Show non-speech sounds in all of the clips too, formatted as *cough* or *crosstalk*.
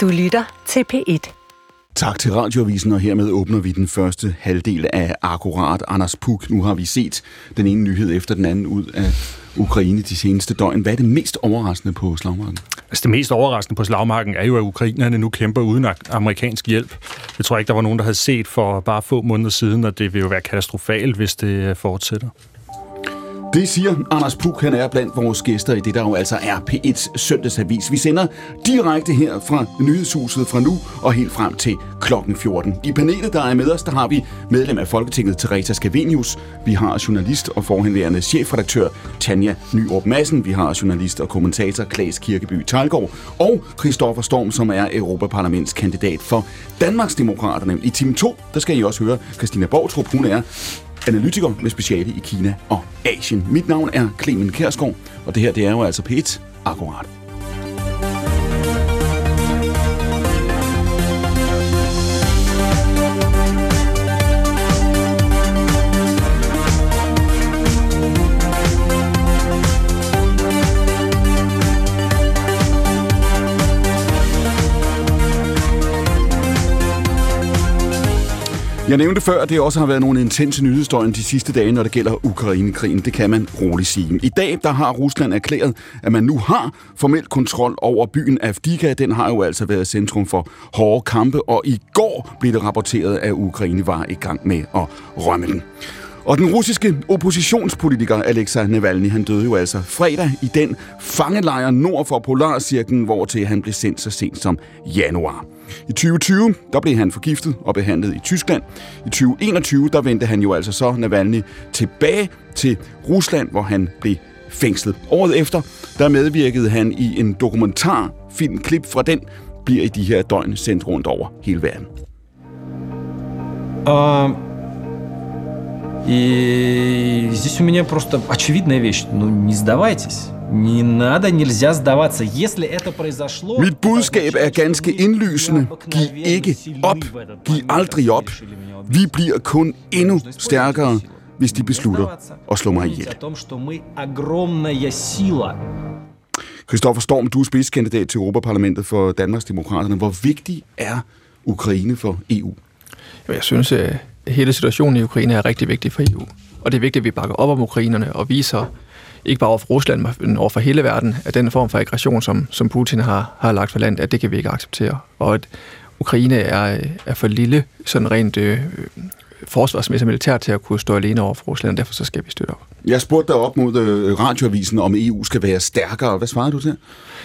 Du lytter til P1. Tak til Radioavisen, og hermed åbner vi den første halvdel af Akkurat Anders Puk. Nu har vi set den ene nyhed efter den anden ud af Ukraine de seneste døgn. Hvad er det mest overraskende på slagmarken? Altså det mest overraskende på slagmarken er jo, at ukrainerne nu kæmper uden amerikansk hjælp. Det tror jeg ikke, der var nogen, der havde set for bare få måneder siden, og det vil jo være katastrofalt, hvis det fortsætter. Det siger Anders Puk, han er blandt vores gæster i det, der jo altså er P1's søndagsavis. Vi sender direkte her fra nyhedshuset fra nu og helt frem til klokken 14. I panelet, der er med os, der har vi medlem af Folketinget, Teresa Scavenius. Vi har journalist og forhenværende chefredaktør Tanja Nyrup Madsen. Vi har journalist og kommentator Klaas Kirkeby Talgaard. Og Christoffer Storm, som er Europaparlamentskandidat for Danmarksdemokraterne. I time 2, der skal I også høre Christina Bortrup. Hun er analytiker med speciale i Kina og Asien. Mit navn er Clemen Kærsgaard, og det her det er jo altså P1 Akkurat. Jeg nævnte før, at det også har været nogle intense nyhedsstøjen de sidste dage, når det gælder Ukrainekrigen. Det kan man roligt sige. I dag der har Rusland erklæret, at man nu har formel kontrol over byen Avdika. Den har jo altså været centrum for hårde kampe, og i går blev det rapporteret, at Ukraine var i gang med at rømme den. Og den russiske oppositionspolitiker Alexej Navalny, han døde jo altså fredag i den fangelejr nord for Polarcirklen, hvor til han blev sendt så sent som januar. I 2020, der blev han forgiftet og behandlet i Tyskland. I 2021, der vendte han jo altså så Navalny tilbage til Rusland, hvor han blev fængslet. Året efter, der medvirkede han i en dokumentarfilmklip fra den, bliver i de her døgn sendt rundt over hele verden. Uh... И здесь у меня просто очевидная вещь. Ну, не сдавайтесь. Не надо, нельзя сдаваться. Если это произошло... Mit budskab er ganske indlysende. Giv ikke op. Giv aldrig op. Vi bliver kun endnu stærkere, hvis de beslutter at slå mig ihjel. Christoffer Storm, du er spidskandidat til Europaparlamentet for Danmarks Demokraterne. Hvor vigtig er Ukraine for EU? Jeg synes, at hele situationen i Ukraine er rigtig vigtig for EU. Og det er vigtigt, at vi bakker op om ukrainerne og viser, ikke bare over for Rusland, men over for hele verden, at den form for aggression, som, som Putin har, har lagt for land, at det kan vi ikke acceptere. Og at Ukraine er, er for lille, sådan rent øh, forsvarsmæssigt militært til at kunne stå alene over for Rusland, og derfor så skal vi støtte op. Jeg spurgte dig op mod øh, radioavisen, om EU skal være stærkere. Hvad svarede du til?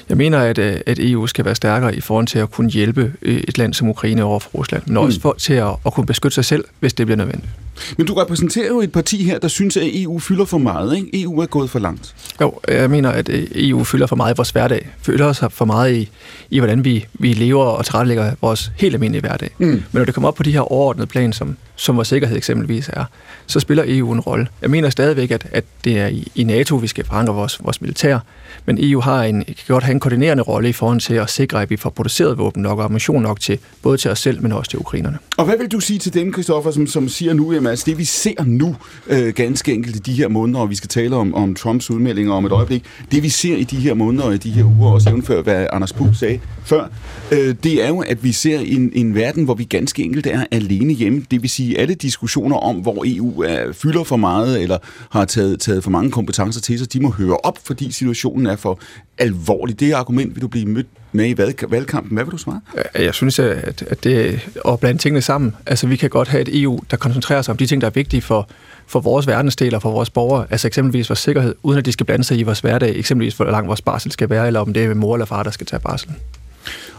Jeg mener, at, øh, at EU skal være stærkere i forhold til at kunne hjælpe øh, et land som Ukraine over for Rusland, men også mm. for, til at, at kunne beskytte sig selv, hvis det bliver nødvendigt. Men du repræsenterer jo et parti her, der synes, at EU fylder for meget. Ikke? EU er gået for langt. Jo, jeg mener, at EU fylder for meget i vores hverdag. Fylder os for meget i, i hvordan vi, vi lever og tilrettelægger vores helt almindelige hverdag. Mm. Men når det kommer op på de her overordnede plan, som, som vores sikkerhed eksempelvis er, så spiller EU en rolle. Jeg mener stadigvæk, at, at det er i, i NATO, vi skal forankre vores, vores militær, men EU har en, kan godt have en koordinerende rolle i forhold til at sikre, at vi får produceret våben nok og ammunition nok til både til os selv, men også til ukrainerne. Og hvad vil du sige til dem, Christoffer, som, som siger nu, at altså, det vi ser nu øh, ganske enkelt i de her måneder, og vi skal tale om, om Trumps udmeldinger om et øjeblik, det vi ser i de her måneder og i de her uger, også evenfør hvad Anders Pug sagde før, øh, det er jo, at vi ser en, en verden, hvor vi ganske enkelt er alene hjemme. Det vil sige, alle diskussioner om, hvor EU er, fylder for meget, eller har taget, taget for mange kompetencer til sig, de må høre op, fordi situationen er for alvorlig. Det argument vil du blive mødt med i valgkampen. Hvad vil du svare? Jeg synes, at, at det er at blande tingene sammen. Altså, vi kan godt have et EU, der koncentrerer sig om de ting, der er vigtige for, for vores verdensdel og for vores borgere. Altså eksempelvis vores sikkerhed, uden at de skal blande sig i vores hverdag. Eksempelvis, hvor lang vores barsel skal være, eller om det er mor eller far, der skal tage barselen.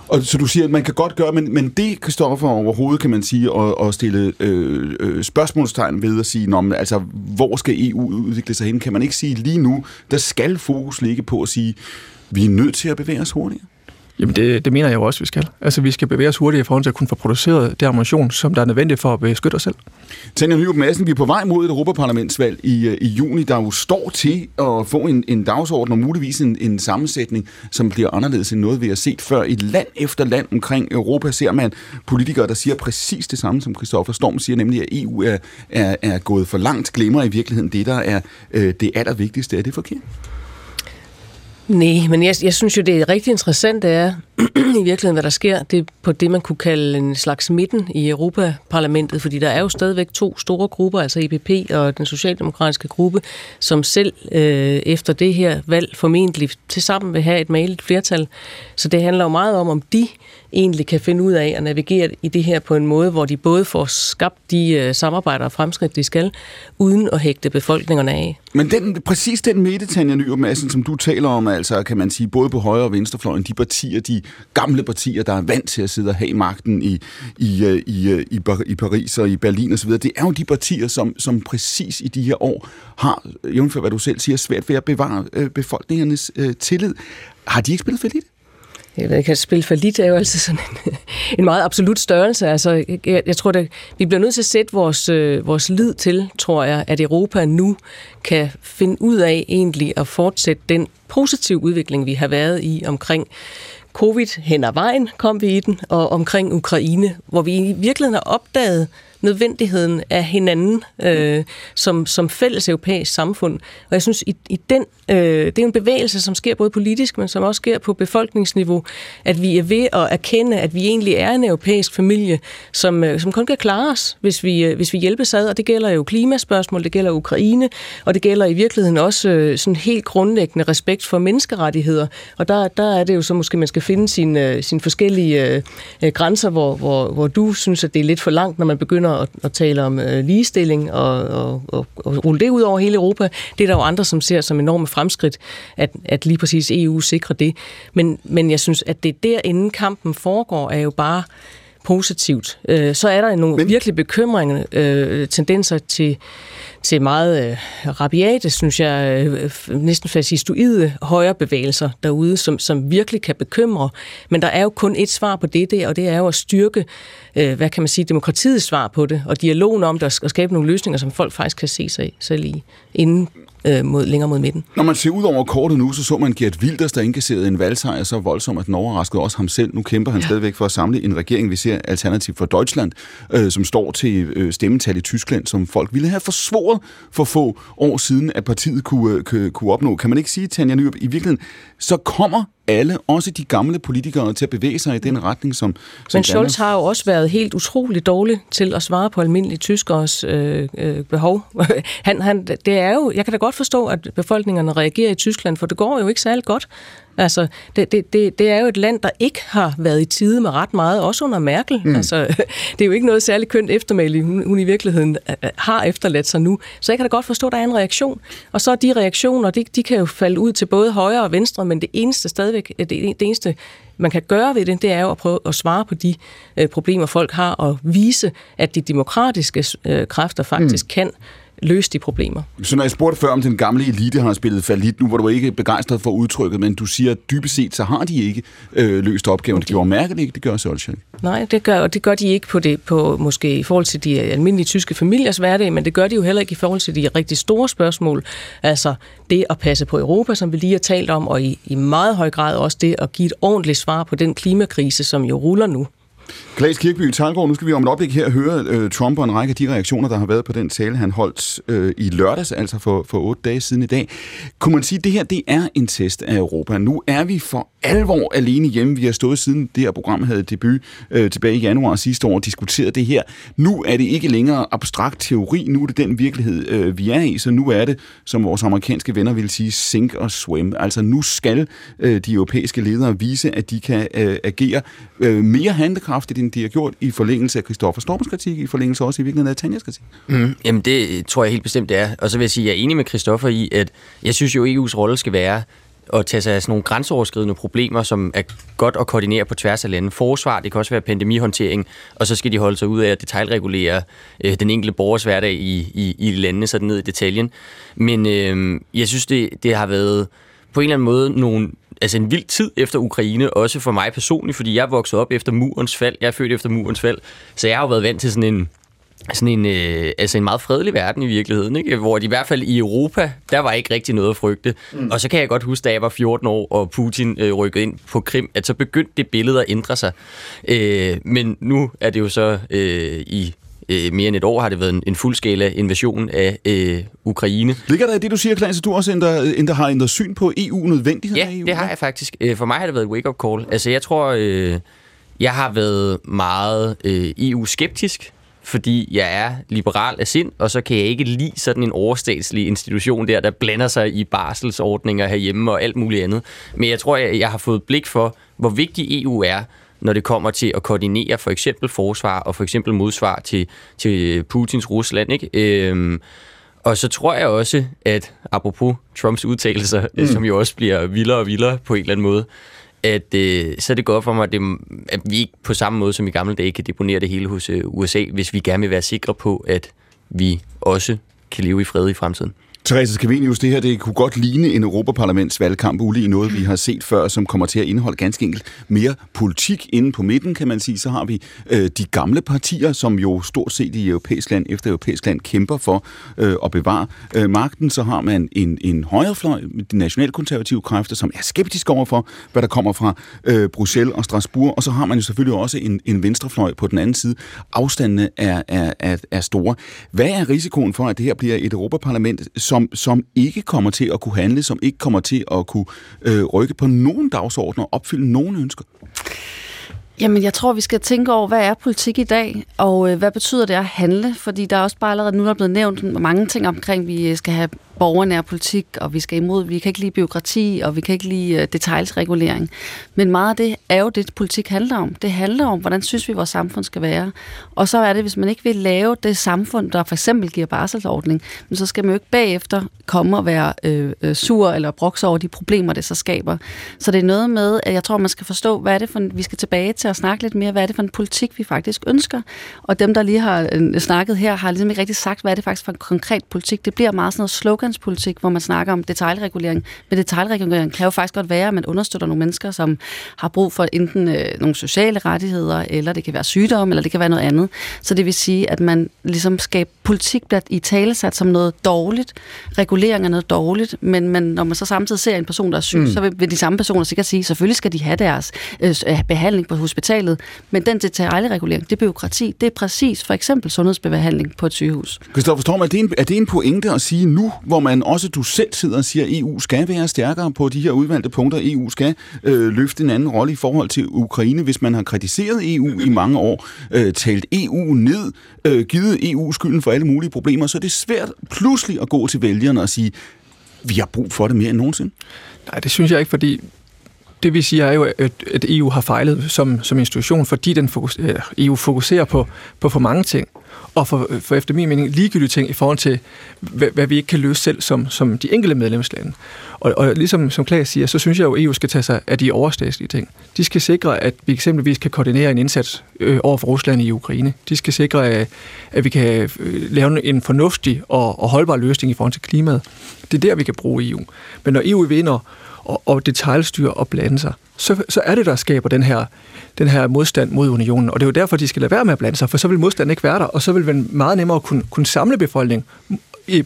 Og så du siger, at man kan godt gøre, men, men det, Kristoffer, overhovedet kan man sige, at, og stille øh, øh, spørgsmålstegn ved at sige, men, altså, hvor skal EU udvikle sig hen? Kan man ikke sige lige nu, der skal fokus ligge på at sige, vi er nødt til at bevæge os hurtigere? Jamen det, det mener jeg jo også, vi skal. Altså vi skal bevæge os hurtigt i forhold til at kunne få produceret det ammunition, som der er nødvendigt for at beskytte os selv. Tanja Nyrup Madsen, vi er på vej mod et Europaparlamentsvalg i, øh, i juni, der jo står til at få en, en dagsorden og muligvis en, en sammensætning, som bliver anderledes end noget, vi har set før. I land efter land omkring Europa ser man politikere, der siger præcis det samme, som Christoffer Storm siger, nemlig at EU er, er, er gået for langt, glemmer i virkeligheden det, der er øh, det allervigtigste. Er det forkert? Nej, men jeg, jeg synes jo, det er rigtig interessant, det er, *clears throat* i virkeligheden, hvad der sker, det er på det, man kunne kalde en slags midten i Europaparlamentet, fordi der er jo stadigvæk to store grupper, altså EPP og den socialdemokratiske gruppe, som selv øh, efter det her valg formentlig til sammen vil have et maligt flertal. Så det handler jo meget om, om de egentlig kan finde ud af at navigere i det her på en måde, hvor de både får skabt de øh, samarbejder og fremskridt, de skal, uden at hægte befolkningerne af. Men den, præcis den midte, Tanja Nyrup Madsen, som du taler om, altså kan man sige, både på højre og venstrefløjen, de partier, de gamle partier, der er vant til at sidde og have magten i, i, øh, i, øh, i, i Paris og i Berlin osv., det er jo de partier, som, som præcis i de her år har, jævnfør hvad du selv siger, svært ved at bevare øh, befolkningernes øh, tillid. Har de ikke spillet for lidt? Øh, jeg ved ikke, at spille for lidt er jo altid sådan en, *laughs* en meget absolut størrelse. Altså, jeg, jeg tror, at vi bliver nødt til at sætte vores, øh, vores lid til, tror jeg, at Europa nu kan finde ud af egentlig at fortsætte den positive udvikling, vi har været i omkring covid hen ad vejen, kom vi i den, og omkring Ukraine, hvor vi i virkeligheden har opdaget, nødvendigheden af hinanden øh, som, som fælles europæisk samfund. Og jeg synes, i, i den, øh, det er en bevægelse, som sker både politisk, men som også sker på befolkningsniveau, at vi er ved at erkende, at vi egentlig er en europæisk familie, som, øh, som kun kan klare os, hvis vi, øh, hvis vi hjælpes ad. Og det gælder jo klimaspørgsmål, det gælder Ukraine, og det gælder i virkeligheden også øh, sådan helt grundlæggende respekt for menneskerettigheder. Og der, der er det jo så måske, man skal finde sine, øh, sine forskellige øh, øh, grænser, hvor, hvor, hvor du synes, at det er lidt for langt, når man begynder at, at tale om øh, ligestilling og, og, og, og rulle det ud over hele Europa. Det er der jo andre, som ser som enorme fremskridt, at, at lige præcis EU sikrer det. Men, men jeg synes, at det er derinde kampen foregår, er jo bare positivt. Øh, så er der nogle men... virkelig bekymrende øh, tendenser til til meget øh, rabiate, synes jeg, øh, næsten fascistoide højrebevægelser derude, som, som virkelig kan bekymre. Men der er jo kun et svar på det der, og det er jo at styrke, øh, hvad kan man sige, demokratiets svar på det, og dialogen om det, og skabe nogle løsninger, som folk faktisk kan se sig selv i, inden øh, mod, længere mod midten. Når man ser ud over kortet nu, så så man Gert Wilders, der indkasserede en valgsejr så voldsom, at den overraskede også ham selv. Nu kæmper han ja. stadigvæk for at samle en regering. Vi ser Alternativ for Deutschland, øh, som står til øh, stemmetal i Tyskland, som folk ville have forsvoret for få år siden, at partiet kunne, øh, kunne opnå. Kan man ikke sige, Tanja Nyrup, i virkeligheden, så kommer alle, også de gamle politikere, til at bevæge sig i den retning, som... som Men Scholz har jo også været helt utrolig dårlig til at svare på almindelige tyskers øh, øh, behov. *laughs* han, han, det er jo, jeg kan da godt forstå, at befolkningerne reagerer i Tyskland, for det går jo ikke særlig godt. Altså, det, det, det, det er jo et land, der ikke har været i tide med ret meget, også under Merkel. Mm. Altså, *laughs* det er jo ikke noget særligt kønt eftermæle, hun, hun i virkeligheden øh, øh, har efterladt sig nu. Så jeg kan da godt forstå, at der er en reaktion. Og så de reaktioner, de, de kan jo falde ud til både højre og venstre, men det eneste stadigvæk, det, det eneste man kan gøre ved det, det er jo at prøve at svare på de øh, problemer, folk har, og vise, at de demokratiske øh, kræfter faktisk mm. kan løse de problemer. Så når jeg spurgte før, om den gamle elite har spillet falit, nu var du ikke begejstret for udtrykket, men du siger, at dybest set, så har de ikke øh, løst opgaven. Det gjorde Merkel ikke, det gør Solskjaer. Nej, det gør, og det gør de ikke på det, på, måske i forhold til de almindelige tyske familiers hverdag, men det gør de jo heller ikke i forhold til de rigtig store spørgsmål. Altså det at passe på Europa, som vi lige har talt om, og i, i meget høj grad også det at give et ordentligt svar på den klimakrise, som jo ruller nu. Klaas Kirkeby Talgaard, nu skal vi om et øjeblik her høre øh, Trump og en række af de reaktioner, der har været på den tale, han holdt øh, i lørdags, altså for, for otte dage siden i dag. Kunne man sige, at det her det er en test af Europa? Nu er vi for alvor alene hjemme. Vi har stået siden det her program havde debut øh, tilbage i januar sidste år og diskuteret det her. Nu er det ikke længere abstrakt teori, nu er det den virkelighed, øh, vi er i, så nu er det, som vores amerikanske venner vil sige, sink og swim. Altså nu skal øh, de europæiske ledere vise, at de kan øh, agere øh, mere handlekraftigt, end de har gjort i forlængelse af Christoffer Storms kritik, i forlængelse også i virkeligheden af Tanjas kritik. Mm, jamen det tror jeg helt bestemt, det er. Og så vil jeg sige, at jeg er enig med Christoffer i, at jeg synes jo, at EU's rolle skal være at tage sig af sådan nogle grænseoverskridende problemer, som er godt at koordinere på tværs af lande. Forsvar, det kan også være pandemihåndtering, og så skal de holde sig ud af at detaljregulere øh, den enkelte borgers hverdag i, i, i landene, sådan ned i detaljen. Men øh, jeg synes, det, det har været på en eller anden måde nogle altså en vild tid efter Ukraine, også for mig personligt, fordi jeg vokset op efter murens fald. Jeg er født efter murens fald, så jeg har jo været vant til sådan en sådan en, øh, altså en meget fredelig verden i virkeligheden, ikke? hvor de i hvert fald i Europa, der var ikke rigtig noget at frygte. Mm. Og så kan jeg godt huske, da jeg var 14 år, og Putin øh, rykkede ind på Krim, at så begyndte det billede at ændre sig. Øh, men nu er det jo så øh, i øh, mere end et år har det været en, en fuldskala invasion af øh, Ukraine. Ligger der i det, du siger, Klaas, at du også ændrer, ændrer, har ændret syn på EU-nødvendigheden Ja, af EU? det har jeg faktisk. Øh, For mig har det været et wake-up call. Altså, jeg tror, øh, jeg har været meget øh, EU-skeptisk, fordi jeg er liberal af sind, og så kan jeg ikke lide sådan en overstatslig institution der, der blander sig i barselsordninger herhjemme og alt muligt andet. Men jeg tror, jeg, jeg har fået blik for, hvor vigtig EU er, når det kommer til at koordinere for eksempel forsvar og for eksempel modsvar til, til Putins Rusland. Ikke? Øhm, og så tror jeg også, at apropos Trumps udtalelser, mm. som jo også bliver vildere og vildere på en eller anden måde, at øh, så er det godt for mig, at, det, at vi ikke på samme måde som i gamle dage kan deponere det hele hos øh, USA, hvis vi gerne vil være sikre på, at vi også kan leve i fred i fremtiden. Therese Scavenius, det her det kunne godt ligne en Europaparlaments valgkamp, ulig noget, vi har set før, som kommer til at indeholde ganske enkelt mere politik inde på midten, kan man sige. Så har vi øh, de gamle partier, som jo stort set i europæisk land efter europæisk land kæmper for øh, at bevare øh, magten. Så har man en, en højrefløj, de nationalkonservative kræfter, som er skeptiske overfor, hvad der kommer fra øh, Bruxelles og Strasbourg. Og så har man jo selvfølgelig også en, en venstrefløj på den anden side. Afstandene er, er, er, er store. Hvad er risikoen for, at det her bliver et Europaparlament, som som, som ikke kommer til at kunne handle, som ikke kommer til at kunne øh, rykke på nogen dagsordner og opfylde nogen ønsker? Jamen, jeg tror, vi skal tænke over, hvad er politik i dag, og øh, hvad betyder det at handle? Fordi der er også bare allerede nu, der er blevet nævnt mange ting omkring, at vi øh, skal have borgernær politik, og vi skal imod, vi kan ikke lide byråkrati, og vi kan ikke lide øh, detaljsregulering. Men meget af det er jo det, politik handler om. Det handler om, hvordan synes vi, vores samfund skal være. Og så er det, hvis man ikke vil lave det samfund, der for eksempel giver barselsordning, men så skal man jo ikke bagefter komme og være øh, øh, sur eller brokse over de problemer, det så skaber. Så det er noget med, at jeg tror, man skal forstå, hvad er det for vi skal tilbage til at snakke lidt mere, hvad er det for en politik, vi faktisk ønsker. Og dem, der lige har øh, snakket her, har ligesom ikke rigtig sagt, hvad er det faktisk for en konkret politik. Det bliver meget sådan noget sloganspolitik, hvor man snakker om detaljregulering. Men detaljregulering kan jo faktisk godt være, at man understøtter nogle mennesker, som har brug for enten øh, nogle sociale rettigheder, eller det kan være sygdom, eller det kan være noget andet. Så det vil sige, at man ligesom skaber politik bliver i talesat som noget dårligt, regulering er noget dårligt, men, men når man så samtidig ser en person, der er syg, mm. så vil, vil de samme personer sikkert sige, selvfølgelig skal de have deres øh, behandling på hospitalet, men den detaljregulering, det er byråkrati, det er præcis for eksempel sundhedsbehandling på et sygehus. Christoffer Storm, er det, en, er det en pointe at sige nu, hvor man også du selv sidder og siger, at EU skal være stærkere på de her udvalgte punkter, EU skal øh, løfte en anden rolle i forhold til Ukraine, hvis man har kritiseret EU i mange år, øh, talt EU ned, øh, givet EU skylden for alle mulige problemer, så er det svært pludselig at gå til vælgerne og sige, vi har brug for det mere end nogensinde. Nej, det synes jeg ikke, fordi det vi siger er jo, at, at EU har fejlet som, som institution, fordi den fokus, øh, EU fokuserer på, på for mange ting, og for, for efter min mening ligegyldige ting i forhold til, hvad, hvad vi ikke kan løse selv som, som de enkelte medlemslande. Og, og ligesom som Klaas siger, så synes jeg jo, at EU skal tage sig af de overstatslige ting. De skal sikre, at vi eksempelvis kan koordinere en indsats øh, over for Rusland i Ukraine. De skal sikre, at, at vi kan øh, lave en fornuftig og, og holdbar løsning i forhold til klimaet. Det er der, vi kan bruge EU. Men når EU vinder og, og detaljstyre og blande sig, så, så er det, der skaber den her, den her modstand mod unionen. Og det er jo derfor, de skal lade være med at blande sig, for så vil modstanden ikke være der, og så vil man meget nemmere kunne, kunne samle befolkningen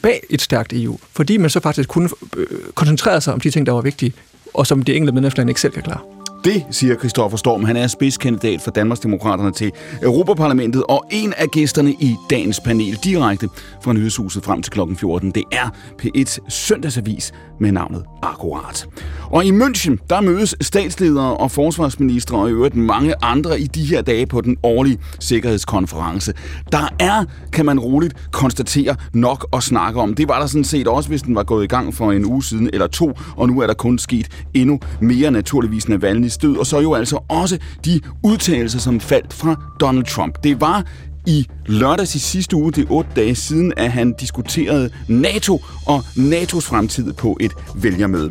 bag et stærkt EU, fordi man så faktisk kunne øh, koncentrere sig om de ting, der var vigtige, og som de enkelte medlemslande ikke selv kan klare. Det siger Kristoffer Storm. Han er spidskandidat for Danmarksdemokraterne til Europaparlamentet og en af gæsterne i dagens panel direkte fra Nyhedshuset frem til kl. 14. Det er P1 søndagsavis med navnet Akkurat. Og i München, der mødes statsledere og forsvarsministre og i øvrigt mange andre i de her dage på den årlige sikkerhedskonference. Der er, kan man roligt konstatere, nok at snakke om. Det var der sådan set også, hvis den var gået i gang for en uge siden eller to, og nu er der kun sket endnu mere naturligvis Navalny's død, og så jo altså også de udtalelser, som faldt fra Donald Trump. Det var i lørdags i sidste uge, det er otte dage siden, at han diskuterede NATO og NATO's fremtid på et vælgermøde.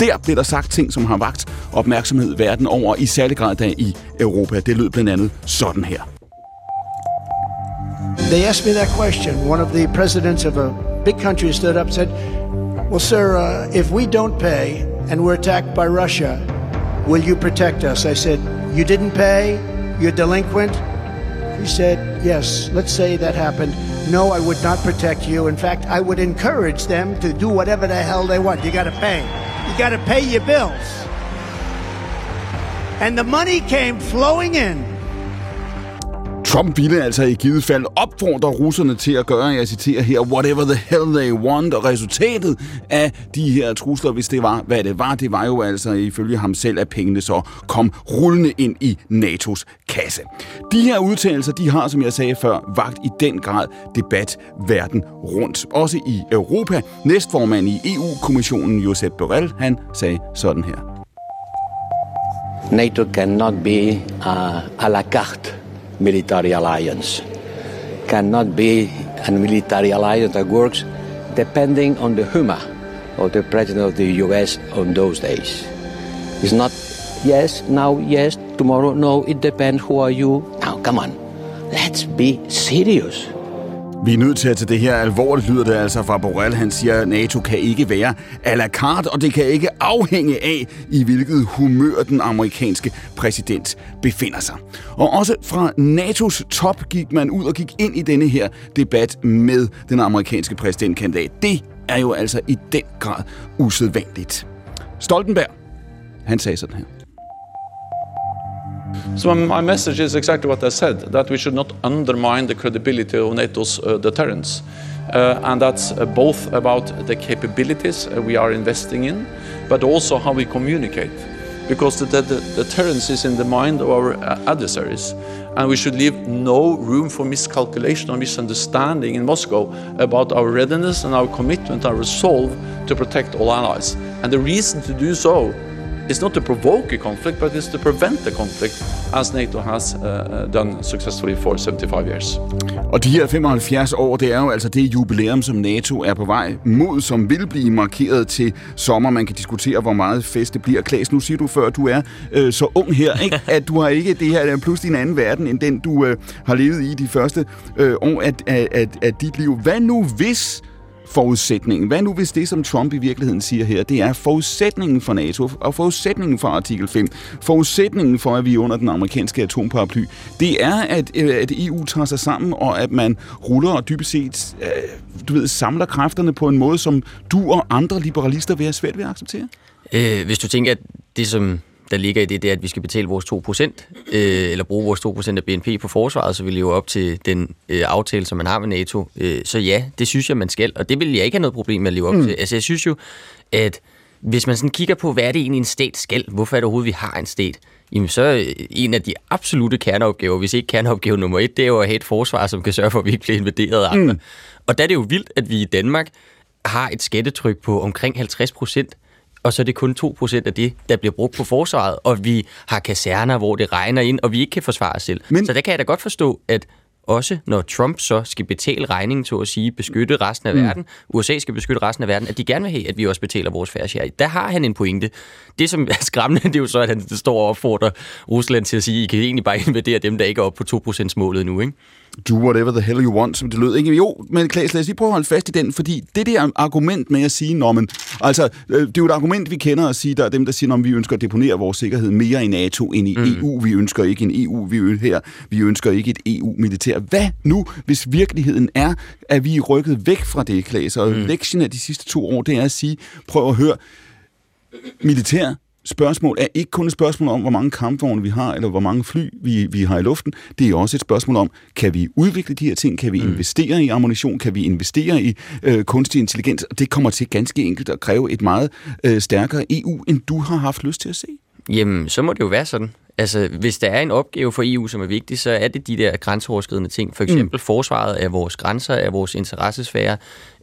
Der blev der sagt ting, som har vagt opmærksomhed verden over, i særlig grad da i Europa. Det lød blandt andet sådan her. They asked me that question. One of the presidents of a big country stood up and said, Well, sir, uh, if we don't pay and we're attacked by Russia, will you protect us? I said, You didn't pay? You're delinquent? He said, Yes, let's say that happened. No, I would not protect you. In fact, I would encourage them to do whatever the hell they want. You got to pay. You got to pay your bills. And the money came flowing in. Trump ville altså i givet fald opfordre russerne til at gøre, jeg citerer her, whatever the hell they want, og resultatet af de her trusler, hvis det var, hvad det var, det var jo altså ifølge ham selv, at pengene så kom rullende ind i NATO's kasse. De her udtalelser, de har, som jeg sagde før, vagt i den grad debat verden rundt. Også i Europa. Næstformand i EU-kommissionen, Josep Borrell, han sagde sådan her. NATO cannot be uh, a la carte military alliance, cannot be a military alliance that works depending on the humor of the president of the US on those days. It's not yes, now yes, tomorrow no, it depends who are you. Now, come on, let's be serious. Vi er nødt til at tage det her alvorligt, lyder det altså fra Borrell. Han siger, at NATO kan ikke være à la carte, og det kan ikke afhænge af, i hvilket humør den amerikanske præsident befinder sig. Og også fra NATO's top gik man ud og gik ind i denne her debat med den amerikanske præsidentkandidat. Det er jo altså i den grad usædvanligt. Stoltenberg, han sagde sådan her. So my message is exactly what I said, that we should not undermine the credibility of NATO's uh, deterrence. Uh, and that's uh, both about the capabilities uh, we are investing in, but also how we communicate. Because the, the, the deterrence is in the mind of our uh, adversaries. And we should leave no room for miscalculation or misunderstanding in Moscow about our readiness and our commitment, our resolve to protect all allies. And the reason to do so is not to provoke a conflict, but it's to prevent the conflict, as NATO has uh, done successfully for 75 years. Og de her 75 år, det er jo altså det jubilæum, som NATO er på vej mod, som vil blive markeret til sommer. Man kan diskutere, hvor meget fest det bliver. Klaas, nu siger du før, du er øh, så ung her, *laughs* ikke? at du har ikke det her er pludselig en anden verden, end den du øh, har levet i de første øh, år af, af, af, af dit liv. Hvad nu hvis forudsætningen. Hvad nu hvis det, som Trump i virkeligheden siger her, det er forudsætningen for NATO, og forudsætningen for artikel 5, forudsætningen for, at vi er under den amerikanske atomparaply, det er, at, øh, at EU tager sig sammen, og at man ruller og dybest set, øh, du ved, samler kræfterne på en måde, som du og andre liberalister vil have svært ved at acceptere? Øh, hvis du tænker, at det, som der ligger i det, det er, at vi skal betale vores 2%, øh, eller bruge vores 2% af BNP på forsvaret, så vi lever op til den øh, aftale, som man har med NATO. Øh, så ja, det synes jeg, man skal, og det vil jeg ikke have noget problem med at leve op mm. til. Altså, jeg synes jo, at hvis man sådan kigger på, hvad er det egentlig en stat skal, hvorfor er det overhovedet, vi har en stat, jamen så øh, en af de absolute kerneopgaver, hvis ikke kerneopgave nummer et, det er jo at have et forsvar, som kan sørge for, at vi ikke bliver invaderet af andre. Mm. Og der er det jo vildt, at vi i Danmark har et skattetryk på omkring 50 procent og så er det kun 2% af det, der bliver brugt på forsvaret, og vi har kaserner, hvor det regner ind, og vi ikke kan forsvare os selv. Men... Så der kan jeg da godt forstå, at også når Trump så skal betale regningen, til at sige, beskytte resten af mm. verden, USA skal beskytte resten af verden, at de gerne vil have, at vi også betaler vores færre share. Der har han en pointe. Det, som er skræmmende, *laughs* det er jo så, at han står og opfordrer Rusland til at sige, I kan egentlig bare invadere dem, der ikke er oppe på 2%-målet nu, ikke? Do whatever the hell you want, som det lød. Ikke? Jo, men Klaas, lad os lige prøve at holde fast i den, fordi det der argument med at sige, når man, altså, øh, det er jo et argument, vi kender at sige, der er dem, der siger, at vi ønsker at deponere vores sikkerhed mere i NATO end i mm. EU. Vi ønsker ikke en EU, vi ønsker her. Vi ønsker ikke et EU-militær. Hvad nu, hvis virkeligheden er, at vi er rykket væk fra det, Klaas? Og mm. lektien af de sidste to år, det er at sige, prøv at høre, militær spørgsmål er ikke kun et spørgsmål om, hvor mange kampvogne vi har, eller hvor mange fly vi, vi har i luften. Det er også et spørgsmål om, kan vi udvikle de her ting? Kan vi mm. investere i ammunition? Kan vi investere i øh, kunstig intelligens? Og det kommer til ganske enkelt at kræve et meget øh, stærkere EU, end du har haft lyst til at se. Jamen, så må det jo være sådan. Altså, hvis der er en opgave for EU, som er vigtig, så er det de der grænseoverskridende ting. For eksempel mm. forsvaret af vores grænser, af vores interessesfære,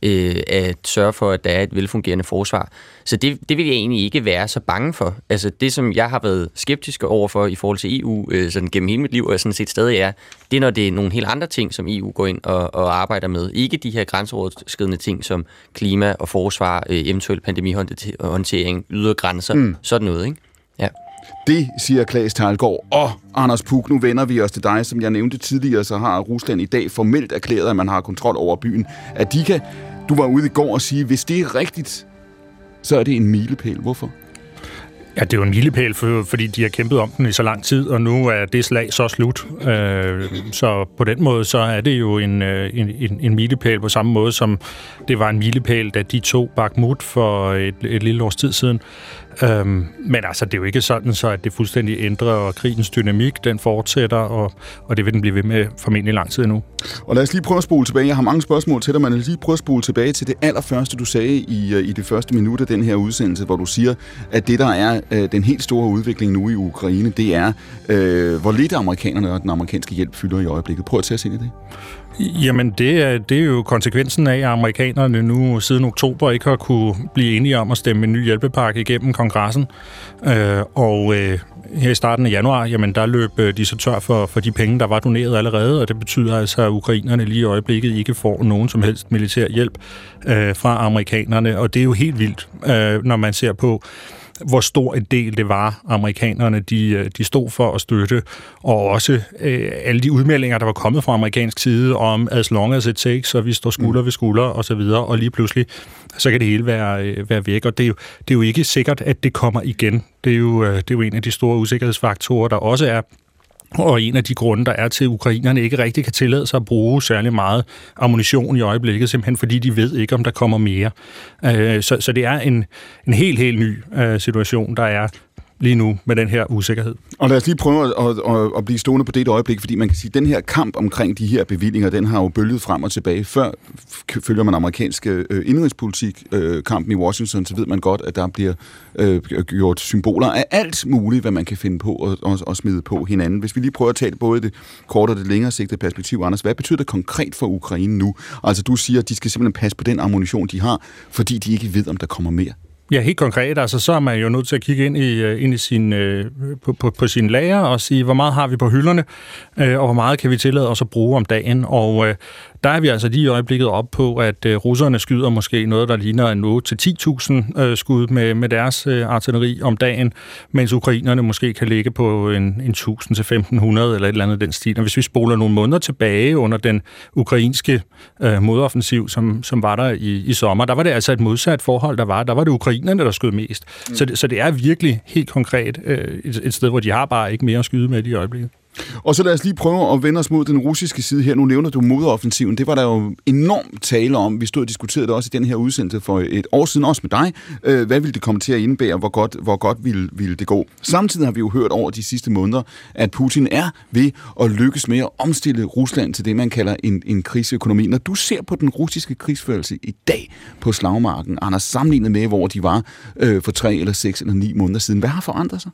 øh, at sørge for, at der er et velfungerende forsvar. Så det, det vil jeg egentlig ikke være så bange for. Altså, det, som jeg har været skeptisk overfor i forhold til EU øh, sådan gennem hele mit liv, og sådan set stadig er, det er, når det er nogle helt andre ting, som EU går ind og, og arbejder med. Ikke de her grænseoverskridende ting, som klima og forsvar, øh, eventuel pandemihåndtering, ydre grænser, mm. sådan noget, ikke? Det siger Klaas Talgaard. Og Anders Puk, nu vender vi os til dig. Som jeg nævnte tidligere, så har Rusland i dag formelt erklæret, at man har kontrol over byen. At de kan, du var ude i går og sige, hvis det er rigtigt, så er det en milepæl. Hvorfor? Ja, det er jo en milepæl, for, fordi de har kæmpet om den i så lang tid, og nu er det slag så slut. Øh, så på den måde, så er det jo en, øh, en, en, en milepæl på samme måde, som det var en milepæl, da de to Bakhmut for et, et lille års tid siden. Øhm, men altså, det er jo ikke sådan, så at det fuldstændig ændrer, og krigens dynamik, den fortsætter, og, og det vil den blive ved med formentlig lang tid endnu. Og lad os lige prøve at spole tilbage. Jeg har mange spørgsmål til dig, men lad os lige prøve at spole tilbage til det allerførste, du sagde i, øh, i det første minut af den her udsendelse, hvor du siger, at det, der er øh, den helt store udvikling nu i Ukraine, det er, øh, hvor lidt amerikanerne og den amerikanske hjælp fylder i øjeblikket. Prøv at tage os ind i det. Jamen, det er, det er jo konsekvensen af, at amerikanerne nu siden oktober ikke har kunne blive enige om at stemme en ny hjælpepakke igennem kongressen. Øh, og øh, her i starten af januar, jamen der løb øh, de så tør for, for de penge, der var doneret allerede, og det betyder altså, at ukrainerne lige i øjeblikket ikke får nogen som helst militær hjælp øh, fra amerikanerne, og det er jo helt vildt, øh, når man ser på, hvor stor en del det var, amerikanerne de, øh, de stod for at støtte, og også øh, alle de udmeldinger, der var kommet fra amerikansk side om as long as it takes, så vi står skulder mm. ved skulder og så videre, og lige pludselig, så kan det hele være, øh, være væk, og det er, jo, det er jo ikke sikkert, at det kommer igen. Det er, jo, øh, det er jo en af de store usikkerhedsfaktorer, der også er og en af de grunde, der er til, at ukrainerne ikke rigtig kan tillade sig at bruge særlig meget ammunition i øjeblikket, simpelthen fordi de ved ikke, om der kommer mere. Øh, så, så det er en, en helt, helt ny øh, situation, der er lige nu med den her usikkerhed. Og lad os lige prøve at, at, at, at blive stående på det et øjeblik, fordi man kan sige, at den her kamp omkring de her bevillinger, den har jo bølget frem og tilbage. Før følger man amerikansk øh, indrigspolitik, øh, kampen i Washington, så ved man godt, at der bliver øh, gjort symboler af alt muligt, hvad man kan finde på og, og, og smide på hinanden. Hvis vi lige prøver at tale både det korte og det længere sigtede perspektiv, Anders, hvad betyder det konkret for Ukraine nu? Altså du siger, at de skal simpelthen passe på den ammunition, de har, fordi de ikke ved, om der kommer mere. Ja, helt konkret. Altså, så er man jo nødt til at kigge ind i, øh, ind i sin, øh, på, på, på sin lager og sige, hvor meget har vi på hylderne, øh, og hvor meget kan vi tillade os at bruge om dagen. Og øh, der er vi altså lige i øjeblikket op på, at øh, russerne skyder måske noget, der ligner en 8-10.000 øh, skud med, med deres øh, artilleri om dagen, mens ukrainerne måske kan ligge på en, en 1.000-1.500 eller et eller andet den stil. Og hvis vi spoler nogle måneder tilbage under den ukrainske øh, modoffensiv, som, som var der i, i sommer, der var det altså et modsat forhold, der var. Der var det ukrainerne, der skød mest. Mm. Så, det, så det er virkelig helt konkret øh, et, et sted, hvor de har bare ikke mere at skyde med i øjeblikket. Og så lad os lige prøve at vende os mod den russiske side her. Nu nævner du modoffensiven. Det var der jo enormt tale om. Vi stod og diskuterede det også i den her udsendelse for et år siden, også med dig. Øh, hvad ville det komme til at indebære? Hvor godt, hvor godt ville, ville det gå? Samtidig har vi jo hørt over de sidste måneder, at Putin er ved at lykkes med at omstille Rusland til det, man kalder en, en krigsøkonomi. Når du ser på den russiske krigsførelse i dag på slagmarken, Anders, sammenlignet med, hvor de var øh, for tre eller seks eller ni måneder siden, hvad har forandret sig?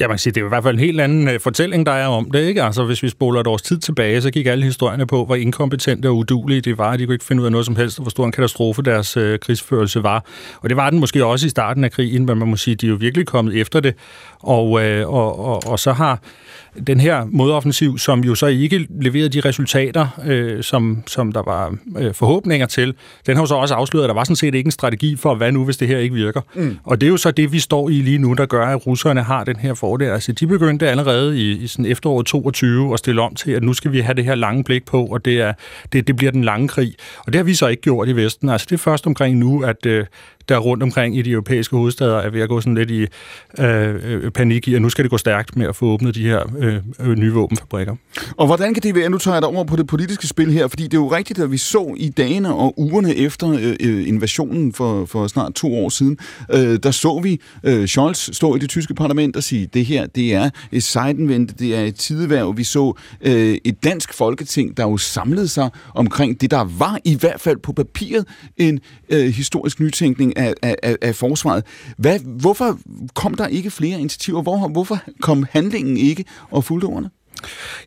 Ja, man kan sige, det er i hvert fald en helt anden uh, fortælling, der er om det, ikke? Altså, hvis vi spoler et års tid tilbage, så gik alle historierne på, hvor inkompetente og udulige det var. De kunne ikke finde ud af noget som helst, og hvor stor en katastrofe deres uh, krigsførelse var. Og det var den måske også i starten af krigen, men man må sige, de er jo virkelig kommet efter det. Og, uh, og, og, og så har den her modoffensiv, som jo så ikke leverede de resultater, øh, som, som der var øh, forhåbninger til, den har jo så også afsløret, at der var sådan set ikke en strategi for, hvad nu, hvis det her ikke virker. Mm. Og det er jo så det, vi står i lige nu, der gør, at russerne har den her fordel. Altså, de begyndte allerede i, i sådan efteråret 22 at stille om til, at nu skal vi have det her lange blik på, og det, er, det, det bliver den lange krig. Og det har vi så ikke gjort i Vesten. Altså, det er først omkring nu, at, øh, der rundt omkring i de europæiske hovedsteder er ved at gå sådan lidt i øh, øh, panik i, at nu skal det gå stærkt med at få åbnet de her øh, øh, nye våbenfabrikker. Og hvordan kan det være, nu tager jeg dig over på det politiske spil her, fordi det er jo rigtigt, at vi så i dagene og ugerne efter øh, øh, invasionen for, for snart to år siden, øh, der så vi øh, Scholz stå i det tyske parlament og sige, det her, det er et sejdenvendte, det er et tideværv. Vi så øh, et dansk folketing, der jo samlede sig omkring det, der var i hvert fald på papiret en øh, historisk nytænkning af, af, af forsvaret. Hvad, hvorfor kom der ikke flere initiativer? Hvor, hvorfor kom handlingen ikke og fulgte ordene?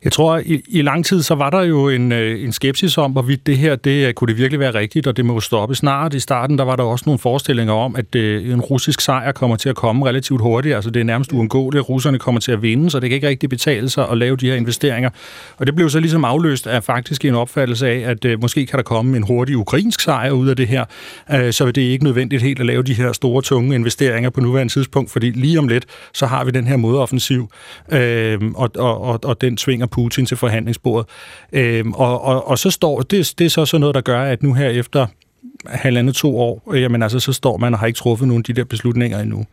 Jeg tror, i, i lang tid, så var der jo en, øh, en skepsis om, hvorvidt det her, det øh, kunne det virkelig være rigtigt, og det må stoppe snart. I starten, der var der også nogle forestillinger om, at øh, en russisk sejr kommer til at komme relativt hurtigt. Altså, det er nærmest uundgåeligt. Russerne kommer til at vinde, så det kan ikke rigtig betale sig at lave de her investeringer. Og det blev så ligesom afløst af faktisk en opfattelse af, at øh, måske kan der komme en hurtig ukrainsk sejr ud af det her. Øh, så det er ikke nødvendigt helt at lave de her store, tunge investeringer på nuværende tidspunkt, fordi lige om lidt, så har vi den her modoffensiv, øh, og, og, og, og den tvinger Putin til forhandlingsbordet. Øhm, og, og, og så står, det, det er så sådan noget, der gør, at nu her efter halvandet to år, øh, jamen altså, så står man og har ikke truffet nogen af de der beslutninger endnu.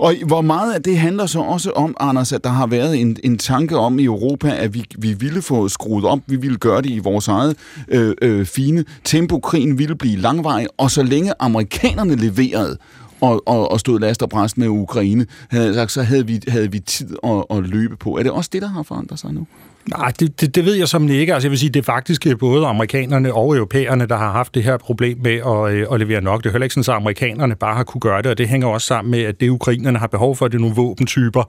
Og hvor meget af det handler så også om, Anders, at der har været en, en tanke om i Europa, at vi, vi ville få skruet op, vi ville gøre det i vores eget øh, øh, fine tempo. Krigen ville blive langvarig, og så længe amerikanerne leverede, og, og, og stod last og bræst med Ukraine, havde sagt, så havde vi, havde vi tid at, at løbe på. Er det også det, der har forandret sig nu? Nej, det, det, det ved jeg som ikke. Altså, jeg vil sige, det er faktisk øh, både amerikanerne og europæerne, der har haft det her problem med at, øh, at levere nok. Det er heller ikke sådan, at amerikanerne bare har kunne gøre det, og det hænger også sammen med, at det ukrainerne har behov for, det er nogle våbentyper,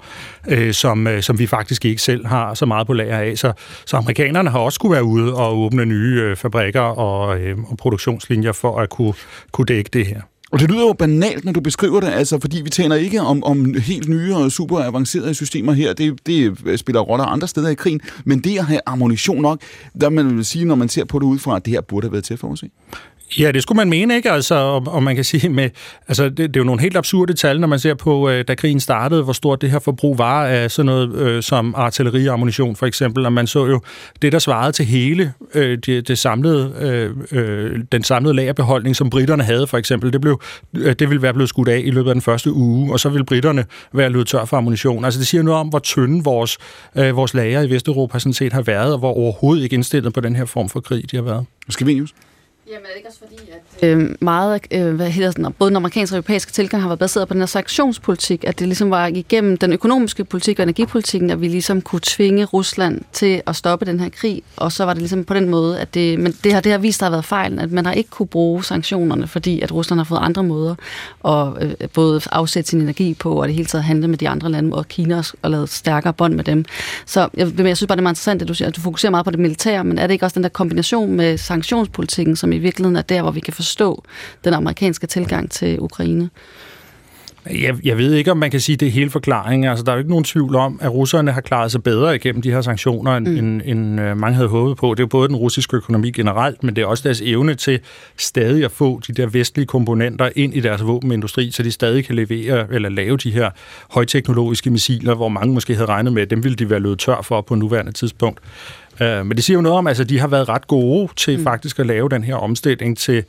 øh, som, øh, som vi faktisk ikke selv har så meget på lager af. Så, så amerikanerne har også kunne være ude og åbne nye øh, fabrikker og, øh, og produktionslinjer for at kunne, kunne dække det her. Og det lyder jo banalt, når du beskriver det, altså, fordi vi taler ikke om, om helt nye og super avancerede systemer her. Det, det spiller roller andre steder i krigen. Men det at have ammunition nok, der man vil sige, når man ser på det udefra, at det her burde have været til for at forudse. Ja, det skulle man mene, ikke? Altså, og, og man kan sige, med, altså, det, det er jo nogle helt absurde tal, når man ser på, øh, da krigen startede, hvor stort det her forbrug var af sådan noget øh, som artilleriammunition, for eksempel. Og man så jo det, der svarede til hele øh, det, det samlede, øh, øh, den samlede lagerbeholdning, som britterne havde, for eksempel. Det, blev, øh, det ville være blevet skudt af i løbet af den første uge, og så ville britterne være løbet tør for ammunition. Altså, det siger noget om, hvor tynde vores, øh, vores lager i Vesteuropa sådan set har været, og hvor overhovedet ikke indstillet på den her form for krig, de har været. Skal vi, Just? Jamen er det ikke også fordi, at øh, øhm, meget, øh, hvad hedder sådan, både den amerikanske og europæiske tilgang har været baseret på den her sanktionspolitik, at det ligesom var igennem den økonomiske politik og energipolitikken, at vi ligesom kunne tvinge Rusland til at stoppe den her krig, og så var det ligesom på den måde, at det, men det har, det har vist, der har været fejl, at man har ikke kunne bruge sanktionerne, fordi at Rusland har fået andre måder at øh, både afsætte sin energi på, og det hele taget handle med de andre lande, og Kina og lavet stærkere bånd med dem. Så jeg, jeg synes bare, det er meget interessant, at du siger, at du fokuserer meget på det militære, men er det ikke også den der kombination med sanktionspolitikken, som i virkeligheden er der, hvor vi kan forstå den amerikanske tilgang til Ukraine. Jeg, jeg ved ikke, om man kan sige, at det er hele forklaringen. Altså, der er jo ikke nogen tvivl om, at russerne har klaret sig bedre igennem de her sanktioner, end, mm. end, end uh, mange havde håbet på. Det er jo både den russiske økonomi generelt, men det er også deres evne til stadig at få de der vestlige komponenter ind i deres våbenindustri, så de stadig kan levere eller lave de her højteknologiske missiler, hvor mange måske havde regnet med, at dem ville de være løbet tør for på nuværende tidspunkt. Uh, men det siger jo noget om, at altså, de har været ret gode til mm. faktisk at lave den her omstilling til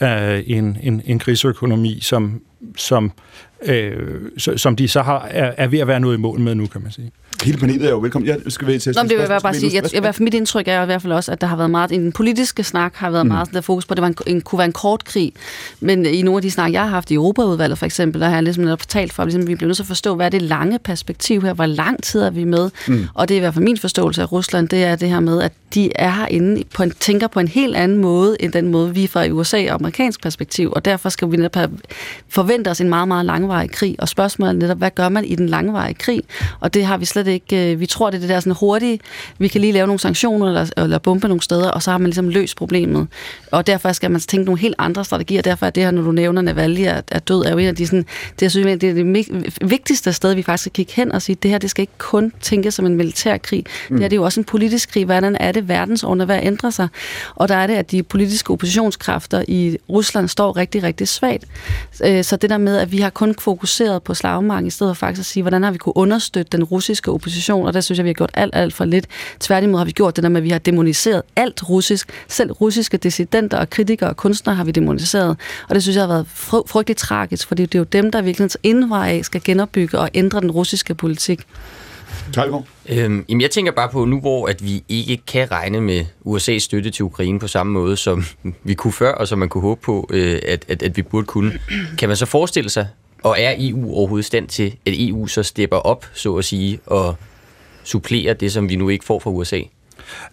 uh, en, en, en krigsøkonomi, som, som øh, som de så har, er, er ved at være noget i mål med nu, kan man sige. Hele panelet er jo velkommen. Jeg skal være til at Nå, det vil jeg bare sige. Jeg, jeg, mit indtryk er i hvert fald også, at der har været meget, i den politiske snak har været mm. meget der fokus på, at det var en, en, kunne være en kort krig. Men i nogle af de snak, jeg har haft i Europaudvalget for eksempel, der har jeg ligesom fortalt for, at ligesom, vi bliver nødt til at forstå, hvad er det lange perspektiv her, hvor lang tid er vi med? Mm. Og det er i hvert fald min forståelse af Rusland, det er det her med, at de er herinde, på en, tænker på en helt anden måde, end den måde, vi fra USA og amerikansk perspektiv, og derfor skal vi netop forvente os en meget, meget langvarig krig. Og spørgsmålet er netop, hvad gør man i den langvarige krig? Og det har vi slet ikke, øh, vi tror, det er det der sådan hurtige, vi kan lige lave nogle sanktioner eller, eller bombe nogle steder, og så har man ligesom løst problemet. Og derfor skal man tænke nogle helt andre strategier, derfor er det her, når du nævner Navalny er, er død, er jo en af de sådan, det, jeg synes, det er det vigtigste sted, vi faktisk skal kigge hen og sige, det her, det skal ikke kun tænkes som en militær krig. Mm. Det her det er jo også en politisk krig. Hvordan er det, verdensordnet hvad ændrer sig? Og der er det, at de politiske oppositionskræfter i Rusland står rigtig, rigtig svagt. Øh, så det der med, at vi har kun fokuseret på slagmarken, i stedet for faktisk at sige, hvordan har vi kunne understøtte den russiske opposition, og der synes jeg, vi har gjort alt, alt for lidt. Tværtimod har vi gjort det der med, at vi har demoniseret alt russisk. Selv russiske dissidenter og kritikere og kunstnere har vi demoniseret. Og det synes jeg har været frygteligt tragisk, fordi det er jo dem, der virkelig indvej skal genopbygge og ændre den russiske politik. Øhm, jamen jeg tænker bare på nu, hvor at vi ikke kan regne med USA's støtte til Ukraine på samme måde, som *laughs* vi kunne før, og som man kunne håbe på, øh, at, at, at vi burde kunne. Kan man så forestille sig, og er EU overhovedet stand til, at EU så stepper op, så at sige, og supplerer det, som vi nu ikke får fra USA?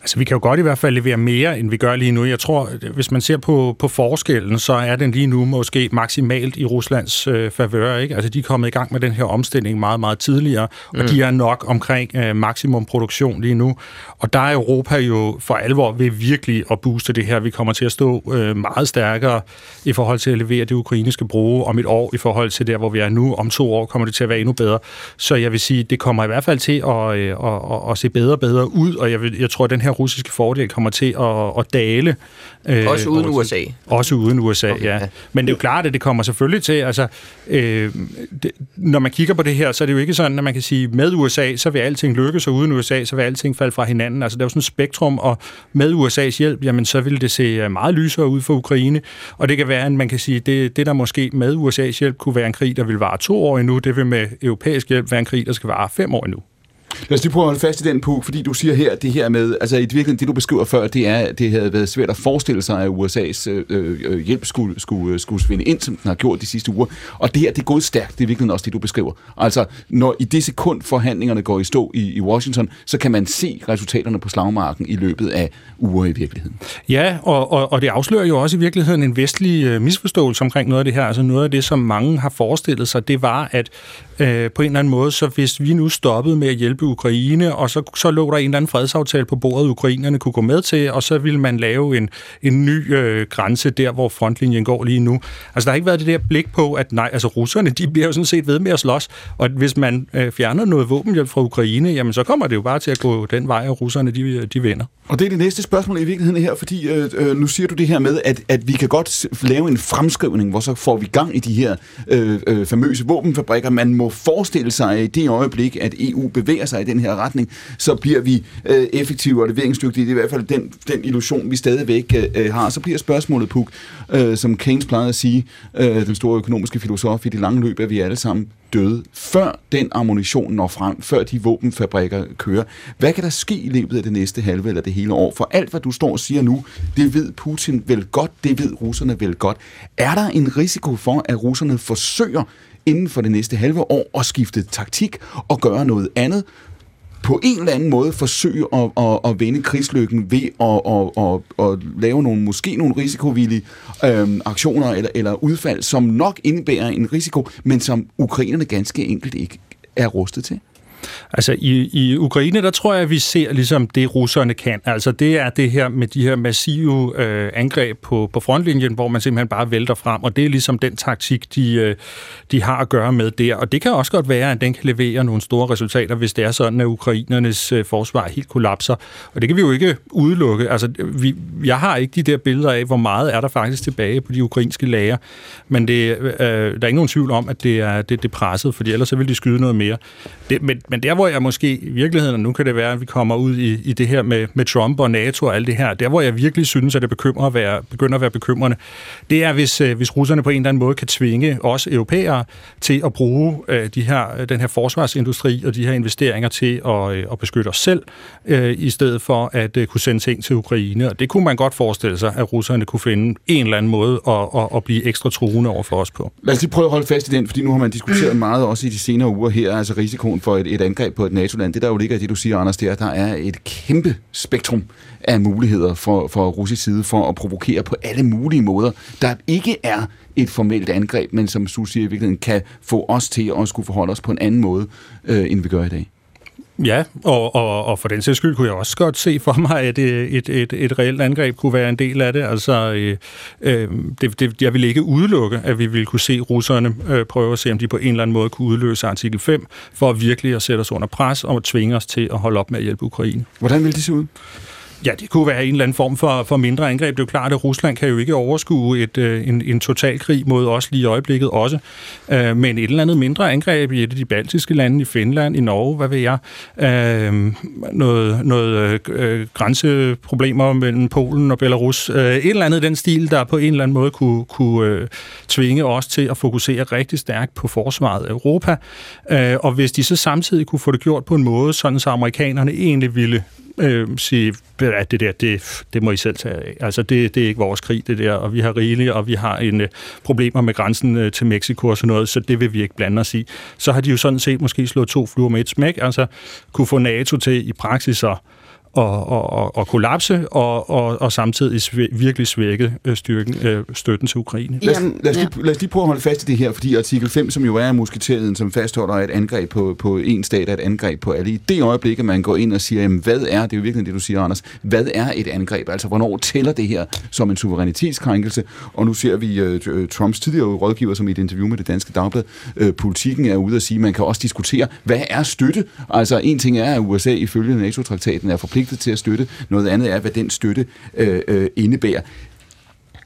Altså, vi kan jo godt i hvert fald levere mere, end vi gør lige nu. Jeg tror, hvis man ser på, på forskellen, så er den lige nu måske maksimalt i Ruslands øh, favør. Ikke? Altså, de er kommet i gang med den her omstilling meget, meget tidligere, mm. og de er nok omkring øh, maksimum produktion lige nu. Og der er Europa jo for alvor ved virkelig at booste det her. Vi kommer til at stå øh, meget stærkere i forhold til at levere det ukrainske bruge om et år, i forhold til der, hvor vi er nu. Om to år kommer det til at være endnu bedre. Så jeg vil sige, det kommer i hvert fald til at, øh, at, at, at se bedre og bedre ud, og jeg, vil, jeg tror, at den her russiske fordel kommer til at, at dale. Øh, også uden USA? Også uden USA, okay, ja. ja. Men det er jo klart, at det kommer selvfølgelig til, altså, øh, det, når man kigger på det her, så er det jo ikke sådan, at man kan sige, med USA, så vil alting lykkes, og uden USA, så vil alting falde fra hinanden. Altså, der er jo sådan et spektrum, og med USA's hjælp, jamen, så vil det se meget lysere ud for Ukraine, og det kan være, at man kan sige, det, det der måske med USA's hjælp kunne være en krig, der vil vare to år endnu, det vil med europæisk hjælp være en krig, der skal vare fem år endnu. Lad os lige prøve at holde fast i den, Puk, fordi du siger her, det her med, altså i virkeligheden, det du beskriver før, det er, det havde været svært at forestille sig, at USA's øh, øh, hjælp skulle, skulle, øh, skulle svinde ind, som den har gjort de sidste uger. Og det her, det er gået stærkt, det er virkelig også det, du beskriver. Altså, når i det sekund forhandlingerne går i stå i, i Washington, så kan man se resultaterne på slagmarken i løbet af uger i virkeligheden. Ja, og, og, og det afslører jo også i virkeligheden en vestlig øh, misforståelse omkring noget af det her. Altså noget af det, som mange har forestillet sig, det var, at øh, på en eller anden måde, så hvis vi nu stoppede med at hjælpe Ukraine, og så, så lå der en eller anden fredsaftale på bordet, ukrainerne kunne gå med til, og så ville man lave en, en ny øh, grænse der, hvor frontlinjen går lige nu. Altså, der har ikke været det der blik på, at nej, altså russerne, de bliver jo sådan set ved med at slås, og hvis man øh, fjerner noget våbenhjælp fra Ukraine, jamen så kommer det jo bare til at gå den vej, og russerne, de, øh, de vinder. Og det er det næste spørgsmål i virkeligheden her, fordi øh, øh, nu siger du det her med, at, at vi kan godt lave en fremskrivning, hvor så får vi gang i de her øh, øh, famøse våbenfabrikker. Man må forestille sig, at i det øjeblik, at EU bevæger sig i den her retning, så bliver vi øh, effektive og leveringsdygtige. Det er i hvert fald den, den illusion, vi stadigvæk øh, har. Så bliver spørgsmålet, Puk, øh, som Keynes plejede at sige, øh, den store økonomiske filosof i det lange løb, at vi alle sammen døde, før den ammunition når frem, før de våbenfabrikker kører. Hvad kan der ske i løbet af det næste halve eller det hele år? For alt, hvad du står og siger nu, det ved Putin vel godt, det ved russerne vel godt. Er der en risiko for, at russerne forsøger inden for det næste halve år at skifte taktik og gøre noget andet, på en eller anden måde forsøge at, at, at vende krigslykken ved at, at, at, at lave nogle, måske nogle risikovillige øhm, aktioner eller, eller udfald, som nok indebærer en risiko, men som ukrainerne ganske enkelt ikke er rustet til? Altså i, i Ukraine, der tror jeg, at vi ser ligesom det, russerne kan. Altså det er det her med de her massive øh, angreb på, på frontlinjen, hvor man simpelthen bare vælter frem, og det er ligesom den taktik, de, øh, de har at gøre med der. Og det kan også godt være, at den kan levere nogle store resultater, hvis det er sådan, at ukrainernes øh, forsvar helt kollapser. Og det kan vi jo ikke udelukke. Altså vi, jeg har ikke de der billeder af, hvor meget er der faktisk tilbage på de ukrainske lager, men det, øh, øh der er ingen nogen tvivl om, at det er, det, det er presset, fordi ellers så vil de skyde noget mere. Det, men, men der, hvor jeg måske i virkeligheden, og nu kan det være, at vi kommer ud i, i det her med, med Trump og NATO og alt det her, der hvor jeg virkelig synes, at det bekymrer at være, begynder at være bekymrende, det er, hvis, øh, hvis russerne på en eller anden måde kan tvinge os europæere til at bruge øh, de her, øh, den her forsvarsindustri og de her investeringer til at, øh, at beskytte os selv, øh, i stedet for at øh, kunne sende ting til Ukraine. Og det kunne man godt forestille sig, at russerne kunne finde en eller anden måde at, at, at blive ekstra truende over for os på. Lad os lige prøve at holde fast i den, fordi nu har man diskuteret meget også i de senere uger her, altså risikoen for et, et angreb på et NATO-land. Det, der jo ligger i det, du siger, Anders, det er, at der er et kæmpe spektrum af muligheder for, for russisk side for at provokere på alle mulige måder, der ikke er et formelt angreb, men som Susie i virkeligheden kan få os til at skulle forholde os på en anden måde, øh, end vi gør i dag. Ja, og, og, og for den sags skyld kunne jeg også godt se for mig, at et, et, et reelt angreb kunne være en del af det. Altså, øh, øh, det, det, jeg vil ikke udelukke, at vi ville kunne se russerne øh, prøve at se, om de på en eller anden måde kunne udløse artikel 5, for virkelig at sætte os under pres og tvinge os til at holde op med at hjælpe Ukraine. Hvordan vil det se ud? Ja, det kunne være en eller anden form for, for mindre angreb. Det er jo klart, at Rusland kan jo ikke overskue et, øh, en, en totalkrig mod os lige i øjeblikket også. Øh, men et eller andet mindre angreb i et af de baltiske lande, i Finland, i Norge, hvad ved jeg. Øh, noget noget øh, øh grænseproblemer mellem Polen og Belarus. Øh, et eller andet den stil, der på en eller anden måde kunne, kunne øh, tvinge os til at fokusere rigtig stærkt på forsvaret af Europa. Øh, og hvis de så samtidig kunne få det gjort på en måde, sådan så amerikanerne egentlig ville øh, sige, at det der, det, det må I selv tage af. Altså, det, det er ikke vores krig, det der, og vi har rigeligt, og vi har en øh, problemer med grænsen øh, til Mexico og sådan noget, så det vil vi ikke blande os i. Så har de jo sådan set måske slået to fluer med et smæk, altså kunne få NATO til i praksis at og, og, og kollapse, og, og, og samtidig virkelig svække øh, styrken, øh, støtten til Ukraine. Lad os, lad, os lige, lad os lige prøve at holde fast i det her, fordi artikel 5, som jo er musketeringen, som fastholder et angreb på, på en stat, er et angreb på alle. I det øjeblik, at man går ind og siger, jamen, hvad er, det er jo virkelig det, du siger, Anders, hvad er et angreb? Altså, hvornår tæller det her som en suverænitetskrænkelse? Og nu ser vi uh, Trumps tidligere rådgiver, som i et interview med det danske dagblad, uh, politikken er ude at sige, man kan også diskutere, hvad er støtte? Altså, en ting er, at USA ifølge NATO-traktaten er forpligtet forpligtet til at støtte. Noget andet er, hvad den støtte øh, øh, indebærer.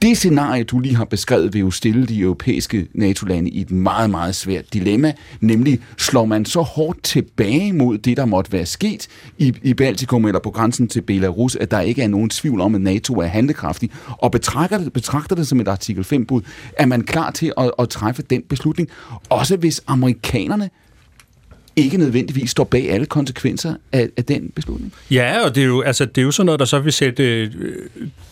Det scenarie, du lige har beskrevet, vil jo stille de europæiske NATO-lande i et meget, meget svært dilemma, nemlig slår man så hårdt tilbage mod det, der måtte være sket i, i Baltikum eller på grænsen til Belarus, at der ikke er nogen tvivl om, at NATO er handlekraftig, og betragter det, betragter det som et artikel 5-bud, er man klar til at, at træffe den beslutning, også hvis amerikanerne ikke nødvendigvis står bag alle konsekvenser af, af den beslutning. Ja, og det er, jo, altså, det er jo sådan noget, der så vil sætte øh,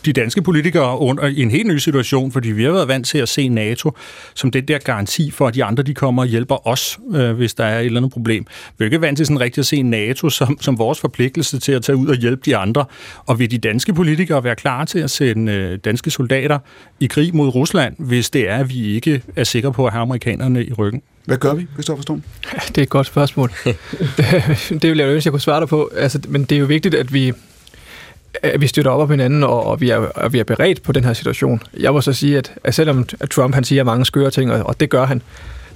de danske politikere under i en helt ny situation, fordi vi har været vant til at se NATO som den der garanti for, at de andre de kommer og hjælper os, øh, hvis der er et eller andet problem. Vi er ikke vant til sådan rigtigt at se NATO som, som vores forpligtelse til at tage ud og hjælpe de andre. Og vil de danske politikere være klar til at sende øh, danske soldater i krig mod Rusland, hvis det er, at vi ikke er sikre på at have amerikanerne i ryggen? Hvad gør vi, Christoffer Storm? *laughs* Det er et godt spørgsmål. *laughs* det vil jeg ønske, jeg kunne svare dig på. Altså, men det er jo vigtigt, at vi, at vi støtter op om hinanden, og, og, vi er, og vi er beredt på den her situation. Jeg må så sige, at, at selvom Trump han siger mange skøre ting, og, og det gør han,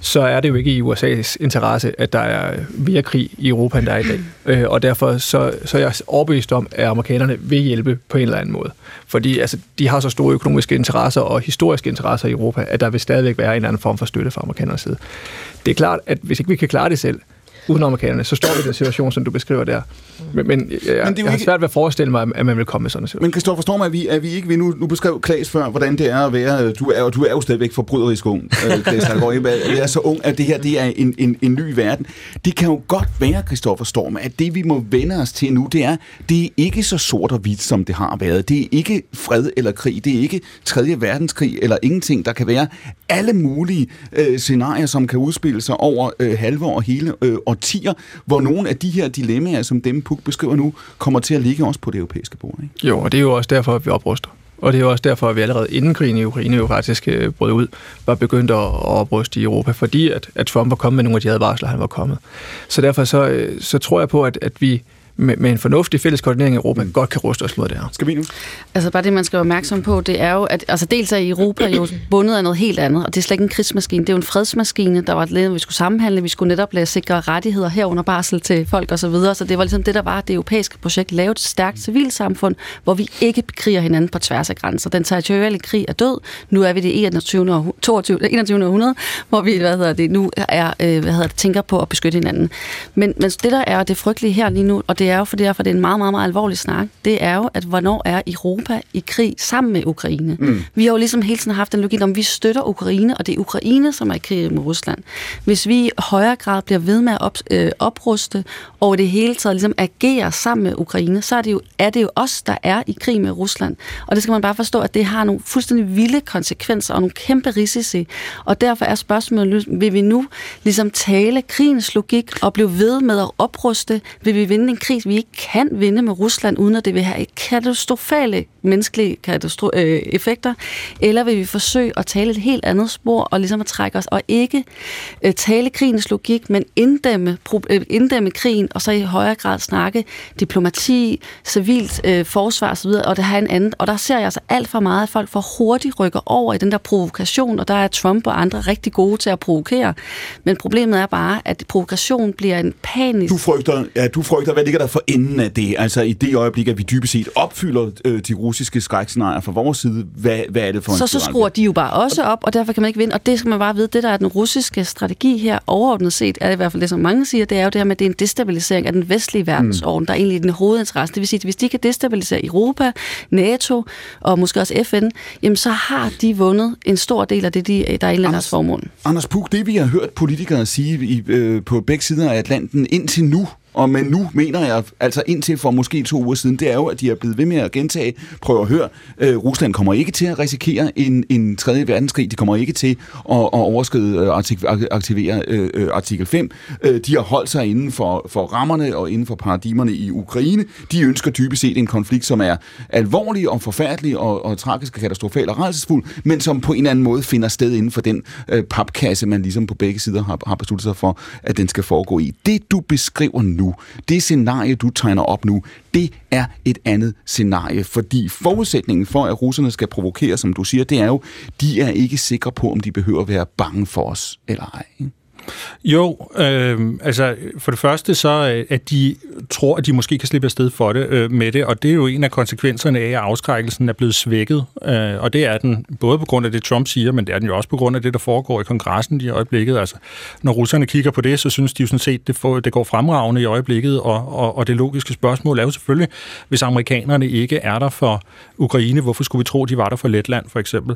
så er det jo ikke i USA's interesse, at der er mere krig i Europa, end der er i dag. Øh, og derfor så, så er jeg overbevist om, at amerikanerne vil hjælpe på en eller anden måde. Fordi altså, de har så store økonomiske interesser og historiske interesser i Europa, at der vil stadigvæk være en eller anden form for støtte fra amerikanernes side. Det er klart, at hvis ikke vi kan klare det selv, uden amerikanerne, så står vi i den situation, som du beskriver der. Men, men jeg, men det jeg har svært ved at forestille mig, at man vil komme med sådan en situation. Men Kristoffer Storm, er vi, er vi ikke vi nu, nu beskrev Klaas før, hvordan det er at være, du er, du er jo stadigvæk forbryderisk ung, øh, *laughs* Klaas Det er så ung, at det her det er en, en, en ny verden. Det kan jo godt være, Kristoffer Storm, at det vi må vende os til nu, det er, det er ikke så sort og hvidt, som det har været. Det er ikke fred eller krig, det er ikke 3. verdenskrig eller ingenting. Der kan være alle mulige øh, scenarier, som kan udspille sig over øh, halve og hele øh, årtier, hvor nogle af de her dilemmaer, som dem Puk beskriver nu, kommer til at ligge også på det europæiske bord. Ikke? Jo, og det er jo også derfor, at vi opruster. Og det er jo også derfor, at vi allerede inden krigen i Ukraine jo faktisk øh, brød ud, var begyndt at opruste i Europa, fordi at, at Trump var kommet med nogle af de advarsler, han var kommet. Så derfor så, øh, så tror jeg på, at, at vi med, med en fornuftig fælles koordinering i Europa mm. godt kan ruste os mod det her. Skal vi nu? Altså bare det, man skal være opmærksom på, det er jo, at altså dels er Europa jo bundet af noget helt andet, og det er slet ikke en krigsmaskine, det er jo en fredsmaskine, der var lidt, vi skulle sammenhandle, vi skulle netop lade sikre rettigheder herunder barsel til folk osv., så, videre. så det var ligesom det, der var det europæiske projekt, lave et stærkt civilsamfund, hvor vi ikke bekriger hinanden på tværs af grænser. Den territoriale krig er død, nu er vi det 21. 22, 21. århundrede, hvor vi hvad hedder det, nu er, øh, hvad hedder det, tænker på at beskytte hinanden. Men, men det, der er det frygtelige her lige nu, og det er jo for derfor, det er en meget, meget, meget alvorlig snak, det er jo, at hvornår er Europa i krig sammen med Ukraine? Mm. Vi har jo ligesom hele tiden haft den logik om, vi støtter Ukraine, og det er Ukraine, som er i krig med Rusland. Hvis vi i højere grad bliver ved med at op, øh, opruste, og det hele taget ligesom agerer sammen med Ukraine, så er det, jo, er det jo os, der er i krig med Rusland. Og det skal man bare forstå, at det har nogle fuldstændig vilde konsekvenser og nogle kæmpe risici. Og derfor er spørgsmålet, vil vi nu ligesom tale krigens logik og blive ved med at opruste? Vil vi vinde en krig, vi ikke kan vinde med Rusland, uden at det vil have katastrofale menneskelige katastro- øh, effekter, eller vil vi forsøge at tale et helt andet spor, og ligesom at trække os, og ikke øh, tale krigens logik, men inddæmme, øh, inddæmme krigen, og så i højere grad snakke diplomati, civilt øh, forsvar osv., og det har en anden, og der ser jeg altså alt for meget, at folk for hurtigt rykker over i den der provokation, og der er Trump og andre rigtig gode til at provokere, men problemet er bare, at provokation bliver en panisk... Du frygter, ja, du frygter hvad ligger der for enden af det? Altså i det øjeblik, at vi dybest set opfylder øh, de russiske skrækscenarier fra vores side, hvad, hvad er det for så, en Så skruer de jo bare også op, og derfor kan man ikke vinde. Og det skal man bare vide, det der er den russiske strategi her, overordnet set, er det i hvert fald det, som mange siger, det er jo det her med, at det er en destabilisering af den vestlige verdensorden, mm. der er egentlig den hovedinteresse. Det vil sige, at hvis de kan destabilisere Europa, NATO og måske også FN, jamen så har de vundet en stor del af det, de, der er i deres formål. Anders Puk, det vi har hørt politikere sige i, øh, på begge sider af Atlanten indtil nu, og men nu mener jeg, altså indtil for måske to uger siden, det er jo, at de er blevet ved med at gentage, prøve at høre, øh, Rusland kommer ikke til at risikere en, en tredje verdenskrig, de kommer ikke til at, at overskride øh, artik, aktivere øh, øh, artikel 5. Øh, de har holdt sig inden for, for rammerne og inden for paradigmerne i Ukraine. De ønsker dybest set en konflikt, som er alvorlig og forfærdelig og, og tragisk og katastrofal og rejsesfuld, men som på en eller anden måde finder sted inden for den øh, papkasse, man ligesom på begge sider har, har besluttet sig for, at den skal foregå i. Det, du beskriver nu, nu, det scenarie, du tegner op nu, det er et andet scenarie, fordi forudsætningen for, at russerne skal provokere, som du siger, det er jo, de er ikke sikre på, om de behøver at være bange for os eller ej. Jo, øh, altså for det første så, øh, at de tror, at de måske kan slippe afsted for det øh, med det, og det er jo en af konsekvenserne af, at afskrækkelsen er blevet svækket, øh, og det er den både på grund af det, Trump siger, men det er den jo også på grund af det, der foregår i kongressen i øjeblikket. Altså, når russerne kigger på det, så synes de jo sådan set, det, får, det går fremragende i øjeblikket, og, og, og det logiske spørgsmål er jo selvfølgelig, hvis amerikanerne ikke er der for Ukraine, hvorfor skulle vi tro, de var der for Letland, for eksempel?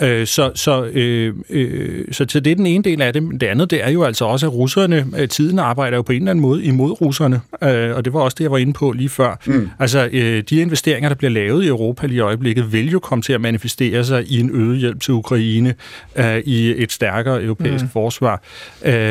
Øh, så, så, øh, øh, så, så det er den ene del af det. Det andet, det er jo altså også, at russerne, øh, tiden arbejder jo på en eller anden måde imod russerne, øh, og det var også det, jeg var inde på lige før. Mm. Altså, øh, de investeringer, der bliver lavet i Europa lige i øjeblikket, vil jo komme til at manifestere sig i en øget hjælp til Ukraine, i et stærkere europæisk mm. forsvar.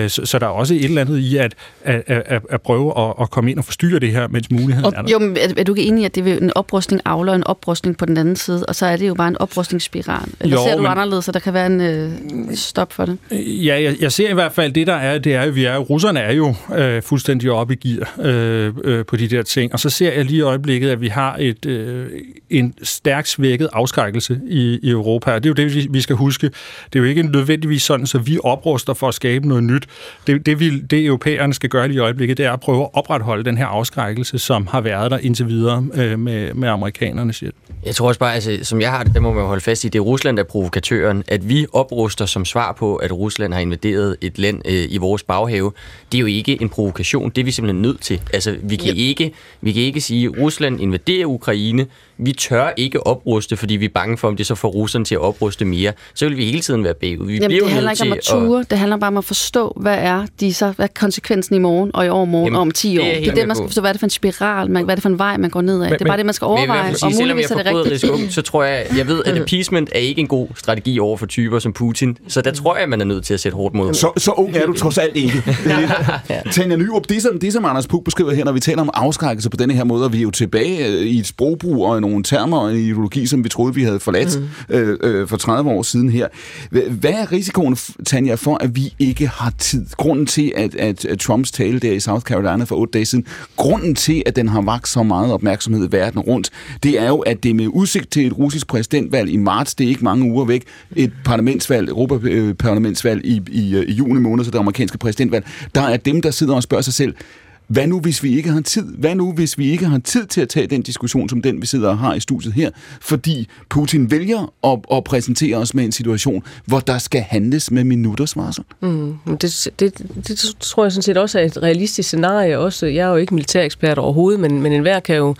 Så, så der er også et eller andet i at, at, at, at prøve at, at komme ind og forstyrre det her, mens muligheden og, er der. Jo, men er, er du ikke enig i, at det er en oprustning afler en oprustning på den anden side, og så er det jo bare en oprustningsspiral? Eller Jo, ser du men- anderledes, at der kan være en øh, stop for det? Ja, jeg, jeg ser i hvert fald, det der er, det er, at vi er, russerne er jo øh, fuldstændig oppe i gear øh, øh, på de der ting. Og så ser jeg lige i øjeblikket, at vi har et, øh, en stærkt svækket afskrækkelse i, i Europa. Og det er jo det, vi, vi skal huske. Det er jo ikke nødvendigvis sådan, så vi opruster for at skabe noget nyt. Det, det, vi, det europæerne skal gøre lige i øjeblikket, det er at prøve at opretholde den her afskrækkelse, som har været der indtil videre øh, med, med amerikanernes hjælp. Jeg tror også bare, altså, som jeg har det, der må man jo holde fast i, det er Rusland, der er provokatøren. At vi opruster som svar på, at Rusland har invaderet et land øh, i vores baghave, det er jo ikke en provokation. Det er vi simpelthen nødt til. Altså, vi kan, ikke, vi kan ikke sige, at Rusland invaderer Ukraine. Vi tør ikke opruste, fordi vi er bange for, om det så får russerne til at opruste mere. Så vil vi hele tiden være bagud. Vi Jamen, bliver det handler nødt ikke om at ture, det handler bare om at forstå, hvad er, de så, hvad er konsekvensen i morgen, og i overmorgen, Jamen, og om 10 det år. er jeg Det er det, man skal forstå, hvad er det for en spiral, man, hvad er det for en vej, man går ned ad. Det er bare det, man skal Men overveje, sige, og muligvis er er det rigtigt. ung, så tror jeg, jeg ved, at appeasement er ikke en god strategi over for typer som Putin. Så der tror jeg, man er nødt til at sætte hårdt mod. Så, så ung er du trods alt ikke. *laughs* Tanja Nyrup, det som, det som Anders Puk beskriver her, når vi taler om afskrækkelse på denne her måde, og vi er jo tilbage øh, i et sprogbrug og i nogle termer og en ideologi, som vi troede, vi havde forladt mm. øh, øh, for 30 år siden her. Hva- Hvad er risikoen, Tanja, for at vi ikke har tid? Grunden til, at, at, at Trumps tale der i South Carolina for otte dage siden, grunden til, at den har vagt så meget opmærksomhed verden rundt, det er jo, at det med udsigt til et russisk præsidentvalg i marts, det er ikke mange uger væk, et parlamentsvalg, Europaparlamentsvalg i, i, i juni måned, så det amerikanske præsidentvalg, der er dem, der sidder og spørger sig selv, hvad nu, hvis vi ikke har tid? Hvad nu, hvis vi ikke har tid til at tage den diskussion, som den, vi sidder og har i studiet her? Fordi Putin vælger at, at præsentere os med en situation, hvor der skal handles med minutters varsel. Mm, det, det, det tror jeg sådan set også er et realistisk scenarie. Også, jeg er jo ikke militærekspert overhovedet, men, men enhver kan jo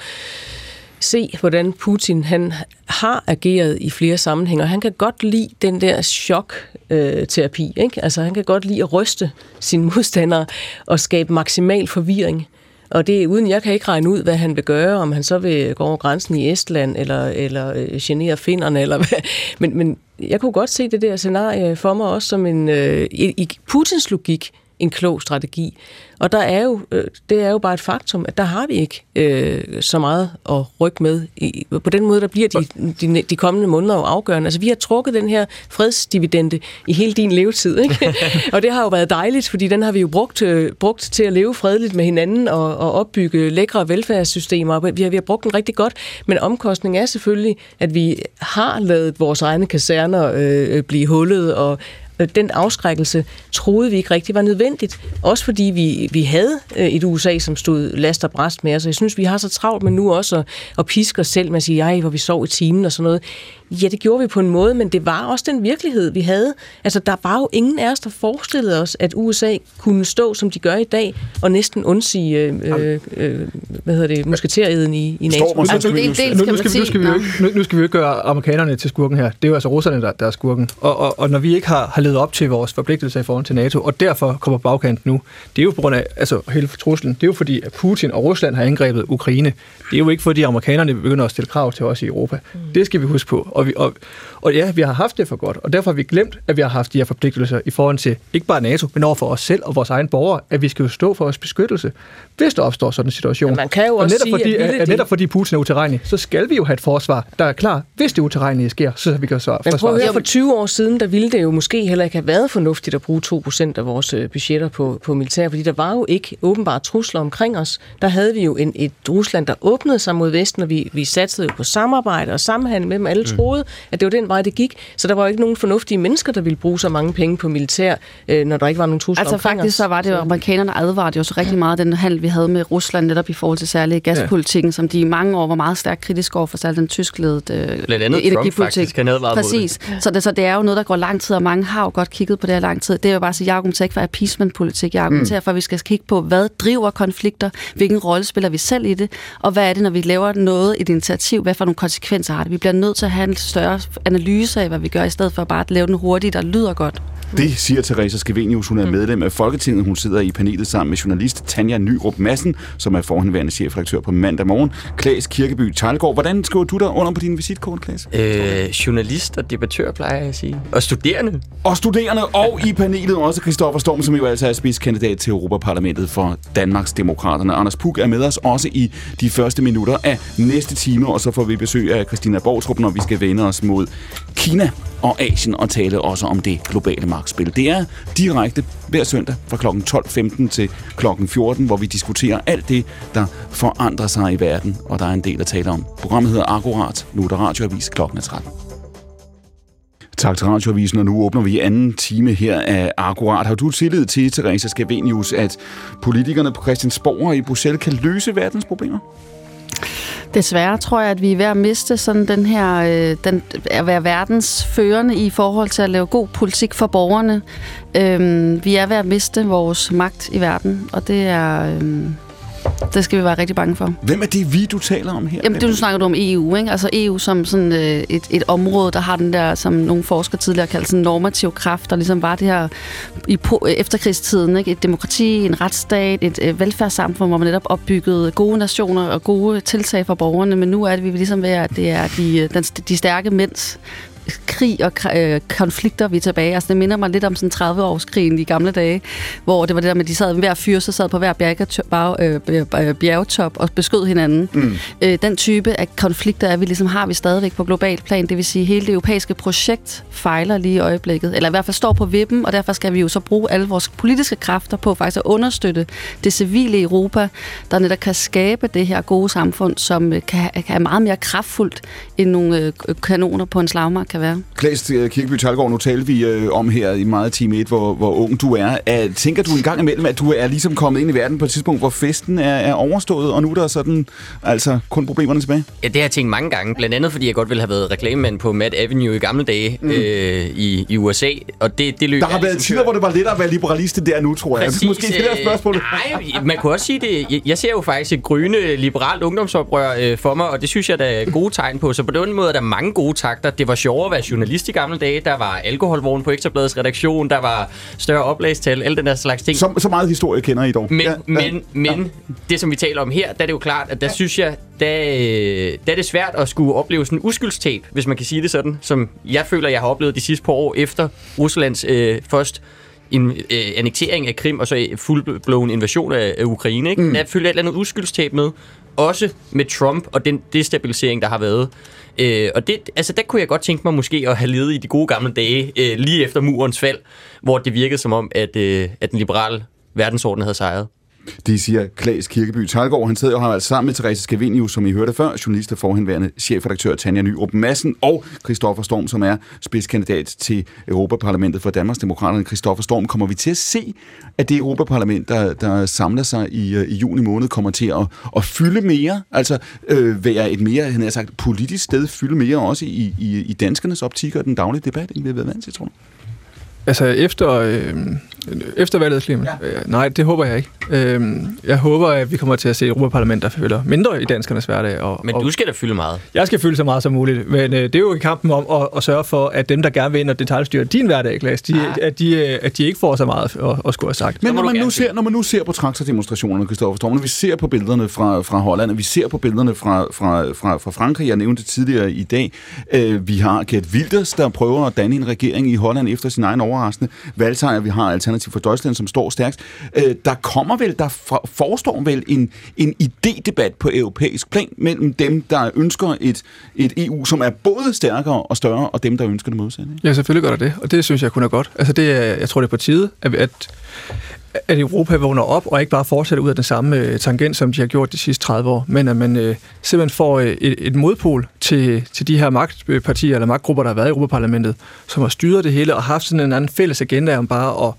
se, hvordan Putin han har ageret i flere sammenhænge, og han kan godt lide den der chok-terapi. Ikke? Altså, han kan godt lide at ryste sine modstandere og skabe maksimal forvirring. Og det er uden, jeg kan ikke regne ud, hvad han vil gøre, om han så vil gå over grænsen i Estland, eller, eller øh, genere finnerne, eller hvad. Men, men jeg kunne godt se det der scenarie for mig også som en, øh, i, i Putins logik, en klog strategi. Og der er jo, øh, det er jo bare et faktum, at der har vi ikke øh, så meget at rykke med. I, på den måde, der bliver de, de, de kommende måneder jo afgørende. Altså, vi har trukket den her fredsdividende i hele din levetid, ikke? *laughs* og det har jo været dejligt, fordi den har vi jo brugt, øh, brugt til at leve fredeligt med hinanden og, og opbygge lækre velfærdssystemer. Vi har, vi har brugt den rigtig godt, men omkostningen er selvfølgelig, at vi har lavet vores egne kaserner øh, blive hullet, og Øh, den afskrækkelse troede vi ikke rigtig var nødvendigt. Også fordi vi, vi havde øh, et USA, som stod last og bræst med os. Og jeg synes, vi har så travlt med nu også at, at piske os selv med at sige, ej, hvor vi sov i timen og sådan noget. Ja, det gjorde vi på en måde, men det var også den virkelighed, vi havde. Altså, der var jo ingen af os, der forestillede os, at USA kunne stå, som de gør i dag, og næsten undsige, øh, øh, hvad hedder det, musketereden i, i NATO. Nu, nu, nu, nu, skal vi, nu, skal vi nu, nu skal vi jo ikke gøre amerikanerne til skurken her. Det er jo altså russerne, der, der er skurken. Og, og, og når vi ikke har, har levet op til vores forpligtelser i forhold til NATO, og derfor kommer bagkant nu, det er jo på grund af altså, hele truslen. Det er jo fordi, at Putin og Rusland har angrebet Ukraine. Det er jo ikke fordi, amerikanerne begynder at stille krav til os i Europa. Mm. Det skal vi huske på. Og, vi, og, og ja, vi har haft det for godt, og derfor har vi glemt, at vi har haft de her forpligtelser i forhold til ikke bare NATO, men over for os selv og vores egen borgere, at vi skal jo stå for vores beskyttelse, hvis der opstår sådan en situation. Men man kan jo og også netop sige, fordi, at at de- netop fordi Putin er utilregnelig, så skal vi jo have et forsvar, der er klar, hvis det utilregnelige sker, så vi kan svare Men prøv at høre, for 20 år siden, der ville det jo måske heller ikke have været fornuftigt at bruge 2% af vores øh, budgetter på, på militær, fordi der var jo ikke åbenbart trusler omkring os. Der havde vi jo en, et Rusland, der åbnede sig mod Vesten, og vi, vi satsede jo på samarbejde og samhandel med dem. Alle mm. Troede, at det var den vej, det gik. Så der var jo ikke nogen fornuftige mennesker, der ville bruge så mange penge på militær, øh, når der ikke var nogen trusler altså, faktisk os. så var det jo, amerikanerne advarede jo så rigtig meget den handel, vi havde med Rusland, netop i forhold til særligt gaspolitikken, ja. som de i mange år var meget stærkt kritiske over for, særligt den tyskledede øh, Blandt andet Trump faktisk, han Præcis. Så det, så det er jo noget, der går lang tid, og mange har jo godt kigget på det her lang tid. Det er jo bare at sige, jeg argumenterer ikke for appeasement-politik. Jeg argumenterer mm. for, at vi skal kigge på, hvad driver konflikter, hvilken rolle spiller vi selv i det, og hvad er det, når vi laver noget, et initiativ, hvad for nogle konsekvenser har det. Vi bliver nødt til at have en større analyse af, hvad vi gør, i stedet for bare at lave den hurtigt, der lyder godt. Det siger Teresa Skevenius. Hun er medlem af Folketinget. Hun sidder i panelet sammen med journalist Tanja Nyrup Madsen, som er forhenværende chefredaktør på mandag morgen. Klaas Kirkeby Tejlgaard. Hvordan skriver du der under på din visitkort, Klaas? Øh, journalist og debattør, plejer jeg at sige. Og studerende. Og studerende, og i panelet også Christoffer Storm, som jo altså er spidskandidat til Europaparlamentet for Danmarks Demokraterne. Anders Puk er med os også i de første minutter af næste time, og så får vi besøg af Christina Borgtrup, når vi skal vende os mod Kina og Asien og tale også om det globale magtspil. Det er direkte hver søndag fra kl. 12.15 til kl. 14, hvor vi diskuterer alt det, der forandrer sig i verden, og der er en del at tale om. Programmet hedder Akkurat. Nu er der radioavis kl. 13. Tak til Radioavisen, og nu åbner vi anden time her af Akkurat. Har du tillid til, Teresa Scavenius, at politikerne på Christiansborg og i Bruxelles kan løse verdens problemer? Desværre tror jeg, at vi er ved at miste sådan den her, øh, den, at være verdens førende i forhold til at lave god politik for borgerne. Øhm, vi er ved at miste vores magt i verden, og det er... Øh, det skal vi være rigtig bange for. Hvem er det vi, du taler om her? Jamen, det du snakker du om EU, ikke? Altså EU som sådan øh, et, et område, der har den der, som nogle forskere tidligere kaldte sådan normativ kraft, der ligesom var det her i efterkrigstiden, ikke? Et demokrati, en retsstat, et øh, velfærdssamfund, hvor man netop opbyggede gode nationer og gode tiltag for borgerne, men nu er det vi ligesom ved, at det er de, øh, den, de stærke mænds krig og øh, konflikter, vi er tilbage. Altså, det minder mig lidt om sådan 30-årskrigen i gamle dage, hvor det var det der med, at de sad hver fyr, så sad på hver bjergetop, øh, bjergetop og beskød hinanden. Mm. Øh, den type af konflikter er vi ligesom har vi stadigvæk på global plan. Det vil sige, at hele det europæiske projekt fejler lige i øjeblikket, eller i hvert fald står på vippen, og derfor skal vi jo så bruge alle vores politiske kræfter på faktisk at understøtte det civile Europa, der netop kan skabe det her gode samfund, som kan, kan er meget mere kraftfuldt end nogle kanoner på en slagmark kan være. Klaas øh, Kirkeby Talgaard, nu talte vi øh, om her i meget time 1, hvor, hvor ung du er. er. Tænker du en gang imellem, at du er ligesom kommet ind i verden på et tidspunkt, hvor festen er, er overstået, og nu er der sådan altså kun problemerne tilbage? Ja, det har jeg tænkt mange gange. Blandt andet, fordi jeg godt ville have været reklamemand på Mad Avenue i gamle dage mm. øh, i, i USA. Og det, det løb der har været ligesom tider, hvor det var lettere at være liberalist der nu, tror jeg. Præcis, Måske stille spørgsmål. Nej, man kunne også sige det. Jeg ser jo faktisk et gryende liberalt ungdomsoprør øh, for mig, og det synes jeg, der er gode tegn på. Så på den måde er der mange gode takter. Det var sjovere at være journalist i gamle dage. Der var alkoholvogn på Ekstrabladets redaktion. Der var større oplagstal. Alle den der slags ting. Så, så meget historie kender I dog. Men, ja, men, ja. men det, som vi taler om her, der er det jo klart, at der ja. synes jeg, der, der er det svært at skulle opleve sådan en uskyldstab, hvis man kan sige det sådan, som jeg føler, jeg har oplevet de sidste par år efter Ruslands øh, først en øh, annektering af Krim og så fuldblåen invasion af, af Ukraine. Ikke? Mm. Der følger et eller andet uskyldstab med. Også med Trump og den destabilisering, der har været. Øh, og det, altså, der kunne jeg godt tænke mig måske at have levet i de gode gamle dage, øh, lige efter murens fald, hvor det virkede som om, at, øh, at den liberale verdensorden havde sejret. Det siger Klaas Kirkeby Talgaard. Han sidder jo her altså sammen med Therese Scavenius, som I hørte før, journalist og forhenværende chefredaktør Tanja Nyrup Madsen, og Christoffer Storm, som er spidskandidat til Europaparlamentet for Danmarks Demokraterne. Christoffer Storm, kommer vi til at se, at det Europaparlament, der, der samler sig i, øh, i juni måned, kommer til at, at fylde mere? Altså øh, være et mere, han har sagt, politisk sted, fylde mere også i, i, i danskernes optik og den daglige debat, end vi har været vant til, tror du? Altså efter, øh, efter valget, Kliman? Ja. Øh, nej, det håber jeg ikke. Øh, jeg håber, at vi kommer til at se Europaparlament, der fylder mindre i danskernes hverdag. Og, men du skal da fylde meget. Jeg skal fylde så meget som muligt. Men øh, det er jo i kampen om at, at sørge for, at dem, der gerne vil ind og detaljstyre din hverdag, Klaas, de, ja. at, de, øh, at de ikke får så meget at, at skulle have sagt. Men når man, nu ser, når man nu ser på traktordemonstrationerne, Kristoffer Storm, når vi ser på billederne fra, fra Holland, og vi ser på billederne fra, fra, fra, fra Frankrig, jeg nævnte tidligere i dag, øh, vi har Gert Wilders, der prøver at danne en regering i Holland efter sin egen over overraskende valgsejr. Vi har Alternativ for Deutschland, som står stærkt. Øh, der kommer vel, der for, forestår vel en, en idédebat på europæisk plan mellem dem, der ønsker et, et EU, som er både stærkere og større, og dem, der ønsker det modsatte. Ja, selvfølgelig gør der det, og det synes jeg kun er godt. Altså det er, jeg tror, det er på tide, at, at at Europa vågner op og ikke bare fortsætter ud af den samme øh, tangent, som de har gjort de sidste 30 år, men at man øh, simpelthen får øh, et, et modpol til, til de her magtpartier eller magtgrupper, der har været i Europaparlamentet, som har styret det hele og haft sådan en anden fælles agenda om bare at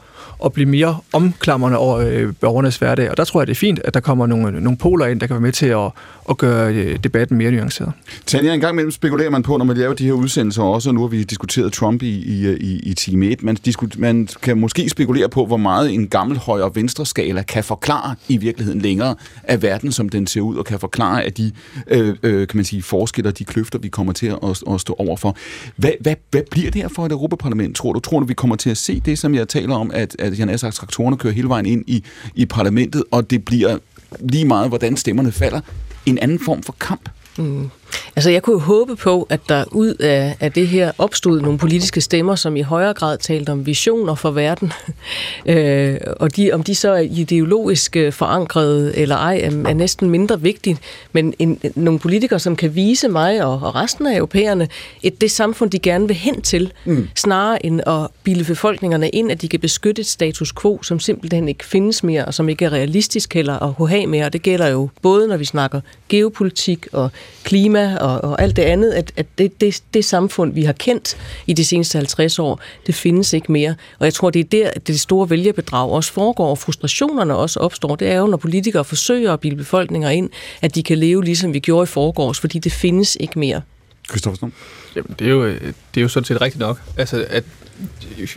at blive mere omklamrende over øh, borgernes hverdag. Og der tror jeg, det er fint, at der kommer nogle, nogle poler ind, der kan være med til at, at gøre øh, debatten mere nuanceret. Tanja, en gang imellem spekulerer man på, når man laver de her udsendelser også, og nu har vi diskuteret Trump i, i, øh, i, i time 1, man, man kan måske spekulere på, hvor meget en gammel højre venstre skala kan forklare i virkeligheden længere af verden, som den ser ud, og kan forklare af de øh, øh, kan man sige, forskelle de kløfter, vi kommer til at, at stå overfor. Hvad, hvad, hvad bliver det her for et Europaparlament, tror du? Tror du, vi kommer til at se det, som jeg taler om, at, at Jan Asser traktorerne kører hele vejen ind i, i parlamentet, og det bliver lige meget, hvordan stemmerne falder, en anden form for kamp? Mm. Altså, jeg kunne håbe på, at der ud af, af det her opstod nogle politiske stemmer, som i højere grad talte om visioner for verden. *laughs* øh, og de, om de så er ideologisk forankrede eller ej, er, er næsten mindre vigtigt. Men en, nogle politikere, som kan vise mig og, og resten af europæerne et det samfund, de gerne vil hen til, mm. snarere end at bilde befolkningerne ind, at de kan beskytte et status quo, som simpelthen ikke findes mere, og som ikke er realistisk heller at have mere. Og det gælder jo både, når vi snakker geopolitik og klima og, og alt det andet, at, at det, det, det samfund, vi har kendt i de seneste 50 år, det findes ikke mere. Og jeg tror, det er der, at det store vælgerbedrag også foregår, og frustrationerne også opstår. Det er jo, når politikere forsøger at bilde befolkninger ind, at de kan leve ligesom vi gjorde i forgårs, fordi det findes ikke mere. Christoffer Jamen, det er, jo, det er jo sådan set rigtigt nok. Altså, at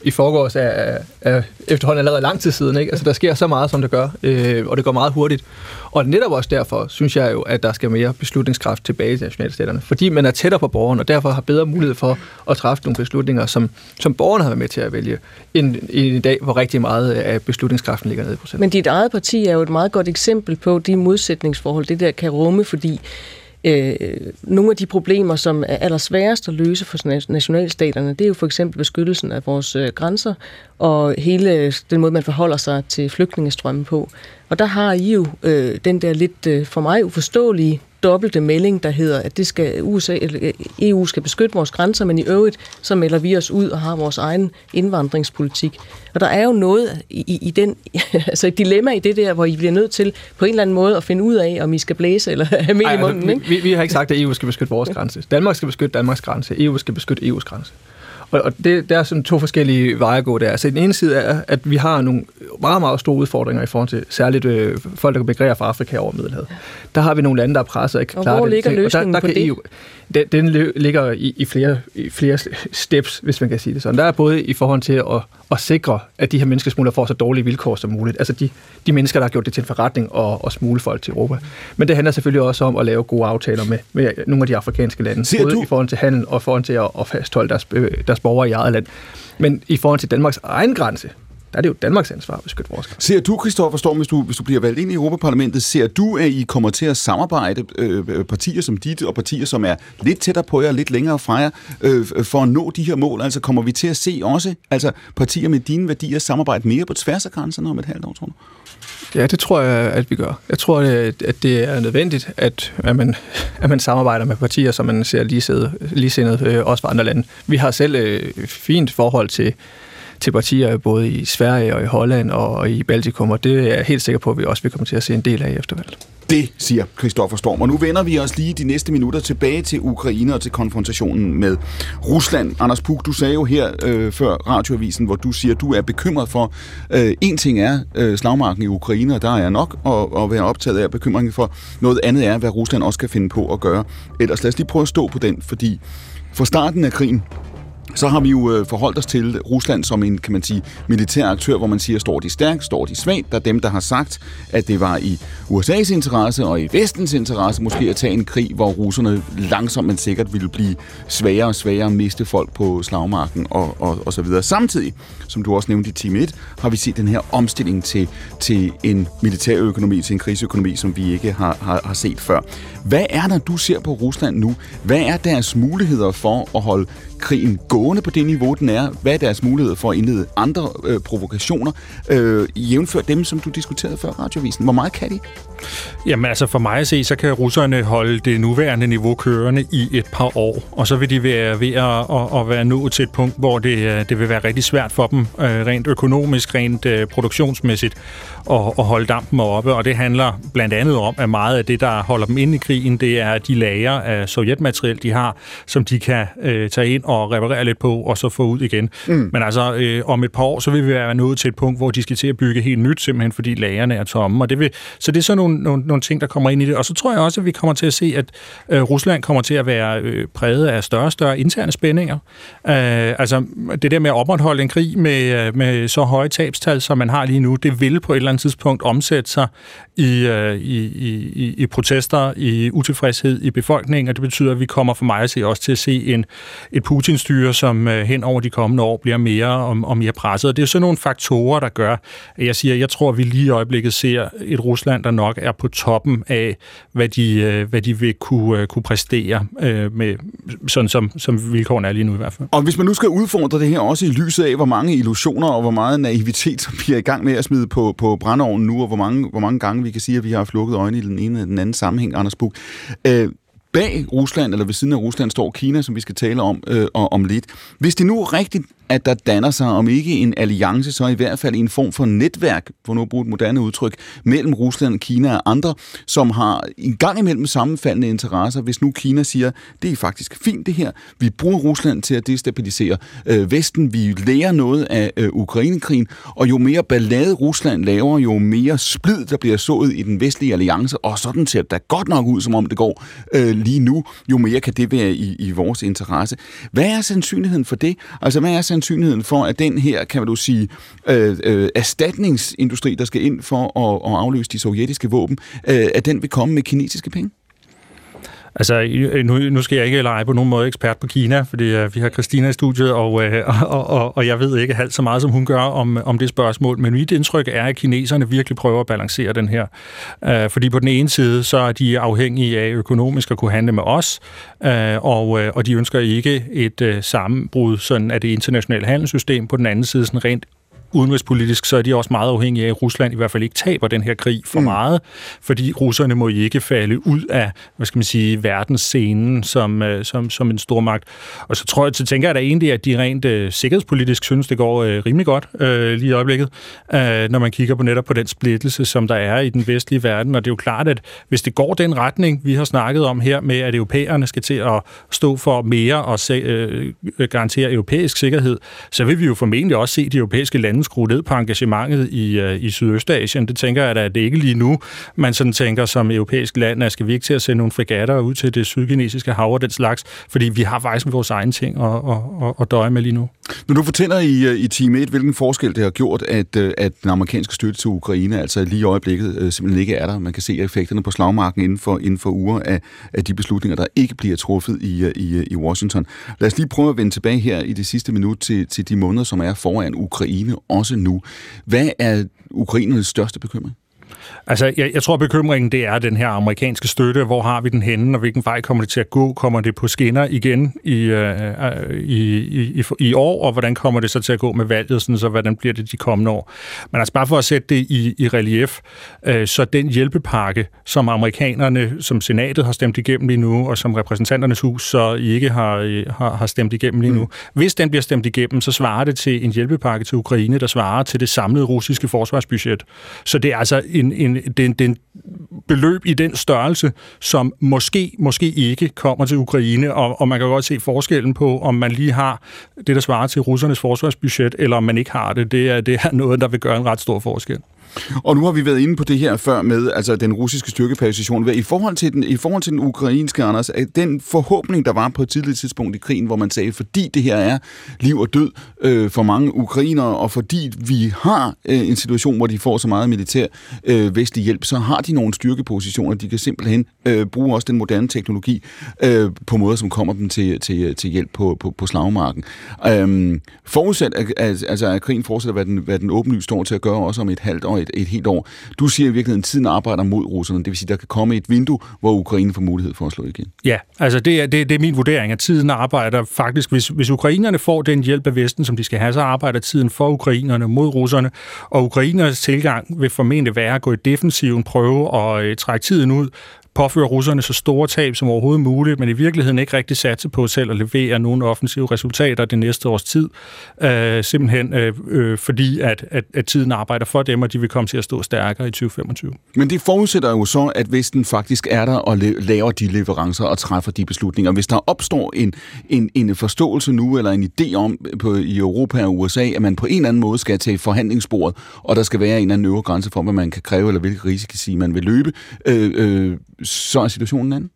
i forgårs er, er, efterhånden allerede lang tid siden. Ikke? Altså, der sker så meget, som det gør, øh, og det går meget hurtigt. Og netop også derfor synes jeg jo, at der skal mere beslutningskraft tilbage til nationalstaterne. Fordi man er tættere på borgeren, og derfor har bedre mulighed for at træffe nogle beslutninger, som, som borgerne har været med til at vælge, end i dag, hvor rigtig meget af beslutningskraften ligger nede i processen. Men dit eget parti er jo et meget godt eksempel på de modsætningsforhold, det der kan rumme, fordi Øh, nogle af de problemer, som er allersværest at løse for nationalstaterne, det er jo for eksempel beskyttelsen af vores øh, grænser og hele øh, den måde, man forholder sig til flygtningestrømmen på. Og der har I jo øh, den der lidt øh, for mig uforståelige dobbelte melding, der hedder, at det skal USA, eller EU skal beskytte vores grænser, men i øvrigt så melder vi os ud og har vores egen indvandringspolitik. Og der er jo noget i, i den, *laughs* altså et dilemma i det der, hvor I bliver nødt til på en eller anden måde at finde ud af, om I skal blæse eller have med i altså, munden. Ikke? Vi, vi har ikke sagt, at EU skal beskytte vores grænse. Danmark skal beskytte Danmarks grænse. EU skal beskytte EU's grænse. Og, og det, der er sådan to forskellige veje at gå der. Altså den ene side er, at vi har nogle meget, meget store udfordringer i forhold til særligt øh, folk, der kan migrere fra Afrika over Middelhavet. Der har vi nogle lande, der er presset og ikke klarer det. Og hvor ligger løsningen der, der på det? EU, den, den ligger i, i, flere, i flere steps, hvis man kan sige det sådan. Der er både i forhold til at, at sikre, at de her menneskesmuglere får så dårlige vilkår som muligt. Altså de, de mennesker, der har gjort det til en forretning og, og smule folk til Europa. Men det handler selvfølgelig også om at lave gode aftaler med, med nogle af de afrikanske lande. Ser både du? i forhold til handel og i forhold til at, at fastholde deres, øh, deres borgere i eget land. Men i forhold til Danmarks egen grænse, der er det jo Danmarks ansvar at beskytte vores grænser. Ser du, Christoffer Storm, hvis du, hvis du bliver valgt ind i Europaparlamentet, ser du, at I kommer til at samarbejde øh, partier som dit og partier, som er lidt tættere på jer, lidt længere fra jer, øh, for at nå de her mål? Altså kommer vi til at se også altså, partier med dine værdier samarbejde mere på tværs af grænserne om et halvt år, tror du? Ja, det tror jeg, at vi gør. Jeg tror, at det er nødvendigt, at, at, man, at man samarbejder med partier, som man ser ligesindet, øh, også fra andre lande. Vi har selv øh, fint forhold til til partier både i Sverige og i Holland og i Baltikum, og det er jeg helt sikker på, at vi også vil komme til at se en del af i eftervalget. Det siger Christoffer Storm. Og nu vender vi os lige de næste minutter tilbage til Ukraine og til konfrontationen med Rusland. Anders Puk, du sagde jo her øh, før radioavisen, hvor du siger, at du er bekymret for, øh, en ting er øh, slagmarken i Ukraine, og der er nok at, at være optaget af bekymringen for. Noget andet er, hvad Rusland også kan finde på at gøre. Ellers lad os lige prøve at stå på den, fordi fra starten af krigen, så har vi jo øh, forholdt os til Rusland som en, kan man sige, militær aktør, hvor man siger, står de stærkt, står de svagt. Der er dem, der har sagt, at det var i USA's interesse og i vestens interesse måske at tage en krig, hvor russerne langsomt men sikkert ville blive svagere og svagere og miste folk på slagmarken og, og, og så videre. Samtidig, som du også nævnte i time 1, har vi set den her omstilling til, til en militærøkonomi, til en krigsøkonomi, som vi ikke har, har, har set før. Hvad er der, du ser på Rusland nu? Hvad er deres muligheder for at holde krigen gående på det niveau, den er? Hvad er deres muligheder for at indlede andre øh, provokationer? Øh, jævnfør dem, som du diskuterede før radiovisen. Hvor meget kan de? Jamen altså for mig at se, så kan russerne holde det nuværende niveau kørende i et par år, og så vil de være ved at, at, at være nået til et punkt, hvor det, øh, det vil være rigtig svært for dem, øh, rent økonomisk, rent øh, produktionsmæssigt, at, at holde dampen oppe, og det handler blandt andet om, at meget af det, der holder dem inde i krigen, det er de lager af sovjetmateriel, de har, som de kan øh, tage ind og reparere lidt på, og så få ud igen. Mm. Men altså, øh, om et par år, så vil vi være nået til et punkt, hvor de skal til at bygge helt nyt, simpelthen fordi lagerne er tomme, og det vil, så det er sådan nogle, nogle, nogle ting, der kommer ind i det. Og så tror jeg også, at vi kommer til at se, at øh, Rusland kommer til at være øh, præget af større og større interne spændinger. Øh, altså, det der med at opretholde en krig med, øh, med så høje tabstal, som man har lige nu, det vil på et eller andet tidspunkt omsætte sig i, øh, i, i, i protester, i utilfredshed i befolkningen, og det betyder, at vi kommer for mig at se også til at se en, et Putin-styre, som øh, hen over de kommende år bliver mere og, og mere presset. Og det er sådan nogle faktorer, der gør, at jeg siger, at jeg tror, at vi lige i øjeblikket ser et Rusland, der nok er på toppen af, hvad de, øh, hvad de vil kunne, øh, kunne præstere øh, med, sådan som, som vilkårene er lige nu i hvert fald. Og hvis man nu skal udfordre det her også i lyset af, hvor mange illusioner og hvor meget naivitet, som vi er i gang med at smide på, på brændeovnen nu, og hvor mange, hvor mange gange vi kan sige, at vi har flukket øjnene i den ene eller den anden sammenhæng, Anders Facebook. Øh, bag Rusland, eller ved siden af Rusland, står Kina, som vi skal tale om øh, om lidt. Hvis det nu er rigtigt, at der danner sig, om ikke en alliance, så i hvert fald en form for netværk, for nu at bruge et moderne udtryk, mellem Rusland, Kina og andre, som har en gang imellem sammenfaldende interesser. Hvis nu Kina siger, det er faktisk fint det her, vi bruger Rusland til at destabilisere øh, Vesten, vi lærer noget af øh, Ukrainekrigen, og jo mere ballade Rusland laver, jo mere splid der bliver sået i den vestlige alliance, og sådan ser det da godt nok ud, som om det går øh, lige nu, jo mere kan det være i, i vores interesse. Hvad er sandsynligheden for det? Altså, hvad er sandsynligheden for, at den her, kan man du sige, øh, øh, erstatningsindustri, der skal ind for at, at afløse de sovjetiske våben, øh, at den vil komme med kinesiske penge? Altså, nu, nu skal jeg ikke lege på nogen måde ekspert på Kina, fordi uh, vi har Christina i studiet, og, *laughs* uh, og, og, og jeg ved ikke halvt så meget, som hun gør om, om det spørgsmål, men mit indtryk er, at kineserne virkelig prøver at balancere den her. Uh, fordi på den ene side, så er de afhængige af økonomisk at kunne handle med os, uh, og, uh, og de ønsker ikke et uh, sammenbrud sådan af det internationale handelssystem. På den anden side, sådan rent udenrigspolitisk, så er de også meget afhængige af, at Rusland i hvert fald ikke taber den her krig for mm. meget, fordi russerne må ikke falde ud af, hvad skal man sige, verdensscenen som, øh, som, som en stormagt. Og så tror jeg, så tænker jeg da egentlig, at de rent uh, sikkerhedspolitisk synes, det går uh, rimelig godt uh, lige i øjeblikket, uh, når man kigger på netop på den splittelse, som der er i den vestlige verden. Og det er jo klart, at hvis det går den retning, vi har snakket om her med, at europæerne skal til at stå for mere og se, uh, garantere europæisk sikkerhed, så vil vi jo formentlig også se de europæiske lande lande skrue ned på engagementet i, øh, i Sydøstasien. Det tænker jeg da, at det ikke lige nu, man sådan tænker som europæisk land, at skal vi ikke til at sende nogle fregatter ud til det sydkinesiske hav og den slags, fordi vi har faktisk vores egne ting at, at, at, døje med lige nu. Når du fortæller i, øh, i time 1, hvilken forskel det har gjort, at, øh, at den amerikanske støtte til Ukraine altså lige i øjeblikket simpelthen ikke er der. Man kan se effekterne på slagmarken inden for, inden for uger af, af de beslutninger, der ikke bliver truffet i, i, i Washington. Lad os lige prøve at vende tilbage her i det sidste minut til, til de måneder, som er foran Ukraine også nu. Hvad er Ukrainernes største bekymring? Altså, jeg, jeg tror, bekymringen det er den her amerikanske støtte. Hvor har vi den henne, og hvilken vej kommer det til at gå? Kommer det på skinner igen i, øh, i, i, i år, og hvordan kommer det så til at gå med valget, sådan, så hvordan bliver det de kommende år? Men altså bare for at sætte det i, i relief, øh, så den hjælpepakke, som amerikanerne, som senatet har stemt igennem lige nu, og som repræsentanternes hus så ikke har, har, har stemt igennem lige nu, mm. hvis den bliver stemt igennem, så svarer det til en hjælpepakke til Ukraine, der svarer til det samlede russiske forsvarsbudget. Så det er altså en, en, den, den beløb i den størrelse, som måske, måske ikke kommer til Ukraine, og, og man kan godt se forskellen på, om man lige har det, der svarer til russernes forsvarsbudget, eller om man ikke har det. Det er, det er noget, der vil gøre en ret stor forskel. Og nu har vi været inde på det her før med altså den russiske styrkeposition. I forhold til den, i forhold til den ukrainske, Anders, den forhåbning, der var på et tidligt tidspunkt i krigen, hvor man sagde, fordi det her er liv og død øh, for mange ukrainere, og fordi vi har øh, en situation, hvor de får så meget militær øh, vestlig hjælp, så har de nogle styrkepositioner. De kan simpelthen øh, bruge også den moderne teknologi øh, på måder, som kommer dem til, til, til hjælp på, på, på slagmarken. Øh, forudsat, at, at, altså, at krigen fortsætter, hvad den, hvad den åbenlyst står til at gøre også om et halvt år et, et helt år. Du siger i virkeligheden, at tiden arbejder mod russerne. Det vil sige, at der kan komme et vindue, hvor Ukraine får mulighed for at slå igen. Ja, altså det er, det, det er min vurdering, at tiden arbejder faktisk, hvis, hvis ukrainerne får den hjælp af Vesten, som de skal have, så arbejder tiden for ukrainerne mod russerne, og ukrainernes tilgang vil formentlig være at gå i defensiven, prøve at øh, trække tiden ud, påføre russerne så store tab som overhovedet muligt, men i virkeligheden ikke rigtig satse på selv at levere nogle offensive resultater det næste års tid. Øh, simpelthen øh, øh, fordi, at, at, at tiden arbejder for dem, og de vil komme til at stå stærkere i 2025. Men det forudsætter jo så, at Vesten faktisk er der og laver de leverancer og træffer de beslutninger. Hvis der opstår en, en, en forståelse nu, eller en idé om på, i Europa og USA, at man på en eller anden måde skal til forhandlingsbordet, og der skal være en eller anden øvre grænse for, hvad man kan kræve, eller hvilke risici man vil løbe, øh, øh, så er situationen anden.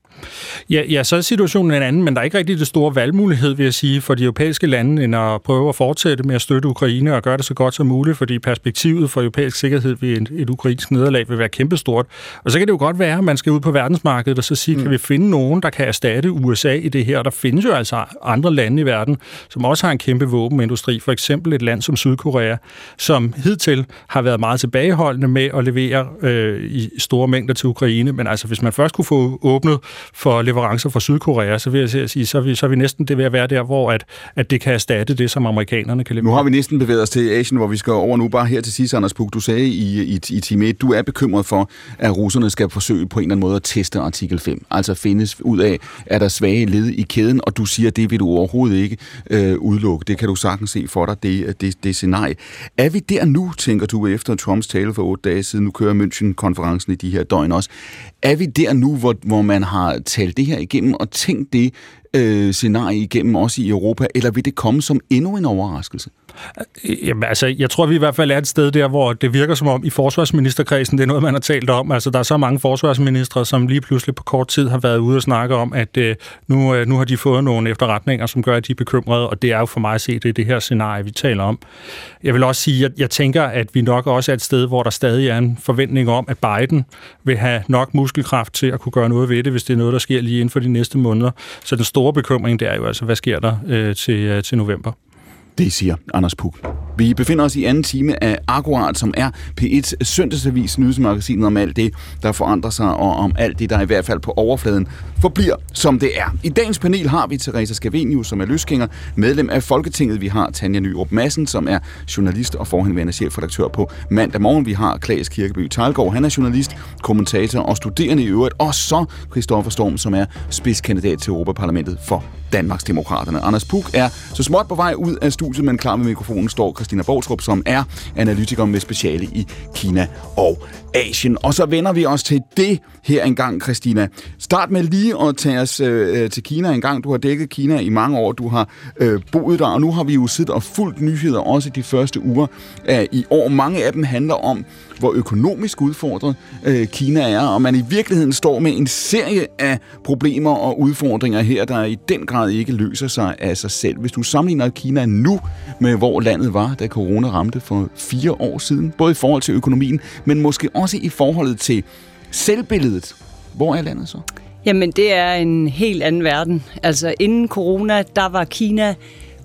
Ja, ja, så er situationen en anden, men der er ikke rigtig det store valgmulighed, vil jeg sige, for de europæiske lande, end at prøve at fortsætte med at støtte Ukraine og gøre det så godt som muligt, fordi perspektivet for europæisk sikkerhed ved et, et ukrainsk nederlag vil være kæmpestort. Og så kan det jo godt være, at man skal ud på verdensmarkedet og så sige, mm. kan vi finde nogen, der kan erstatte USA i det her? Der findes jo altså andre lande i verden, som også har en kæmpe våbenindustri. For eksempel et land som Sydkorea, som hidtil har været meget tilbageholdende med at levere øh, i store mængder til Ukraine. Men altså, hvis man først kunne få åbnet for leverancer fra Sydkorea, så vil jeg sige, så er vi, så er vi næsten det ved at være der, hvor at, at det kan erstatte det, som amerikanerne kan levere. Nu har vi næsten bevæget os til Asien, hvor vi skal over nu. Bare her til sidst, Anders Puk, du sagde i, i, i time 1, du er bekymret for, at russerne skal forsøge på en eller anden måde at teste artikel 5. Altså findes ud af, er der svage led i kæden, og du siger, det vil du overhovedet ikke øh, udelukke. Det kan du sagtens se for dig, det, det, det scenarie. Er vi der nu, tænker du, efter Trumps tale for otte dage siden, nu kører München-konferencen i de her døgn også, er vi der nu, hvor, hvor man har tale det her igennem og tænkt det øh, scenarie igennem også i Europa, eller vil det komme som endnu en overraskelse? Jamen, altså, jeg tror, vi i hvert fald er et sted der, hvor det virker som om i forsvarsministerkredsen, det er noget, man har talt om. Altså, der er så mange forsvarsministre, som lige pludselig på kort tid har været ude og snakke om, at øh, nu, øh, nu har de fået nogle efterretninger, som gør, at de er bekymrede, og det er jo for mig at se, det er det her scenarie, vi taler om. Jeg vil også sige, at jeg tænker, at vi nok også er et sted, hvor der stadig er en forventning om, at Biden vil have nok muskelkraft til at kunne gøre noget ved det, hvis det er noget, der sker lige inden for de næste måneder. Så den store bekymring, det er jo altså, hvad sker der øh, til, øh, til november? Det siger Anders Puk. Vi befinder os i anden time af Akkurat, som er P1's søndagsavis nyhedsmagasinet om alt det, der forandrer sig, og om alt det, der i hvert fald på overfladen forbliver, som det er. I dagens panel har vi Teresa Scavenius, som er løsgænger, medlem af Folketinget. Vi har Tanja Nyrup Madsen, som er journalist og forhenværende chefredaktør på Mandag Morgen. Vi har Klaas Kirkeby Talgaard, han er journalist, kommentator og studerende i øvrigt. Og så Christoffer Storm, som er spidskandidat til Europaparlamentet for Danmarks Demokraterne. Anders Puk er så småt på vej ud af studiet, men klar med mikrofonen står Christina Bortrup, som er analytiker med speciale i Kina og Asien. Og så vender vi os til det her engang, Christina. Start med lige at tage os øh, øh, til Kina engang. Du har dækket Kina i mange år, du har øh, boet der, og nu har vi jo siddet og fulgt nyheder også de første uger af i år. Mange af dem handler om, hvor økonomisk udfordret øh, Kina er, og man i virkeligheden står med en serie af problemer og udfordringer her, der i den grad ikke løser sig af sig selv. Hvis du sammenligner Kina nu med, hvor landet var, da corona ramte for fire år siden, både i forhold til økonomien, men måske også i forholdet til selvbilledet. Hvor er landet så? Jamen, det er en helt anden verden. Altså, inden corona, der var Kina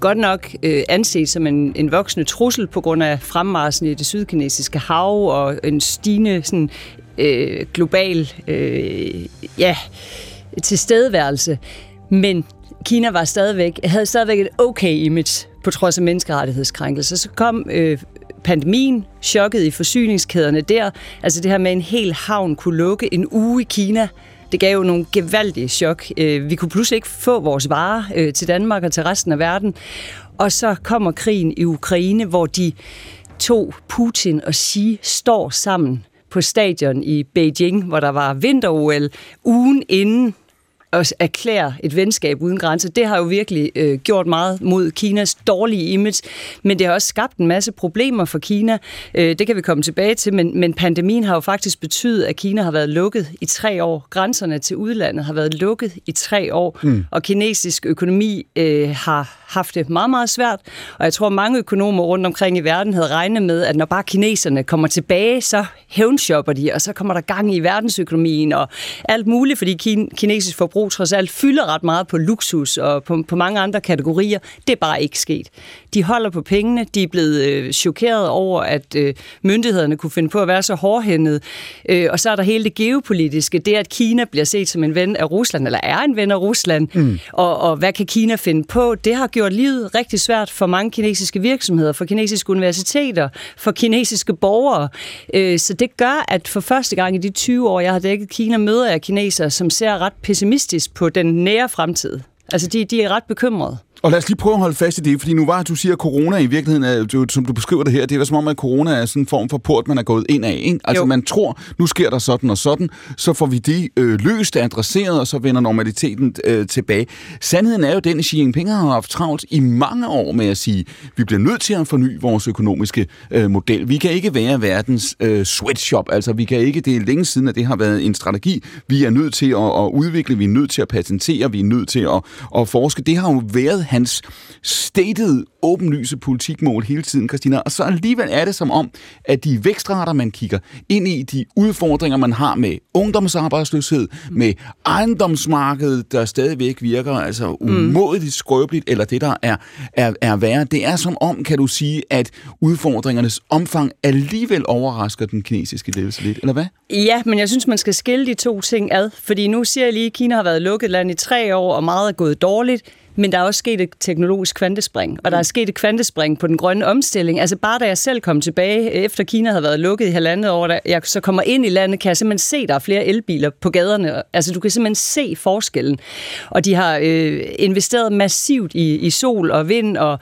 godt nok øh, anset som en, en voksende trussel på grund af fremmarsen i det sydkinesiske hav og en stigende sådan, øh, global øh, ja, tilstedeværelse. Men Kina var stadigvæk, havde stadigvæk et okay image på trods af menneskerettighedskrænkelser. Så kom øh, pandemien, chokket i forsyningskæderne der, altså det her med en hel havn kunne lukke en uge i Kina, det gav jo nogle gevaldige chok. Øh, vi kunne pludselig ikke få vores varer øh, til Danmark og til resten af verden. Og så kommer krigen i Ukraine, hvor de to, Putin og Xi, står sammen på stadion i Beijing, hvor der var vinter-OL ugen inden at erklære et venskab uden grænser, det har jo virkelig øh, gjort meget mod Kinas dårlige image, men det har også skabt en masse problemer for Kina. Øh, det kan vi komme tilbage til, men, men pandemien har jo faktisk betydet, at Kina har været lukket i tre år. Grænserne til udlandet har været lukket i tre år, mm. og kinesisk økonomi øh, har haft det meget, meget svært. Og jeg tror, mange økonomer rundt omkring i verden havde regnet med, at når bare kineserne kommer tilbage, så hævnshopper de, og så kommer der gang i verdensøkonomien og alt muligt, fordi kin- kinesisk forbrug forbrug trods alt fylder ret meget på luksus og på, på mange andre kategorier. Det er bare ikke sket. De holder på pengene, de er blevet øh, chokeret over, at øh, myndighederne kunne finde på at være så hårdhændet. Øh, og så er der hele det geopolitiske, det at Kina bliver set som en ven af Rusland, eller er en ven af Rusland, mm. og, og hvad kan Kina finde på? Det har gjort livet rigtig svært for mange kinesiske virksomheder, for kinesiske universiteter, for kinesiske borgere. Øh, så det gør, at for første gang i de 20 år, jeg har dækket Kina, møder jeg kinesere, som ser ret pessimistisk på den nære fremtid. Altså, de, de er ret bekymrede. Og lad os lige prøve at holde fast i det, fordi nu var at du siger, at corona i virkeligheden, er, du, som du beskriver det her, det er som om, at corona er sådan en form for port, man er gået ind af. Ikke? Altså jo. man tror, nu sker der sådan og sådan, så får vi det øh, løst, adresseret, og så vender normaliteten øh, tilbage. Sandheden er jo den, at Xi Jinping har haft travlt i mange år med at sige, vi bliver nødt til at forny vores økonomiske øh, model. Vi kan ikke være verdens øh, sweatshop, altså vi kan ikke, det er længe siden, at det har været en strategi, vi er nødt til at, at udvikle, vi er nødt til at patentere, vi er nødt til at, at forske. Det har jo været hans stated åbenlyse politikmål hele tiden, Christina. Og så alligevel er det som om, at de vækstrater, man kigger ind i, de udfordringer, man har med ungdomsarbejdsløshed, med ejendomsmarkedet, der stadigvæk virker altså umådeligt skrøbeligt, eller det, der er, er, er værre. Det er som om, kan du sige, at udfordringernes omfang alligevel overrasker den kinesiske ledelse lidt, eller hvad? Ja, men jeg synes, man skal skille de to ting ad, fordi nu siger jeg lige, at Kina har været lukket land i tre år, og meget er gået dårligt men der er også sket et teknologisk kvantespring, og der er sket et kvantespring på den grønne omstilling. Altså bare da jeg selv kom tilbage, efter Kina havde været lukket i halvandet år, da jeg så kommer ind i landet, kan jeg simpelthen se, at der er flere elbiler på gaderne. Altså du kan simpelthen se forskellen. Og de har øh, investeret massivt i, i sol og vind, og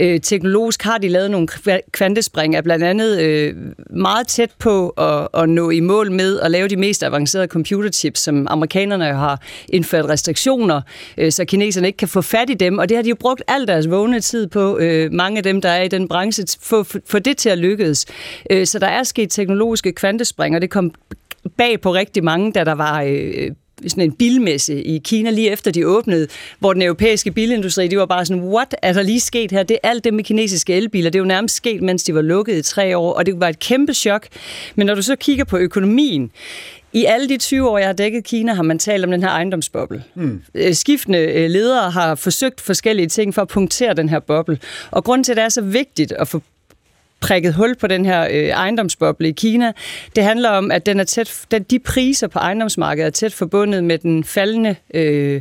øh, teknologisk har de lavet nogle kvantespring, er blandt andet øh, meget tæt på at, at nå i mål med at lave de mest avancerede computerchips, som amerikanerne har indført restriktioner, øh, så kineserne ikke kan få fat fat i dem, og det har de jo brugt al deres vågne tid på, øh, mange af dem, der er i den branche, for, for, for det til at lykkes. Øh, så der er sket teknologiske kvantespring, og det kom bag på rigtig mange, da der var øh, øh, sådan en bilmesse i Kina lige efter de åbnede, hvor den europæiske bilindustri, de var bare sådan, what er der lige sket her? Det er alt det med kinesiske elbiler. Det er jo nærmest sket, mens de var lukket i tre år, og det var et kæmpe chok. Men når du så kigger på økonomien, i alle de 20 år, jeg har dækket Kina, har man talt om den her ejendomsboble. Mm. Skiftende øh, ledere har forsøgt forskellige ting for at punktere den her boble. Og grund til, at det er så vigtigt at få prikket hul på den her øh, ejendomsboble i Kina. Det handler om, at den er tæt, den, de priser på ejendomsmarkedet er tæt forbundet med den faldende øh,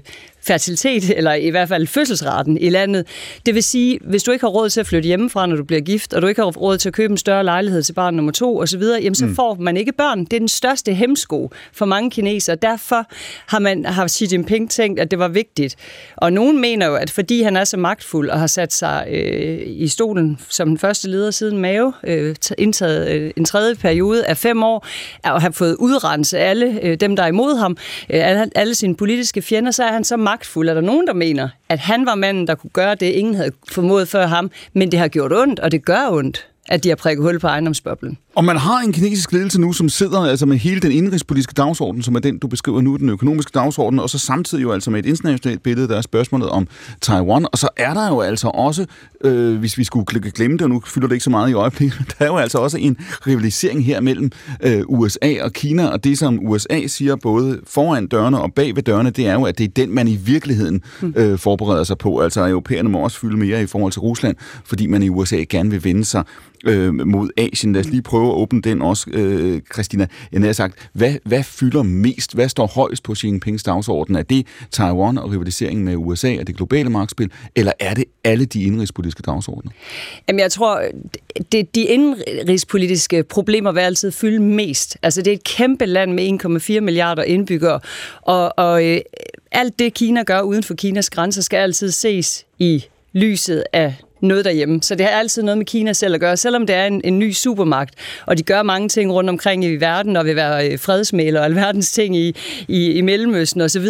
fertilitet, eller i hvert fald fødselsraten i landet. Det vil sige, hvis du ikke har råd til at flytte hjemmefra, når du bliver gift, og du ikke har råd til at købe en større lejlighed til barn nummer to osv., jamen så mm. får man ikke børn. Det er den største hemsko for mange kinesere. Derfor har, man, har Xi Jinping tænkt, at det var vigtigt. Og nogen mener jo, at fordi han er så magtfuld og har sat sig øh, i stolen som den første leder siden Mao, øh, indtaget øh, en tredje periode af fem år, og har fået udrenset alle øh, dem, der er imod ham, øh, alle, alle sine politiske fjender, så er han så magtfuld. Er der nogen, der mener, at han var manden, der kunne gøre det, ingen havde formået før ham, men det har gjort ondt, og det gør ondt, at de har prikket hul på ejendomsboblen? Og man har en kinesisk ledelse nu, som sidder altså med hele den indrigspolitiske dagsorden, som er den, du beskriver nu, den økonomiske dagsorden, og så samtidig jo altså med et internationalt billede, der er spørgsmålet om Taiwan. Og så er der jo altså også, øh, hvis vi skulle glemme det, og nu fylder det ikke så meget i øjeblikket, der er jo altså også en rivalisering her mellem øh, USA og Kina, og det som USA siger både foran dørene og bag ved dørene, det er jo, at det er den, man i virkeligheden hmm. øh, forbereder sig på. Altså europæerne må også fylde mere i forhold til Rusland, fordi man i USA gerne vil vende sig øh, mod Asien. Lad os lige prøve at åbne den også, øh, Christina. Jeg har sagt, hvad, hvad fylder mest? Hvad står højst på Xi Jinpings dagsorden? Er det Taiwan og rivaliseringen med USA og det globale markedspil, eller er det alle de indrigspolitiske dagsordner? Jamen, jeg tror, det, de indrigspolitiske problemer vil altid fylde mest. Altså, det er et kæmpe land med 1,4 milliarder indbyggere, og, og øh, alt det, Kina gør uden for Kinas grænser, skal altid ses i lyset af noget derhjemme. Så det har altid noget med Kina selv at gøre, selvom det er en, en ny supermagt, og de gør mange ting rundt omkring i verden, og vil være øh, fredsmæler og *laughs* alverdens ting i, i, i Mellemøsten osv.,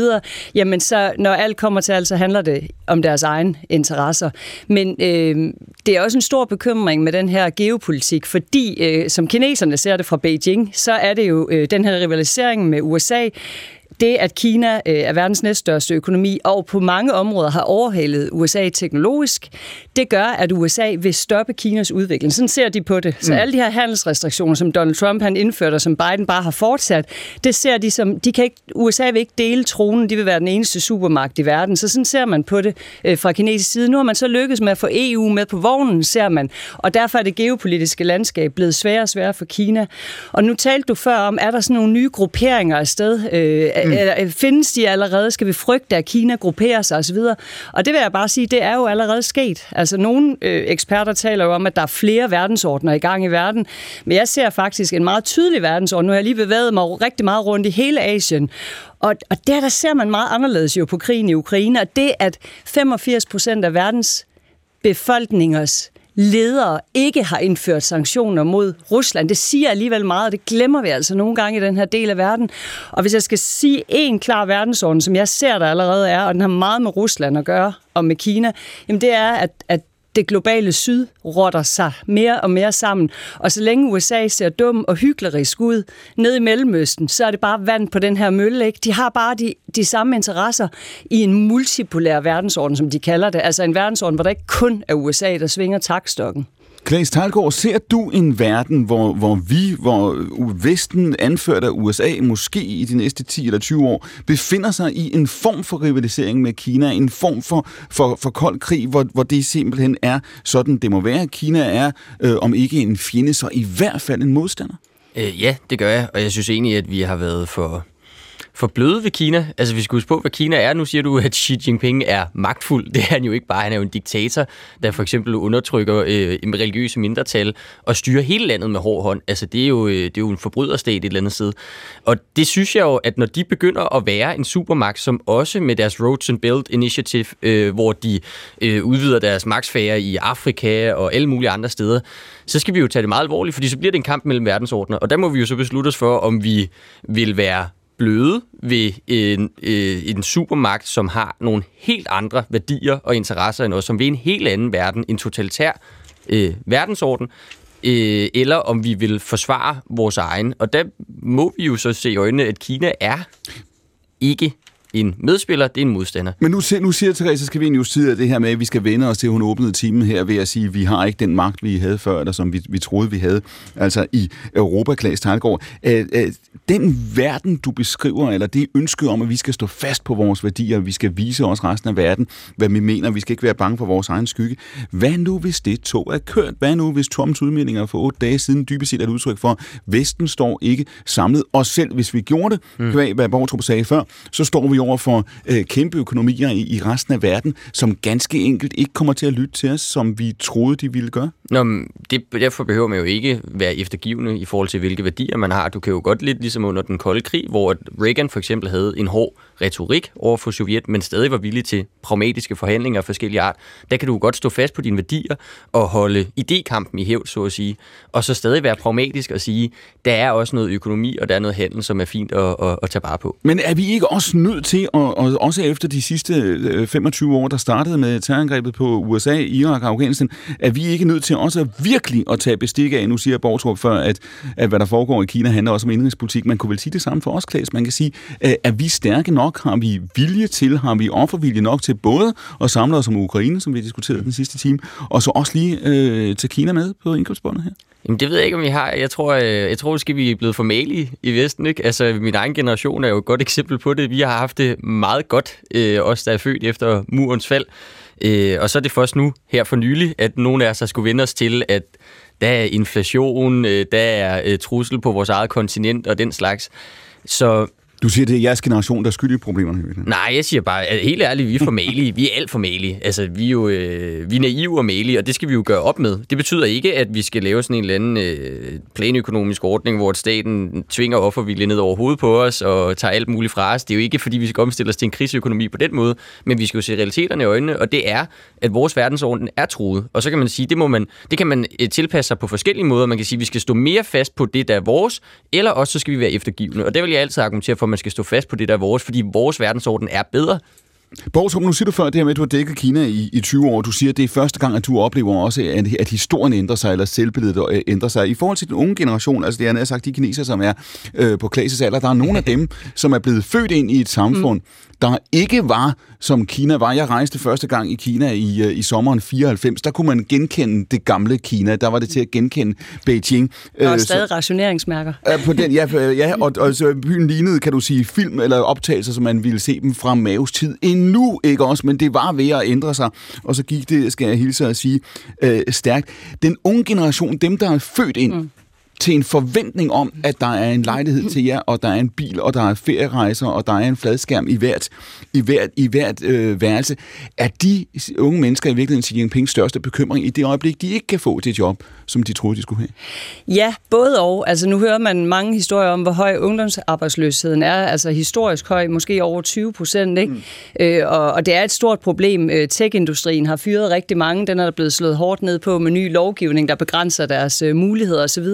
jamen så når alt kommer til alt, så handler det om deres egen interesser. Men øh, det er også en stor bekymring med den her geopolitik, fordi øh, som kineserne ser det fra Beijing, så er det jo øh, den her rivalisering med USA, det, at Kina øh, er verdens næststørste økonomi, og på mange områder har overhalet USA teknologisk, det gør, at USA vil stoppe Kinas udvikling. Sådan ser de på det. Så mm. alle de her handelsrestriktioner, som Donald Trump han indførte, og som Biden bare har fortsat, det ser de som, de kan ikke, USA vil ikke dele tronen, de vil være den eneste supermagt i verden. Så sådan ser man på det øh, fra kinesisk side. Nu har man så lykkes med at få EU med på vognen, ser man. Og derfor er det geopolitiske landskab blevet sværere og sværere for Kina. Og nu talte du før om, er der sådan nogle nye grupperinger afsted? Øh, mm. findes de allerede? Skal vi frygte, at Kina grupperer sig osv.? Og det vil jeg bare sige, det er jo allerede sket. Altså nogle øh, eksperter taler jo om, at der er flere verdensordner i gang i verden. Men jeg ser faktisk en meget tydelig verdensorden. Nu har jeg lige bevæget mig rigtig meget rundt i hele Asien. Og, og der, der ser man meget anderledes jo på krigen i Ukraine. Og det, at 85 procent af verdens befolkningers ledere ikke har indført sanktioner mod Rusland. Det siger alligevel meget, og det glemmer vi altså nogle gange i den her del af verden. Og hvis jeg skal sige en klar verdensorden, som jeg ser der allerede er, og den har meget med Rusland at gøre, og med Kina, jamen det er, at, at det globale syd rotter sig mere og mere sammen. Og så længe USA ser dum og hyklerisk ud ned i Mellemøsten, så er det bare vand på den her mølle. Ikke? De har bare de, de samme interesser i en multipolær verdensorden, som de kalder det. Altså en verdensorden, hvor der ikke kun er USA, der svinger takstokken. Klaas Talgaard, ser du en verden, hvor, hvor vi, hvor Vesten anført af USA, måske i de næste 10 eller 20 år, befinder sig i en form for rivalisering med Kina, en form for, for, for kold krig, hvor, hvor det simpelthen er sådan, det må være. Kina er, øh, om ikke en fjende, så i hvert fald en modstander? Øh, ja, det gør jeg, og jeg synes egentlig, at vi har været for for bløde ved Kina. Altså, vi skal huske på, hvad Kina er. Nu siger du, at Xi Jinping er magtfuld. *laughs* Det er han jo ikke bare. Han er jo en diktator, der for eksempel undertrykker øh, en religiøse mindretal og styrer hele landet med hård hånd. Altså, det er jo, øh, det er jo en forbryderstat et eller andet sted. Og det synes jeg jo, at når de begynder at være en supermagt, som også med deres Roads and Build Initiative, øh, hvor de øh, udvider deres magtsfære i Afrika og alle mulige andre steder, så skal vi jo tage det meget alvorligt, fordi så bliver det en kamp mellem verdensordner. Og der må vi jo så beslutte os for, om vi vil være bløde ved en, øh, en supermagt, som har nogle helt andre værdier og interesser end os, som vil en helt anden verden, en totalitær øh, verdensorden, øh, eller om vi vil forsvare vores egen. Og der må vi jo så se i øjnene, at Kina er ikke en medspiller, det er en modstander. Men nu, nu siger Therese Skavinius tid af det her med, at vi skal vende os til, at hun åbnede timen her ved at sige, at vi har ikke den magt, vi havde før, eller som vi, vi troede, vi havde, altså i Europa, Klaas Teilgaard. Den verden, du beskriver, eller det ønske om, at vi skal stå fast på vores værdier, vi skal vise os resten af verden, hvad vi mener, vi skal ikke være bange for vores egen skygge. Hvad nu, hvis det tog er kørt? Hvad nu, hvis Toms udmeldinger for otte dage siden dybest set er et udtryk for, at Vesten står ikke samlet, og selv hvis vi gjorde det, mm. hvad Borgtrup sagde før, så står vi over for øh, kæmpe økonomier i, i resten af verden, som ganske enkelt ikke kommer til at lytte til os, som vi troede, de ville gøre? Nå, det, derfor behøver man jo ikke være eftergivende i forhold til, hvilke værdier man har. Du kan jo godt lidt ligesom under den kolde krig, hvor Reagan for eksempel havde en hård retorik over for Sovjet, men stadig var villig til pragmatiske forhandlinger af forskellige art. Der kan du godt stå fast på dine værdier og holde idékampen i hævd, så at sige, og så stadig være pragmatisk og sige, der er også noget økonomi, og der er noget handel, som er fint at, at, at tage bare på. Men er vi ikke også nødt til, og, og også efter de sidste øh, 25 år, der startede med terrorangrebet på USA, Irak og Afghanistan, er vi ikke nødt til også virkelig at tage bestik af, nu siger Borgtrup før, at, at hvad der foregår i Kina handler også om indrigspolitik. Man kunne vel sige det samme for os, Klaas. Man kan sige, øh, er vi stærke nok? Har vi vilje til? Har vi offervilje nok til både at samle os om Ukraine, som vi diskuterede den sidste time, og så også lige øh, til Kina med på indkøbsbåndet her? Jamen, det ved jeg ikke, om vi har. Jeg tror, øh, jeg tror måske, vi er blevet formalige i Vesten. Ikke? Altså, min egen generation er jo et godt eksempel på det. Vi har haft det meget godt, øh, os der er født efter murens fald. Øh, og så er det først nu, her for nylig, at nogle af os har skulle vende os til, at der er inflation, øh, der er øh, trussel på vores eget kontinent og den slags. Så du siger, det er jeres generation, der er skyld i problemerne? Nej, jeg siger bare, at helt ærligt, vi er for malige. Vi er alt for malige. Altså, vi er jo øh, vi er naive og malige, og det skal vi jo gøre op med. Det betyder ikke, at vi skal lave sådan en eller anden øh, planøkonomisk ordning, hvor staten tvinger offervilje ned over hovedet på os og tager alt muligt fra os. Det er jo ikke, fordi vi skal omstille os til en krigsøkonomi på den måde, men vi skal jo se realiteterne i øjnene, og det er, at vores verdensorden er truet. Og så kan man sige, det, må man, det kan man øh, tilpasse sig på forskellige måder. Man kan sige, at vi skal stå mere fast på det, der er vores, eller også så skal vi være eftergivende. Og det vil jeg altid argumentere for, man skal stå fast på det, der er vores, fordi vores verdensorden er bedre. Borgstrup, nu siger du før det her med, at du har dækket Kina i, i 20 år. Du siger, at det er første gang, at du oplever også, at, at historien ændrer sig, eller selvbilledet øh, ændrer sig. I forhold til den unge generation, altså det er sagt, de kinesere, som er øh, på Klases alder, der er nogle af *laughs* dem, som er blevet født ind i et samfund, mm der ikke var, som Kina var. Jeg rejste første gang i Kina i, øh, i sommeren 94. Der kunne man genkende det gamle Kina. Der var det til at genkende Beijing. Og øh, stadig så, rationeringsmærker. På den, ja, ja og, og så byen lignede, kan du sige, film eller optagelser, som man ville se dem fra Maves tid. Endnu ikke også, men det var ved at ændre sig. Og så gik det, skal jeg hilse at sige, øh, stærkt. Den unge generation, dem der er født ind, mm til en forventning om, at der er en lejlighed til jer, og der er en bil, og der er ferierejser, og der er en fladskærm i hvert, i hvert, i hvert øh, værelse. Er de unge mennesker i virkeligheden Xi Jinpings største bekymring i det øjeblik, de ikke kan få det job, som de troede, de skulle have? Ja, både og. Altså nu hører man mange historier om, hvor høj ungdomsarbejdsløsheden er. Altså historisk høj, måske over 20 procent. Ikke? Mm. Øh, og, og det er et stort problem. Øh, tech-industrien har fyret rigtig mange. Den er der blevet slået hårdt ned på med ny lovgivning, der begrænser deres øh, muligheder osv.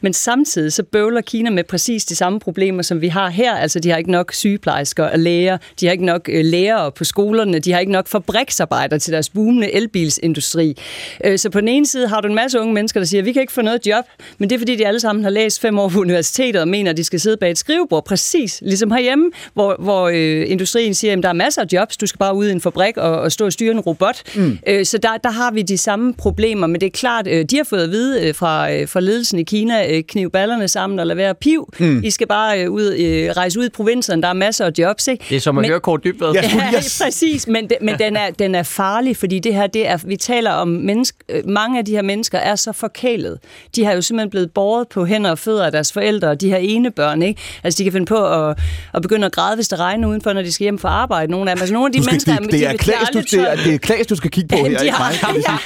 Men samtidig så bøvler Kina med præcis de samme problemer, som vi har her. Altså, de har ikke nok sygeplejersker og læger, de har ikke nok øh, lærere på skolerne, de har ikke nok fabriksarbejdere til deres boomende elbilsindustri. Øh, så på den ene side har du en masse unge mennesker, der siger, vi kan ikke få noget job, men det er fordi, de alle sammen har læst fem år på universitetet og mener, at de skal sidde bag et skrivebord, præcis ligesom herhjemme, hvor, hvor øh, industrien siger, at der er masser af jobs, du skal bare ud i en fabrik og, og stå og styre en robot. Mm. Øh, så der, der har vi de samme problemer, men det er klart, øh, de har fået at vide øh, fra, øh, fra ledelsen i Kina, øh, knive ballerne sammen og lade være piv. Mm. I skal bare øh, ud, øh, rejse ud i provinsen, der er masser af jobs. Ikke? Det er som at men, høre Kort Dybved. Ja, *laughs* ja, præcis, men, det, men den, er, den er farlig, fordi det her, det er, vi taler om menneske, øh, mange af de her mennesker er så forkælet. De har jo simpelthen blevet båret på hænder og fødder af deres forældre, og de her ene børn, ikke? Altså, de kan finde på at, at begynde at græde, hvis det regner udenfor, når de skal hjem fra arbejde. Nogle af dem, altså, nogle af de mennesker... Kigge, det, er de, Klaas, du, det, er, det er Klaas, du skal kigge på her, ikke mig. *laughs* Ja,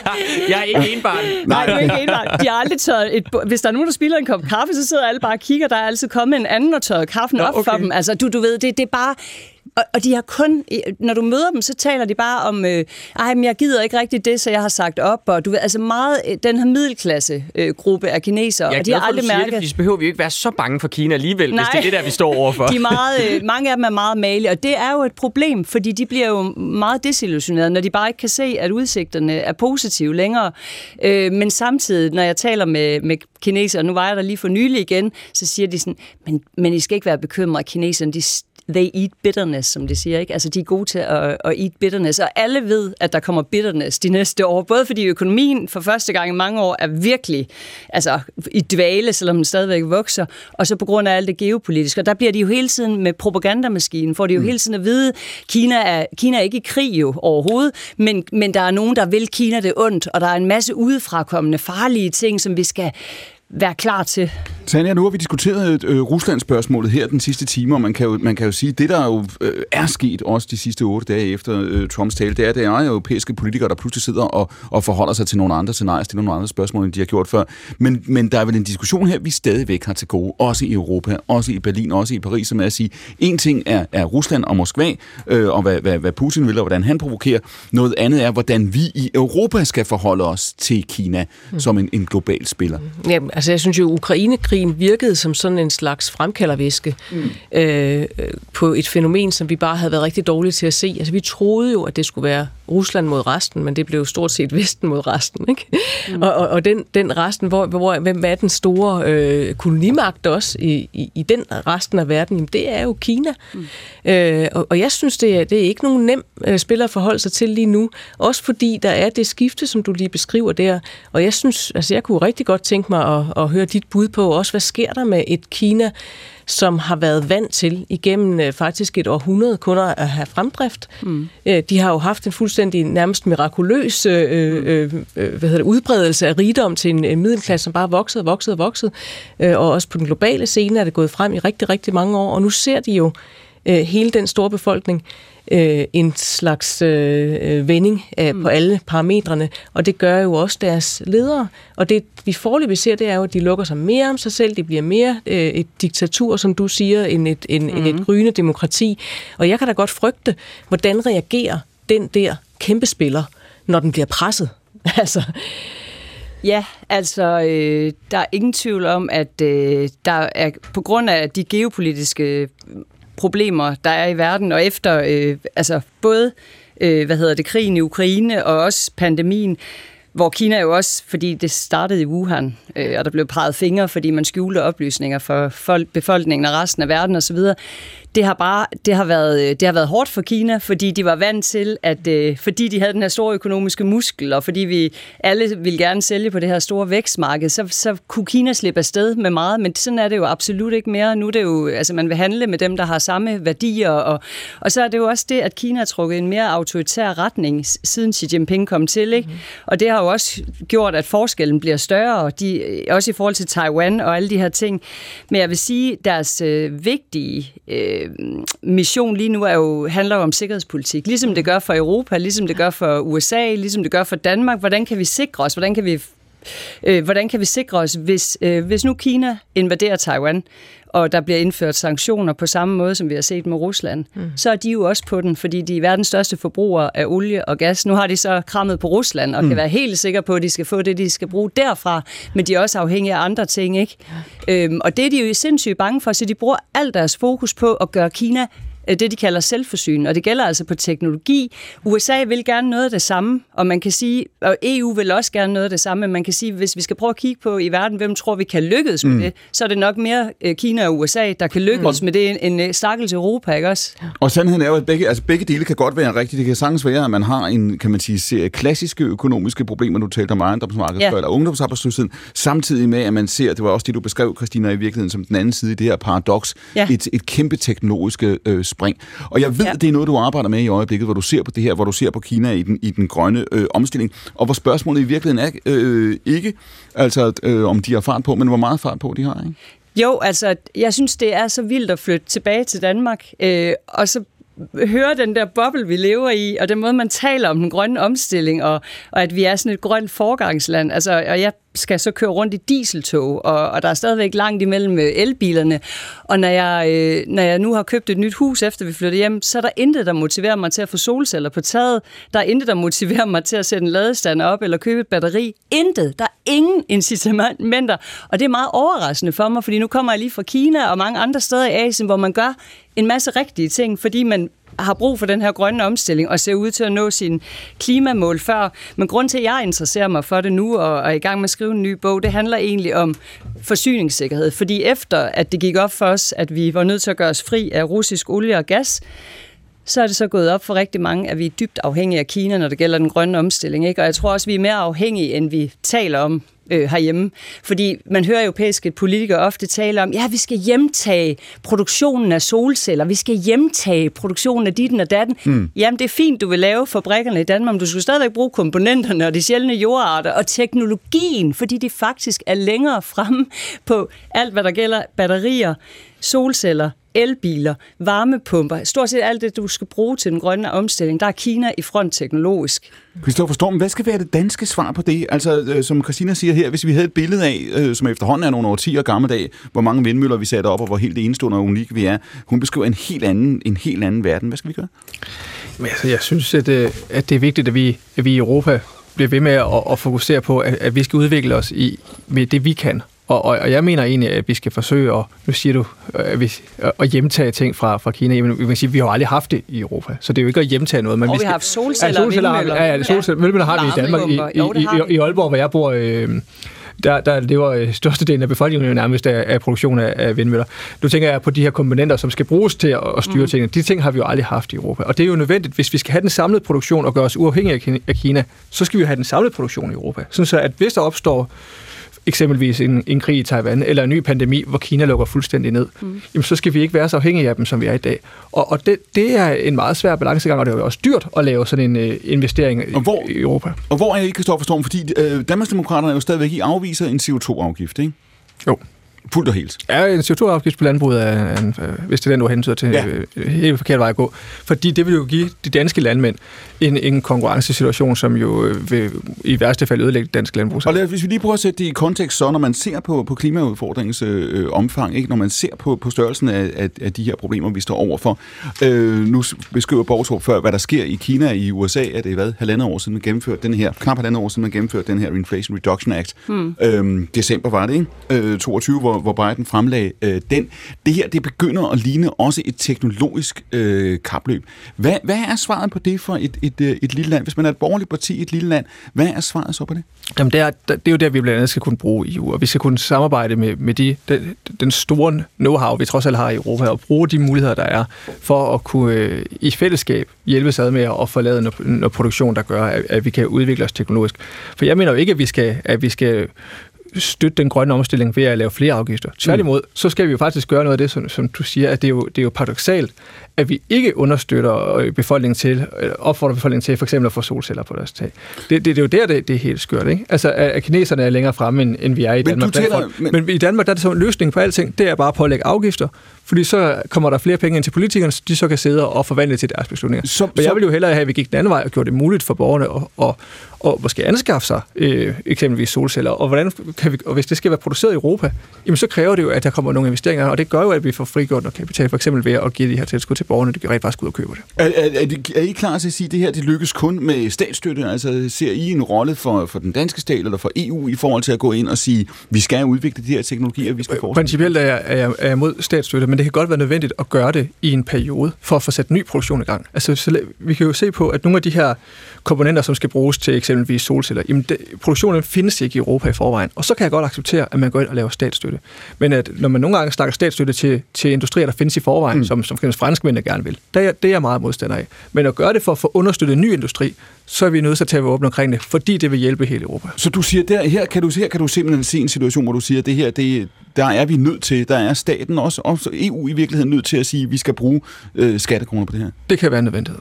jeg er ikke enbarn. Nej, du er ikke enbarn. De har aldrig taget et... Hvis der er nogen, der spiller en kop kaffe, så sidder alle bare og kigger. Der er altid kommet en anden og tørret kaffen Nå, op okay. for dem. Altså, du, du ved, det, det er bare og, og de har kun, når du møder dem, så taler de bare om, øh, ej, men jeg gider ikke rigtig det, så jeg har sagt op, og du ved, altså meget, øh, den her middelklasse øh, gruppe af kinesere, jeg og de har aldrig mærket... Det, fordi så behøver vi jo ikke være så bange for Kina alligevel, Nej, hvis det er det der, vi står overfor. *laughs* de er meget, øh, mange af dem er meget malige, og det er jo et problem, fordi de bliver jo meget desillusioneret, når de bare ikke kan se, at udsigterne er positive længere. Øh, men samtidig, når jeg taler med, med kinesere, nu var jeg der lige for nylig igen, så siger de sådan, men, men I skal ikke være bekymrede, kineserne, de they eat bitterness, som de siger. Ikke? Altså, de er gode til at, at eat bitterness, og alle ved, at der kommer bitterness de næste år, både fordi økonomien for første gang i mange år er virkelig altså, i dvale, selvom den stadigvæk vokser, og så på grund af alt det geopolitiske. Og der bliver de jo hele tiden med propagandamaskinen, får de jo mm. hele tiden at vide, Kina er, Kina er ikke i krig jo overhovedet, men, men der er nogen, der vil Kina det ondt, og der er en masse udefrakommende farlige ting, som vi skal være klar til. Tanja, nu har vi diskuteret øh, Rusland-spørgsmålet her den sidste time, og man kan jo, man kan jo sige, at det, der jo øh, er sket også de sidste otte dage efter øh, Trumps tale, det er, at det er europæiske politikere, der pludselig sidder og, og forholder sig til nogle andre scenarier, stiller nogle andre spørgsmål, end de har gjort før. Men, men der er vel en diskussion her, vi stadigvæk har til gode, også i Europa, også i Berlin, også i Paris, som er at sige, en ting er, er Rusland og Moskva, øh, og hvad, hvad, hvad Putin vil, og hvordan han provokerer. Noget andet er, hvordan vi i Europa skal forholde os til Kina mm. som en, en global spiller. Ja, altså jeg synes jo, Ukrainekrigen virkede som sådan en slags fremkaldervæske mm. øh, på et fænomen, som vi bare havde været rigtig dårlige til at se. Altså vi troede jo, at det skulle være Rusland mod resten, men det blev stort set Vesten mod resten. Ikke? Mm. Og, og, og den, den resten, hvor, hvor, hvem er den store øh, kolonimagt også i, i, i den resten af verden, jamen, det er jo Kina. Mm. Øh, og, og jeg synes, det er, det er ikke nogen nem øh, spiller at forholde sig til lige nu. Også fordi der er det skifte, som du lige beskriver der. Og jeg synes, altså jeg kunne rigtig godt tænke mig at, at høre dit bud på også, hvad sker der med et Kina, som har været vant til igennem øh, faktisk et århundrede kun at have fremdrift. Mm. Øh, de har jo haft en fuldstændig nærmest mirakuløs øh, øh, øh, hvad hedder det, udbredelse af rigdom til en, en middelklasse, som bare voksede og voksede og voksede. Øh, og også på den globale scene er det gået frem i rigtig, rigtig mange år. Og nu ser de jo øh, hele den store befolkning øh, en slags øh, øh, vending øh, mm. på alle parametrene, og det gør jo også deres ledere. Og det vi forløbig ser, det er jo, at de lukker sig mere om sig selv, de bliver mere øh, et diktatur, som du siger, end et, en, mm. end et gryende demokrati. Og jeg kan da godt frygte, hvordan reagerer den der kæmpe spiller, når den bliver presset. *laughs* altså, Ja, altså øh, der er ingen tvivl om, at øh, der er på grund af de geopolitiske problemer, der er i verden, og efter øh, altså både øh, hvad hedder det, krigen i Ukraine og også pandemien, hvor Kina jo også, fordi det startede i Wuhan, øh, og der blev peget fingre, fordi man skjulte oplysninger for folk, befolkningen og resten af verden osv., det har bare det har været øh, det har været hårdt for Kina, fordi de var vant til at øh, fordi de havde den her store økonomiske muskel og fordi vi alle ville gerne sælge på det her store vækstmarked, så, så kunne Kina slippe afsted med meget, men sådan er det jo absolut ikke mere. Nu er det jo altså man vil handle med dem der har samme værdier og og så er det jo også det at Kina har trukket en mere autoritær retning siden Xi Jinping kom til, ikke? Mm. Og det har jo også gjort at forskellen bliver større og de også i forhold til Taiwan og alle de her ting. Men jeg vil sige deres øh, vigtige øh, øh, mission lige nu er jo, handler jo om sikkerhedspolitik. Ligesom det gør for Europa, ligesom det gør for USA, ligesom det gør for Danmark. Hvordan kan vi sikre os? Hvordan kan vi øh, hvordan kan vi sikre os, hvis, øh, hvis nu Kina invaderer Taiwan, og der bliver indført sanktioner på samme måde, som vi har set med Rusland, mm. så er de jo også på den, fordi de er verdens største forbrugere af olie og gas. Nu har de så krammet på Rusland, og mm. kan være helt sikre på, at de skal få det, de skal bruge derfra, men de er også afhængige af andre ting. ikke? Ja. Øhm, og det er de jo sindssygt bange for, så de bruger al deres fokus på at gøre Kina det, de kalder selvforsynende, og det gælder altså på teknologi. USA vil gerne noget af det samme, og man kan sige, og EU vil også gerne noget af det samme, men man kan sige, hvis vi skal prøve at kigge på i verden, hvem tror vi kan lykkes med mm. det, så er det nok mere øh, Kina og USA, der kan lykkes mm. med det, end øh, stakkels Europa, ikke også? Og sandheden er jo, at begge, altså begge dele kan godt være rigtigt. Det kan sagtens være, at man har en, kan man sige, serie klassiske økonomiske problemer, nu talte om ejendomsmarkedet ja. eller ungdomsarbejdsløsheden, samtidig med, at man ser, det var også det, du beskrev, Christina, i virkeligheden, som den anden side i det her paradoks, ja. et, et kæmpe teknologiske øh, spring. Og jeg ved, ja. det er noget, du arbejder med i øjeblikket, hvor du ser på det her, hvor du ser på Kina i den, i den grønne øh, omstilling, og hvor spørgsmålet i virkeligheden er øh, ikke, altså øh, om de har fart på, men hvor meget fart på de har, ikke? Jo, altså, jeg synes, det er så vildt at flytte tilbage til Danmark, øh, og så høre den der boble, vi lever i, og den måde, man taler om den grønne omstilling, og, og at vi er sådan et grønt forgangsland. Altså, og jeg skal så køre rundt i dieseltog, og, og der er stadigvæk langt imellem øh, elbilerne. Og når jeg, øh, når jeg nu har købt et nyt hus, efter vi flytter hjem, så er der intet, der motiverer mig til at få solceller på taget. Der er intet, der motiverer mig til at sætte en ladestand op eller købe et batteri. Intet. Der er ingen *laughs* incitamenter. Og det er meget overraskende for mig, fordi nu kommer jeg lige fra Kina og mange andre steder i Asien, hvor man gør en masse rigtige ting, fordi man har brug for den her grønne omstilling og ser ud til at nå sin klimamål før. Men grund til, at jeg interesserer mig for det nu og er i gang med at skrive en ny bog, det handler egentlig om forsyningssikkerhed. Fordi efter at det gik op for os, at vi var nødt til at gøre os fri af russisk olie og gas, så er det så gået op for rigtig mange, at vi er dybt afhængige af Kina, når det gælder den grønne omstilling. Ikke? Og jeg tror også, vi er mere afhængige, end vi taler om øh, herhjemme. Fordi man hører europæiske politikere ofte tale om, ja, vi skal hjemtage produktionen af solceller, vi skal hjemtage produktionen af ditten og datten. Mm. Jamen, det er fint, du vil lave fabrikkerne i Danmark, men du skal stadigvæk bruge komponenterne og de sjældne jordarter og teknologien, fordi det faktisk er længere fremme på alt, hvad der gælder batterier, solceller, elbiler, varmepumper, stort set alt det, du skal bruge til den grønne omstilling, der er Kina i front teknologisk. Christoffer Storm, hvad skal være det danske svar på det? Altså, øh, som Christina siger her, hvis vi havde et billede af, øh, som efterhånden er nogle årtier gammel dag, hvor mange vindmøller vi satte op, og hvor helt enestående og unikke vi er. Hun beskriver en helt anden, en helt anden verden. Hvad skal vi gøre? Men altså, jeg synes, at, øh, at det er vigtigt, at vi, at vi i Europa bliver ved med at, at fokusere på, at, at vi skal udvikle os i, med det, vi kan. Og, og, og jeg mener egentlig, at vi skal forsøge at, nu siger du, at, vi, at hjemtage ting fra, fra Kina. Jamen, vi kan sige, at vi har aldrig haft det i Europa, så det er jo ikke at hjemtage noget. Men og vi, skal, vi har haft solceller, ja, solceller har, ja, ja, solceller, ja. har vi i Danmark. I, i, i, i Aalborg, hvor jeg bor, øh, der, der lever øh, størstedelen af befolkningen jo nærmest af, af produktion af, af vindmøller. Nu tænker jeg på de her komponenter, som skal bruges til at, at styre mm. tingene. De ting har vi jo aldrig haft i Europa. Og det er jo nødvendigt, hvis vi skal have den samlede produktion og gøre os uafhængige af Kina, så skal vi have den samlede produktion i Europa. Sådan så, at hvis der opstår eksempelvis en, en krig i Taiwan, eller en ny pandemi, hvor Kina lukker fuldstændig ned, mm. jamen, så skal vi ikke være så afhængige af dem, som vi er i dag. Og, og det, det er en meget svær balancegang, og det er jo også dyrt at lave sådan en uh, investering og hvor, i Europa. Og hvor er I, Kristoffer Storm? Fordi øh, Danmarksdemokraterne er jo stadigvæk i afviser en CO2-afgift, ikke? Jo. Fuldt og helt. Ja, en CO2-afgift på landbruget er, en, øh, hvis det er den, du hentyder til, ja. Øh, helt forkert vej at gå. Fordi det vil jo give de danske landmænd en, en konkurrencesituation, som jo øh, vil i værste fald ødelægge dansk landbrug. Og lad, hvis vi lige prøver at sætte det i kontekst, så når man ser på, på klimaudfordringens øh, omfang, ikke? når man ser på, på størrelsen af, af, af de her problemer, vi står overfor. Øh, nu beskriver Borgtrup før, hvad der sker i Kina i USA, er det hvad, halvandet år siden man gennemførte den her, knap halvandet år siden man gennemførte den her Inflation Reduction Act. Hmm. Øh, december var det, ikke? Øh, 22, hvor hvor, hvor Biden fremlagde øh, den. Det her, det begynder at ligne også et teknologisk øh, kapløb. Hvad, hvad er svaret på det for et, et, et, et lille land? Hvis man er et borgerligt parti i et lille land, hvad er svaret så på det? Jamen, det er, det er jo der, vi blandt andet skal kunne bruge EU, og vi skal kunne samarbejde med, med de, den, den store know-how, vi trods alt har i Europa, og bruge de muligheder, der er, for at kunne øh, i fællesskab hjælpe sig med at forlade noget, noget produktion, der gør, at, at vi kan udvikle os teknologisk. For jeg mener jo ikke, at vi skal, at vi skal støtte den grønne omstilling ved at lave flere afgifter. Tværtimod, mm. så skal vi jo faktisk gøre noget af det, som, som du siger, at det er, jo, det er jo paradoxalt, at vi ikke understøtter øh, befolkningen til, øh, opfordrer befolkningen til for eksempel at få solceller på deres tag. Det, det, det er jo der, det, det er helt skørt. Ikke? Altså, at kineserne er længere fremme, end, end vi er i men Danmark. Tæller, men... men i Danmark der er det så en løsning på alting, det er bare at pålægge afgifter, fordi så kommer der flere penge ind til politikerne, så de så kan sidde og forvandle til deres beslutninger. Så, men jeg vil jo hellere have, at vi gik den anden vej og gjorde det muligt for borgerne at, at, at måske anskaffe sig øh, eksempelvis solceller. Og, hvordan kan vi, og hvis det skal være produceret i Europa, jamen så kræver det jo, at der kommer nogle investeringer, og det gør jo, at vi får frigjort noget kapital, for eksempel ved at give de her tilskud til borgerne, de kan rent faktisk ud og købe det. Er, er, er, er I klar til at sige, at det her det lykkes kun med statsstøtte? Altså ser I en rolle for, for den danske stat eller for EU i forhold til at gå ind og sige, vi skal udvikle de her teknologier, vi skal forske? Principielt er jeg, er, jeg, er jeg mod statsstøtte, men det kan godt være nødvendigt at gøre det i en periode for at få sat ny produktion i gang. Altså, så, vi kan jo se på, at nogle af de her komponenter, som skal bruges til eksempelvis solceller, jamen det, produktionen findes ikke i Europa i forvejen. Og så kan jeg godt acceptere, at man går ind og laver statsstøtte. Men at når man nogle gange snakker statsstøtte til, til industrier, der findes i forvejen, mm. som, som franskmændene gerne vil, det er, det er jeg meget modstander af. Men at gøre det for at få understøttet ny industri, så er vi nødt til at tage åbne omkring det, fordi det vil hjælpe hele Europa. Så du siger, der, her, kan du, her kan du simpelthen se en situation, hvor du siger, at det her, det, der er vi nødt til, der er staten også, også EU i virkeligheden nødt til at sige, at vi skal bruge øh, skattekroner på det her. Det kan være en nødvendighed.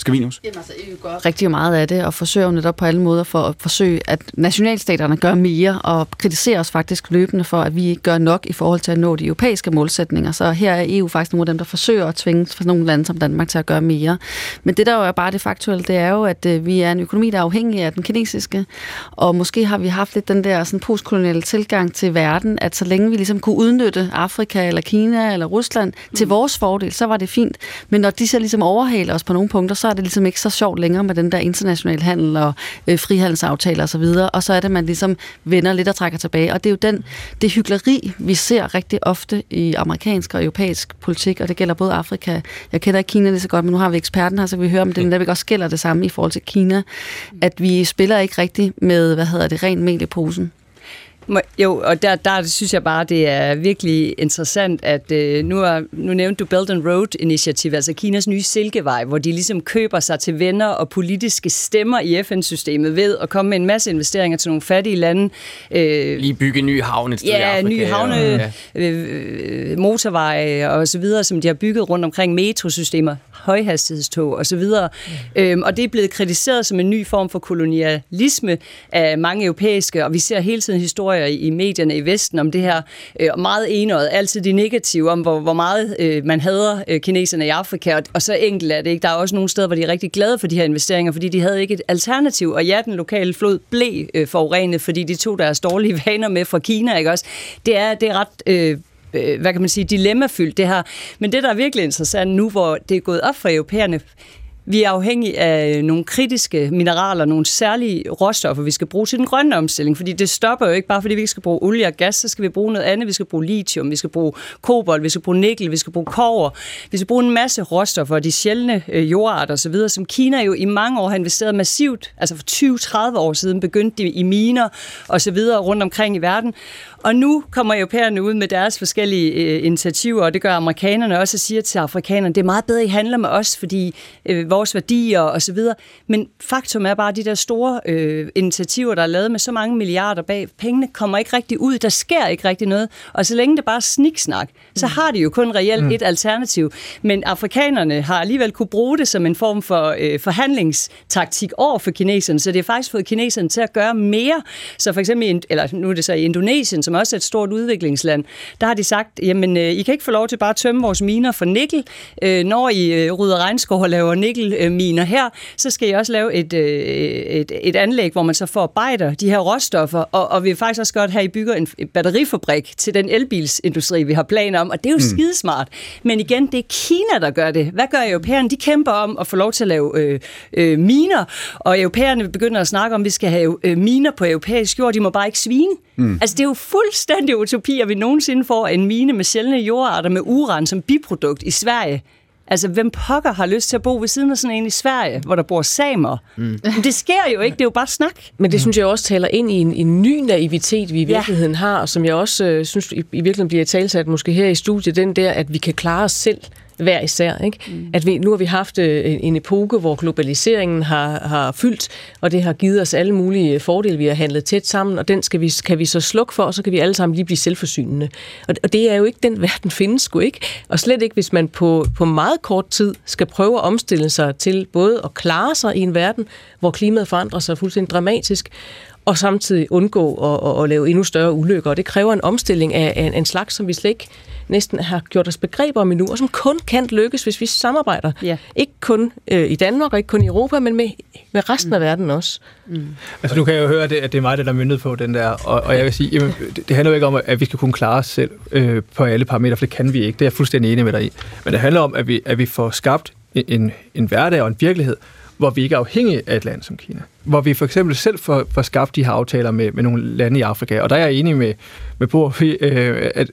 Scavenius? Jamen altså, EU gør rigtig meget af det, og forsøger netop på alle måder for at forsøge, at nationalstaterne gør mere, og kritiserer os faktisk løbende for, at vi ikke gør nok i forhold til at nå de europæiske målsætninger. Så her er EU faktisk nogle af dem, der forsøger at tvinge for nogle lande som Danmark til at gøre mere. Men det, der jo er bare det faktuelle, det er jo, at øh, vi er en økonomi, der er afhængig af den kinesiske, og måske har vi haft lidt den der sådan postkoloniale tilgang til verden, at så længe vi ligesom kunne udnytte Afrika eller Kina eller Rusland mm. til vores fordel, så var det fint. Men når de så ligesom overhaler os på nogle punkter, så er det ligesom ikke så sjovt længere med den der internationale handel og øh, frihandelsaftaler osv., og, og så er det, man ligesom vender lidt og trækker tilbage. Og det er jo den, det hyggeleri, vi ser rigtig ofte i amerikansk og europæisk politik, og det gælder både Afrika. Jeg kender ikke Kina lige så godt, men nu har vi eksperten her, så vi hører om det, der også gælder det samme i forhold til Kina, at vi spiller ikke rigtig med, hvad hedder det, rent mel i posen. Jo, og der, der synes jeg bare, det er virkelig interessant, at øh, nu, er, nu nævnte du Belt and Road Initiative, altså Kinas nye silkevej, hvor de ligesom køber sig til venner og politiske stemmer i FN-systemet ved at komme med en masse investeringer til nogle fattige lande. Øh, Lige bygge ny havn et sted ja, i Afrika. nye havne, ja. øh, motorveje og så videre, som de har bygget rundt omkring metrosystemer, højhastighedstog og så videre. Mm. Øhm, og det er blevet kritiseret som en ny form for kolonialisme af mange europæiske, og vi ser hele tiden historier i medierne i Vesten om det her, øh, meget enøjet, altid de negative om, hvor, hvor meget øh, man hader øh, kineserne i Afrika, og, og så enkelt er det ikke. Der er også nogle steder, hvor de er rigtig glade for de her investeringer, fordi de havde ikke et alternativ, og ja, den lokale flod blev øh, forurenet, fordi de tog deres dårlige *laughs* vaner med fra Kina, ikke også? Det er, det er ret... Øh Øh, hvad kan man sige, dilemmafyldt det her. Men det, der er virkelig interessant nu, hvor det er gået op for europæerne, vi er afhængige af nogle kritiske mineraler, nogle særlige råstoffer, vi skal bruge til den grønne omstilling, fordi det stopper jo ikke bare, fordi vi ikke skal bruge olie og gas, så skal vi bruge noget andet. Vi skal bruge lithium, vi skal bruge kobolt, vi skal bruge nikkel, vi skal bruge kover, vi skal bruge en masse råstoffer, de sjældne øh, jordarter osv., som Kina jo i mange år har investeret massivt, altså for 20-30 år siden begyndte de i miner osv. rundt omkring i verden. Og nu kommer europæerne ud med deres forskellige øh, initiativer, og det gør amerikanerne også, og siger til afrikanerne, det er meget bedre, I handler med os, fordi øh, vores værdier og så videre. Men faktum er bare, at de der store øh, initiativer, der er lavet med så mange milliarder bag, pengene kommer ikke rigtig ud, der sker ikke rigtig noget. Og så længe det bare er sniksnak, så mm. har de jo kun reelt mm. et alternativ. Men afrikanerne har alligevel kunne bruge det som en form for øh, forhandlingstaktik over for kineserne, så det har faktisk fået kineserne til at gøre mere. Så for eksempel, eller nu er det så i Indonesien, som også er et stort udviklingsland, der har de sagt, jamen, øh, I kan ikke få lov til bare at tømme vores miner for nikkel, øh, når I øh, rydder regnskov og laver nikkel nikkelminer her, så skal I også lave et, øh, et, et anlæg, hvor man så forarbejder de her råstoffer, og, og vi vil faktisk også godt have, at I bygger en batterifabrik til den elbilsindustri, vi har planer om, og det er jo mm. skidesmart. Men igen, det er Kina, der gør det. Hvad gør europæerne? De kæmper om at få lov til at lave øh, øh, miner, og europæerne begynder at snakke om, at vi skal have øh, miner på europæisk jord, de må bare ikke svine. Mm. Altså, det er jo fuldstændig utopi, at vi nogensinde får en mine med sjældne jordarter med uran som biprodukt i Sverige. Altså, hvem pokker har lyst til at bo ved siden af sådan en i Sverige, hvor der bor samer? Mm. Men det sker jo ikke, det er jo bare snak. Men det synes jeg også taler ind i en, en ny naivitet, vi i virkeligheden ja. har, og som jeg også øh, synes i, i virkeligheden bliver talsat måske her i studiet, den der, at vi kan klare os selv hver især. Ikke? Mm. At vi, nu har vi haft øh, en epoke, hvor globaliseringen har, har fyldt, og det har givet os alle mulige fordele. Vi har handlet tæt sammen, og den skal vi, kan vi så slukke for, og så kan vi alle sammen lige blive selvforsynende. Og, og det er jo ikke den *laughs* verden findes sgu ikke. Og slet ikke, hvis man på, på meget kort tid skal prøve at omstille sig til både at klare sig i en verden, hvor klimaet forandrer sig fuldstændig dramatisk, og samtidig undgå at, at, at lave endnu større ulykker. Og det kræver en omstilling af, af en slags, som vi slet ikke næsten har gjort os begreber om endnu, og som kun kan lykkes, hvis vi samarbejder. Ja. Ikke kun øh, i Danmark og ikke kun i Europa, men med, med resten mm. af verden også. Mm. Altså nu kan jeg jo høre, at det, at det er mig, der er myndet på den der, og, og jeg vil sige, jamen, det, det handler jo ikke om, at vi skal kunne klare os selv øh, på alle parametre, for det kan vi ikke. Det er jeg fuldstændig enig med dig i. Men det handler om, at vi, at vi får skabt en, en hverdag og en virkelighed, hvor vi ikke er afhængige af et land som Kina. Hvor vi for eksempel selv får, får skabt de her aftaler med, med nogle lande i Afrika. Og der er jeg enig med, med Bo, øh, at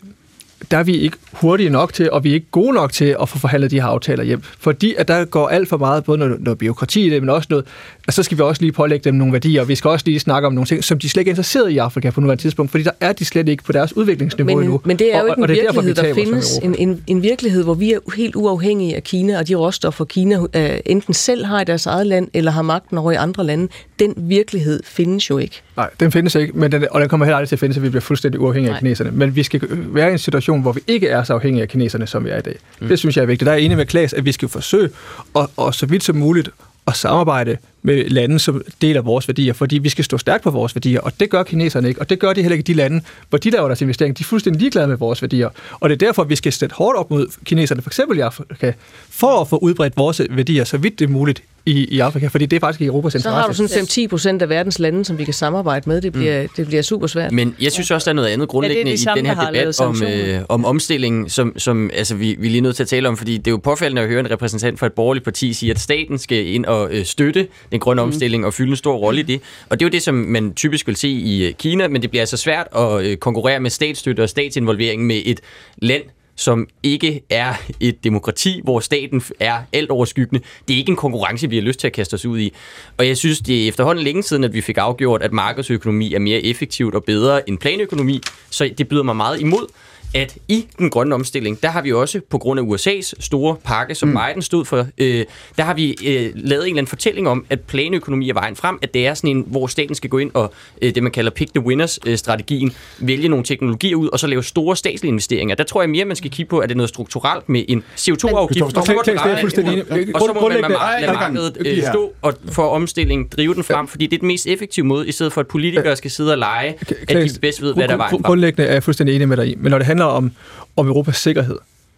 der er vi ikke hurtige nok til, og vi er ikke gode nok til at få forhandlet de her aftaler hjem. Fordi at der går alt for meget, både noget, noget byråkrati i det, men også noget, og så skal vi også lige pålægge dem nogle værdier, og vi skal også lige snakke om nogle ting, som de slet ikke er interesseret i Afrika på nuværende tidspunkt, fordi der er de slet ikke på deres udviklingsniveau men, endnu. Men det er jo ikke og, en og virkelighed, derfor, der findes. En, en, en virkelighed, hvor vi er helt uafhængige af Kina, og de råstoffer, Kina uh, enten selv har i deres eget land, eller har magten over i andre lande. Den virkelighed findes jo ikke. Nej, den findes ikke, men den, og den kommer heller aldrig til at findes, at vi bliver fuldstændig uafhængige Nej. af kineserne. Men vi skal være i en situation, hvor vi ikke er så afhængige af kineserne, som vi er i dag. Mm. Det synes jeg er vigtigt. Der er enig med Klaas, at vi skal forsøge, og, og så vidt som muligt, at samarbejde lande, som deler vores værdier, fordi vi skal stå stærkt på vores værdier, og det gør kineserne ikke, og det gør de heller ikke de lande, hvor de laver deres investering. De er fuldstændig ligeglade med vores værdier, og det er derfor, vi skal sætte hårdt op mod kineserne, for eksempel i Afrika, for at få udbredt vores værdier så vidt det er muligt i, i Afrika, fordi det er faktisk i Europas interesse. Så har du sådan 5-10 procent af verdens lande, som vi kan samarbejde med. Det bliver, mm. det bliver super svært. Men jeg synes også, der er noget andet grundlæggende ja, det det i den her debat om, øh, om omstillingen, som, som altså, vi, vi er lige nødt til at tale om, fordi det er jo påfaldende at høre en repræsentant for et borgerligt parti sige, at staten skal ind og øh, støtte den grønne mm. omstilling og fylde en stor rolle i det. Og det er jo det, som man typisk vil se i øh, Kina, men det bliver altså svært at øh, konkurrere med statsstøtte og statsinvolvering med et land, som ikke er et demokrati, hvor staten er alt overskyggende. Det er ikke en konkurrence, vi har lyst til at kaste os ud i. Og jeg synes, det er efterhånden længe siden, at vi fik afgjort, at markedsøkonomi er mere effektivt og bedre end planøkonomi, så det byder mig meget imod at i den grønne omstilling, der har vi også, på grund af USA's store pakke, som mm. Biden stod for, øh, der har vi øh, lavet en eller anden fortælling om, at planøkonomi er vejen frem, at det er sådan en, hvor staten skal gå ind og øh, det, man kalder pick the winners-strategien, øh, vælge nogle teknologier ud, og så lave store statslige investeringer. Der tror jeg mere, man skal kigge på, at det er noget strukturelt med en CO2-afgift, og så må man lade markedet øh, stå og få omstilling, drive den frem, fordi det er den mest effektive måde, i stedet for at politikere skal sidde og lege, at de bedst ved, hvad der er vejen frem. Grundlæggende er jeg fuldstændig enig med dig i, men når det handler om, om Europas sikkerhed,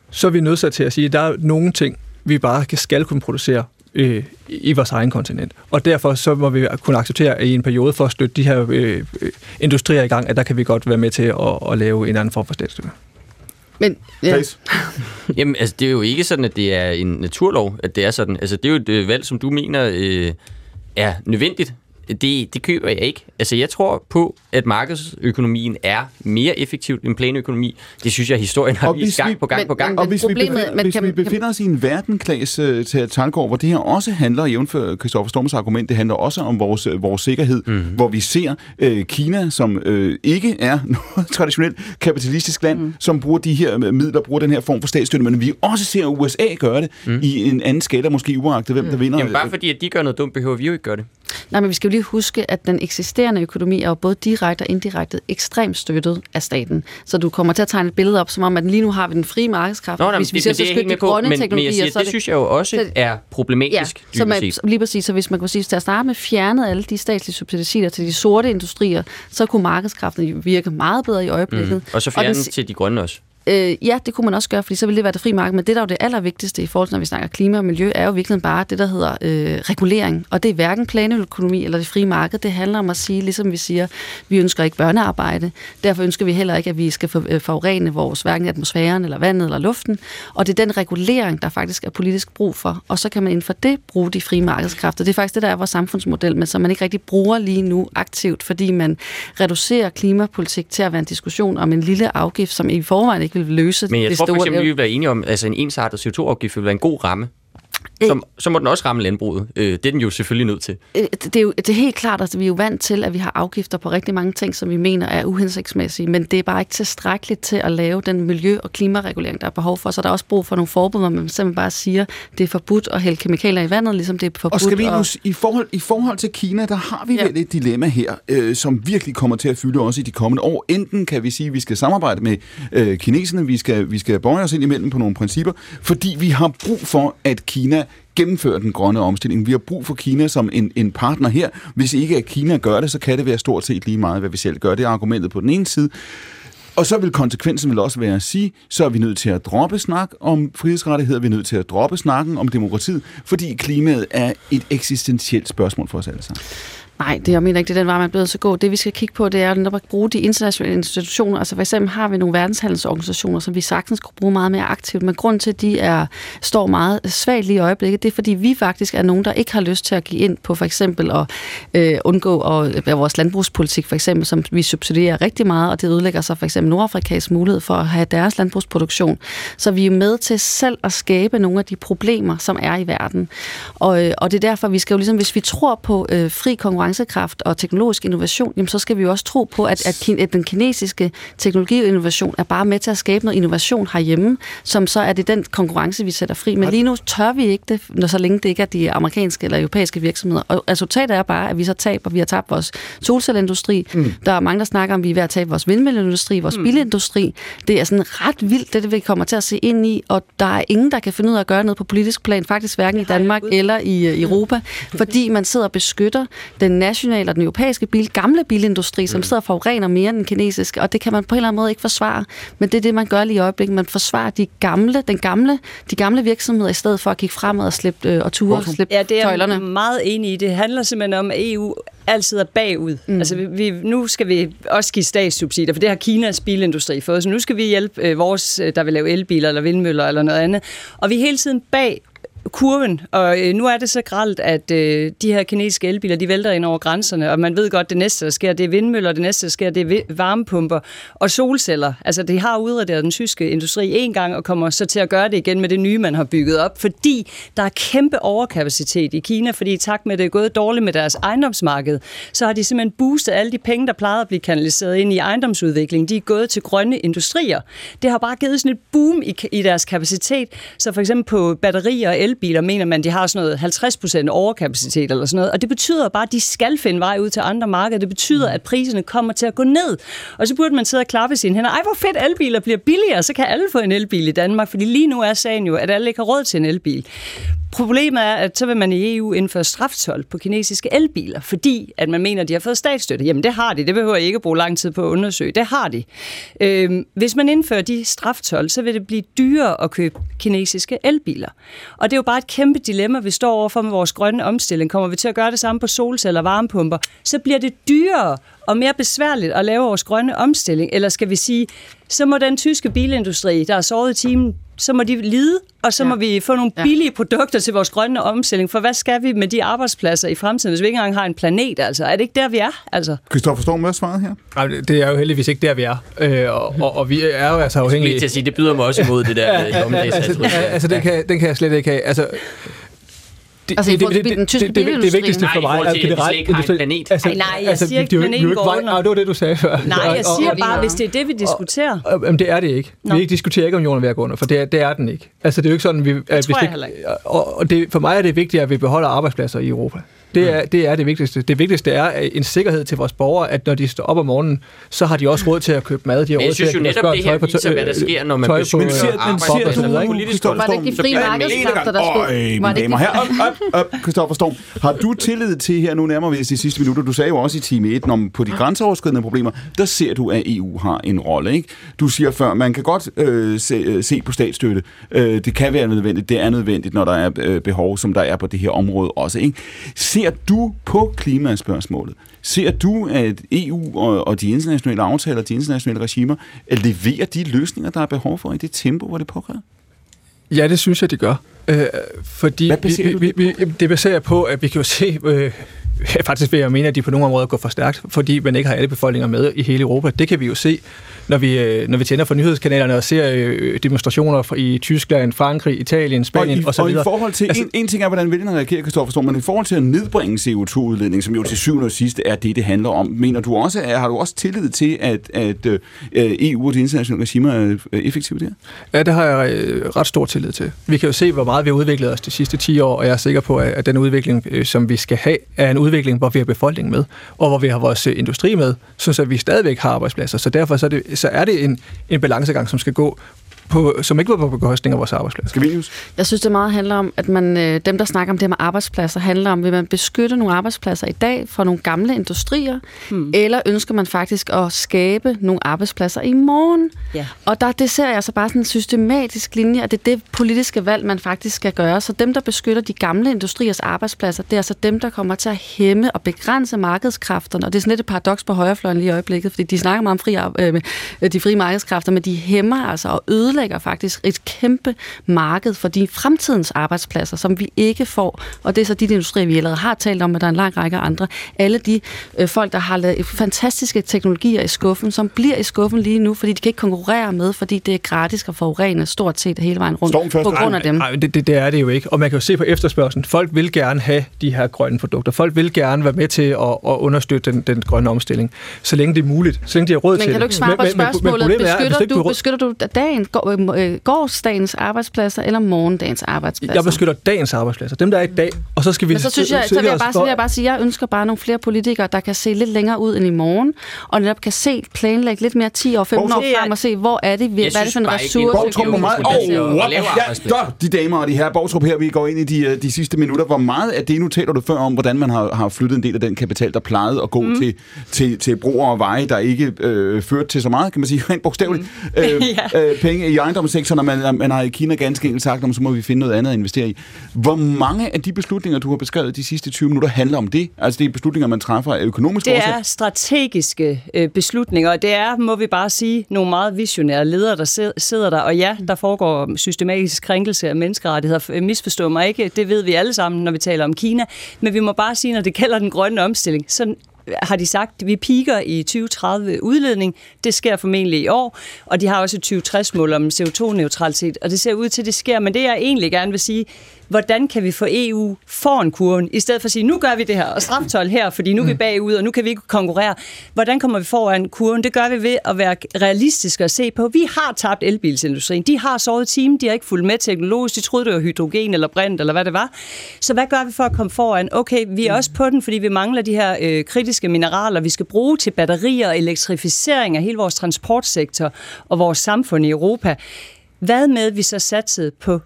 så er vi nødt til at sige, at der er nogle ting, vi bare skal kunne producere øh, i vores egen kontinent. Og derfor så må vi kunne acceptere i en periode for at støtte de her øh, industrier i gang, at der kan vi godt være med til at, at lave en anden form for statsstøtte. Men, ja. *laughs* Jamen, altså, det er jo ikke sådan, at det er en naturlov, at det er sådan. Altså, det er jo et valg, som du mener øh, er nødvendigt det, det køber jeg ikke. Altså, jeg tror på, at markedsøkonomien er mere effektivt end planøkonomi. Det synes jeg, historien har vist gang på gang men, på gang. Men, og hvis, vi befinder, hvis vi befinder os i en verdenklasse uh, til Talgaard, hvor det her også handler, jævnfør Christoffer Storms argument, det handler også om vores, øh, vores sikkerhed, mm. hvor vi ser uh, Kina, som uh, ikke er *laughs* noget traditionelt kapitalistisk land, mm. som bruger de her midler, bruger den her form for statsstøtte, men vi også ser USA gøre det mm. i en anden skala, måske uagtet hvem mm. der vinder. Jamen bare fordi, at de gør noget dumt, behøver vi jo ikke gøre det. Nej, men vi skal jo lige huske, at den eksisterende økonomi er jo både direkte og indirekte ekstremt støttet af staten. Så du kommer til at tegne et billede op, som om, at lige nu har vi den frie markedskraft. Nå, nej, hvis vi ser så de grønne men, teknologier, men jeg siger, så det, det synes jeg jo også så, er problematisk. Ja, så man, lige præcis, så hvis man kunne sige, til at starte med fjernet alle de statslige subsidier til de sorte industrier, så kunne markedskraften virke meget bedre i øjeblikket. Mm. Og så fjerne den til de grønne også. Øh, ja, det kunne man også gøre, fordi så ville det være det frie marked, men det, der er jo det allervigtigste i forhold til, når vi snakker klima og miljø, er jo virkelig bare det, der hedder øh, regulering. Og det er hverken planøkonomi eller det frie marked. Det handler om at sige, ligesom vi siger, vi ønsker ikke børnearbejde. Derfor ønsker vi heller ikke, at vi skal øh, forurene vores hverken atmosfæren eller vandet eller luften. Og det er den regulering, der faktisk er politisk brug for. Og så kan man inden for det bruge de frie markedskræfter. Det er faktisk det, der er vores samfundsmodel, men som man ikke rigtig bruger lige nu aktivt, fordi man reducerer klimapolitik til at være en diskussion om en lille afgift, som i forvejen ikke vil løse Men jeg det tror for store eksempel, vi vil være enige om, altså en ensartet CO2-afgift vil være en god ramme. Så, så må den også ramme landbruget. Øh, det er den jo selvfølgelig nødt til. Øh, det er jo det er helt klart, at vi er jo vant til, at vi har afgifter på rigtig mange ting, som vi mener er uhensigtsmæssige, men det er bare ikke tilstrækkeligt til at lave den miljø- og klimaregulering, der er behov for. Så der er også brug for nogle forbud, hvor man simpelthen bare siger, det er forbudt at hælde kemikalier i vandet, ligesom det er forbudt. Og skal vi nu, at... i, forhold, i forhold til Kina, der har vi ja. vel et dilemma her, øh, som virkelig kommer til at fylde også i de kommende år. Enten kan vi sige, at vi skal samarbejde med øh, kineserne, vi skal, vi skal bøje os ind imellem på nogle principper, fordi vi har brug for, at Kina gennemføre den grønne omstilling. Vi har brug for Kina som en, en partner her. Hvis ikke at Kina gør det, så kan det være stort set lige meget, hvad vi selv gør. Det er argumentet på den ene side. Og så vil konsekvensen vel også være at sige, så er vi nødt til at droppe snak om frihedsrettigheder, vi er nødt til at droppe snakken om demokratiet, fordi klimaet er et eksistentielt spørgsmål for os alle sammen. Nej, det jeg mener ikke, det er den vej, man er blevet så god. Det vi skal kigge på, det er at bruge de internationale institutioner. Altså for eksempel har vi nogle verdenshandelsorganisationer, som vi sagtens kunne bruge meget mere aktivt, men grund til, at de er, står meget svagt lige i øjeblikket, det er fordi vi faktisk er nogen, der ikke har lyst til at give ind på for eksempel at øh, undgå at øh, vores landbrugspolitik, for eksempel, som vi subsidierer rigtig meget, og det ødelægger sig for eksempel Nordafrikas mulighed for at have deres landbrugsproduktion. Så vi er med til selv at skabe nogle af de problemer, som er i verden. Og, øh, og det er derfor, vi skal jo ligesom, hvis vi tror på øh, fri konkurrence, konkurrencekraft og teknologisk innovation, jamen så skal vi jo også tro på, at, at, at den kinesiske teknologi og innovation er bare med til at skabe noget innovation herhjemme, som så er det den konkurrence, vi sætter fri. Men lige nu tør vi ikke det, når så længe det ikke er de amerikanske eller europæiske virksomheder. Og resultatet er bare, at vi så taber. Vi har tabt vores solcelleindustri. Mm. Der er mange, der snakker om, at vi er ved at tabe vores vindmølleindustri, vores mm. bilindustri. Det er sådan ret vildt, det, det vi kommer til at se ind i, og der er ingen, der kan finde ud af at gøre noget på politisk plan, faktisk hverken i Danmark eller i, i Europa, fordi man sidder og beskytter den nationale og den europæiske bil, gamle bilindustri, som mm. sidder og forurener mere end den kinesiske, og det kan man på en eller anden måde ikke forsvare. Men det er det, man gør lige i øjeblikket. Man forsvarer de gamle, den gamle, de gamle virksomheder, i stedet for at kigge fremad og slippe øh, og ture og slippe Ja, det er tøjlerne. jeg meget enig i. Det handler simpelthen om, at EU altid er bagud. Mm. Altså, vi, vi, nu skal vi også give statssubsidier, for det har Kinas bilindustri fået, så nu skal vi hjælpe øh, vores, øh, der vil lave elbiler eller vindmøller eller noget andet. Og vi er hele tiden bag kurven, og øh, nu er det så gralt, at øh, de her kinesiske elbiler, de vælter ind over grænserne, og man ved godt, det næste, der sker, det er vindmøller, det næste, der sker, det er varmepumper og solceller. Altså, det har udredet den tyske industri en gang, og kommer så til at gøre det igen med det nye, man har bygget op, fordi der er kæmpe overkapacitet i Kina, fordi i takt med, at det er gået dårligt med deres ejendomsmarked, så har de simpelthen boostet alle de penge, der plejede at blive kanaliseret ind i ejendomsudvikling. De er gået til grønne industrier. Det har bare givet sådan et boom i, i deres kapacitet. Så for eksempel på batterier og elbiler mener man, de har sådan noget 50% overkapacitet eller sådan noget. Og det betyder bare, at de skal finde vej ud til andre markeder. Det betyder, at priserne kommer til at gå ned. Og så burde man sidde og klappe sine hænder. Ej, hvor fedt elbiler bliver billigere, så kan alle få en elbil i Danmark. Fordi lige nu er sagen jo, at alle ikke har råd til en elbil. Problemet er, at så vil man i EU indføre straftol på kinesiske elbiler, fordi at man mener, at de har fået statsstøtte. Jamen det har de, det behøver jeg ikke at bruge lang tid på at undersøge. Det har de. Øhm, hvis man indfører de straftol, så vil det blive dyrere at købe kinesiske elbiler. Og det er jo bare et kæmpe dilemma, vi står overfor med vores grønne omstilling. Kommer vi til at gøre det samme på solceller og varmepumper, så bliver det dyrere og mere besværligt at lave vores grønne omstilling. Eller skal vi sige, så må den tyske bilindustri, der er såret i timen, så må de lide, og så ja. må vi få nogle billige ja. produkter til vores grønne omstilling. For hvad skal vi med de arbejdspladser i fremtiden, hvis vi ikke engang har en planet? Altså, er det ikke der, vi er? Altså? Christoffer Storm, hvad er svaret her? Nej, det er jo heldigvis ikke der, vi er. Øh, og, og, og, vi er jo altså afhængige... Jeg til at sige, det byder mig også imod det der. ja, altså, altså, den, kan, den kan jeg slet ikke have. Altså, det, altså det, det, det, den tyske det, det, det, det vigtigste for mig er generelt ikke har en planet. Altså, nej, jeg altså, siger ikke, planet går under. Nej, det var det, du sagde før. Nej, jeg siger bare, hvis det er det, vi diskuterer. Jamen, det er det ikke. Vi ikke diskuterer ikke, om jorden er ved at gå under, for det er, det er den ikke. Altså, det er jo ikke sådan, vi... Det tror jeg heller ikke. Og det, for mig er det vigtigt, at vi beholder arbejdspladser i Europa. Det er, det er det vigtigste. Det vigtigste er en sikkerhed til vores borgere, at når de står op om morgenen, så har de også råd til at købe mad. De har råd til at købe tøj på tøj. Jeg synes jo netop, det her viser, hvad der sker, når man beskytter arbejdspladser politisk Var det ikke de frie markedskræfter, der skulle... Var det ikke øh, Christoffer Storm, har du tillid til her, nu nærmer vi os de sidste minutter, du sagde jo også i time 1, om på de grænseoverskridende problemer, der ser du, at EU har en rolle, ikke? Du siger før, man kan godt øh, se, øh, se på statsstøtte. Øh, det kan være nødvendigt, det er nødvendigt, når der er øh, behov, som der er på det her område også, ikke? Ser du på klimaspørgsmålet? Ser du, at EU og, og de internationale aftaler, de internationale regimer, leverer de løsninger, der er behov for i det tempo, hvor det påkræver? Ja, det synes jeg, de gør. Øh, fordi Hvad baserer vi, vi, vi, det baserer på, at vi kan jo se, øh, *laughs* faktisk vil jeg mene, at de på nogle områder går for stærkt, fordi man ikke har alle befolkninger med i hele Europa. Det kan vi jo se, når vi, øh, når vi tænder for nyhedskanalerne og ser øh, demonstrationer i Tyskland, Frankrig, Italien, Spanien og i, osv. og i forhold til, altså, en, en ting er, hvordan vælgerne reagerer, Kristoffer Storm, men i forhold til at nedbringe CO2-udledning, som jo til syvende og sidste er det, det handler om, mener du også, er, har du også tillid til, at, at øh, EU og de internationale regimer er effektive der? Ja, det har jeg ret stor tillid til. Vi kan jo se, hvor meget vi har udviklet os de sidste 10 år, og jeg er sikker på, at, den udvikling, som vi skal have, er en udvikling, hvor vi har befolkningen med, og hvor vi har vores øh, industri med, så vi stadigvæk har arbejdspladser. Så derfor så er det, så er det en, en balancegang, som skal gå på, som ikke var på bekostning af vores arbejdspladser. Skal vi Jeg synes, det meget handler om, at man, øh, dem, der snakker om det her med arbejdspladser, handler om, vil man beskytte nogle arbejdspladser i dag fra nogle gamle industrier, hmm. eller ønsker man faktisk at skabe nogle arbejdspladser i morgen? Ja. Og der, det ser jeg så bare sådan en systematisk linje, og det er det politiske valg, man faktisk skal gøre. Så dem, der beskytter de gamle industriers arbejdspladser, det er altså dem, der kommer til at hæmme og begrænse markedskræfterne. Og det er sådan lidt et paradoks på højrefløjen lige i øjeblikket, fordi de snakker meget om fri, øh, de frie markedskræfter, men de hæmmer altså og ødelægger faktisk et kæmpe marked for de fremtidens arbejdspladser, som vi ikke får. Og det er så de industrier, vi allerede har talt om, men der er en lang række andre. Alle de øh, folk, der har lavet fantastiske teknologier i skuffen, som bliver i skuffen lige nu, fordi de kan ikke konkurrere med, fordi det er gratis at forurene stort set hele vejen rundt på grund af dem. Nej, det, det, det er det jo ikke. Og man kan jo se på efterspørgselen. Folk vil gerne have de her grønne produkter. Folk vil gerne være med til at, at understøtte den, den grønne omstilling, så længe det er muligt. Så længe de har råd Men til kan det. du ikke svare på spørgsmålet? problemet er, at hvis beskytter, ikke du, beskytter du dagen, går, øh, gårdsdagens arbejdspladser eller morgendagens arbejdspladser? Jeg beskytter dagens arbejdspladser. Dem, der er i dag. Og så skal vi Men så synes jeg, så vil jeg, bare, så vil jeg bare sige, at jeg ønsker bare nogle flere politikere, der kan se lidt længere ud end i morgen, og netop kan se, planlægge lidt mere 10 år, 15 år frem og se, hvor er det, vi, hvad er det for en ressource? Borgtrup, hvor meget... Oh, ja, de damer og de her Borgtrup her, vi går ind i de, øh, de sidste minutter. Hvor meget af det, nu taler du før om, hvordan man har, har flyttet en del af den kapital, der plejede at gå mm. til, til, til broer og veje, der ikke øh, førte til så meget, kan man sige, rent bogstaveligt, mm. øh, *laughs* øh, penge i ejendomssektoren, og man, man har i Kina ganske enkelt sagt, om så må vi finde noget andet at investere i. Hvor mange af de beslutninger, du har beskrevet de sidste 20 minutter, handler om det? Altså det er beslutninger, man træffer af økonomiske Det årsager? er strategiske øh, beslutninger, og det er, må vi bare sige, nogle meget visionære ledere, der sid- sidder der. Og ja, der foregår systematisk krænkelse af menneskerettigheder. Misforstå mig ikke, det ved vi alle sammen, når vi taler om Kina. Men vi må bare sige, når det gælder den grønne omstilling, så har de sagt, at vi piker i 2030 udledning. Det sker formentlig i år, og de har også et 2060-mål om CO2-neutralitet, og det ser ud til, at det sker. Men det, jeg egentlig gerne vil sige, hvordan kan vi få EU foran kurven, i stedet for at sige, nu gør vi det her, og straftol her, fordi nu er vi bagud, og nu kan vi ikke konkurrere. Hvordan kommer vi foran kurven? Det gør vi ved at være realistiske og se på, vi har tabt elbilsindustrien. De har sovet time, de har ikke fulgt med teknologisk, de troede, det var hydrogen eller brint, eller hvad det var. Så hvad gør vi for at komme foran? Okay, vi er også på den, fordi vi mangler de her øh, kritiske mineraler, vi skal bruge til batterier og elektrificering af hele vores transportsektor og vores samfund i Europa. Hvad med, at vi så satsede på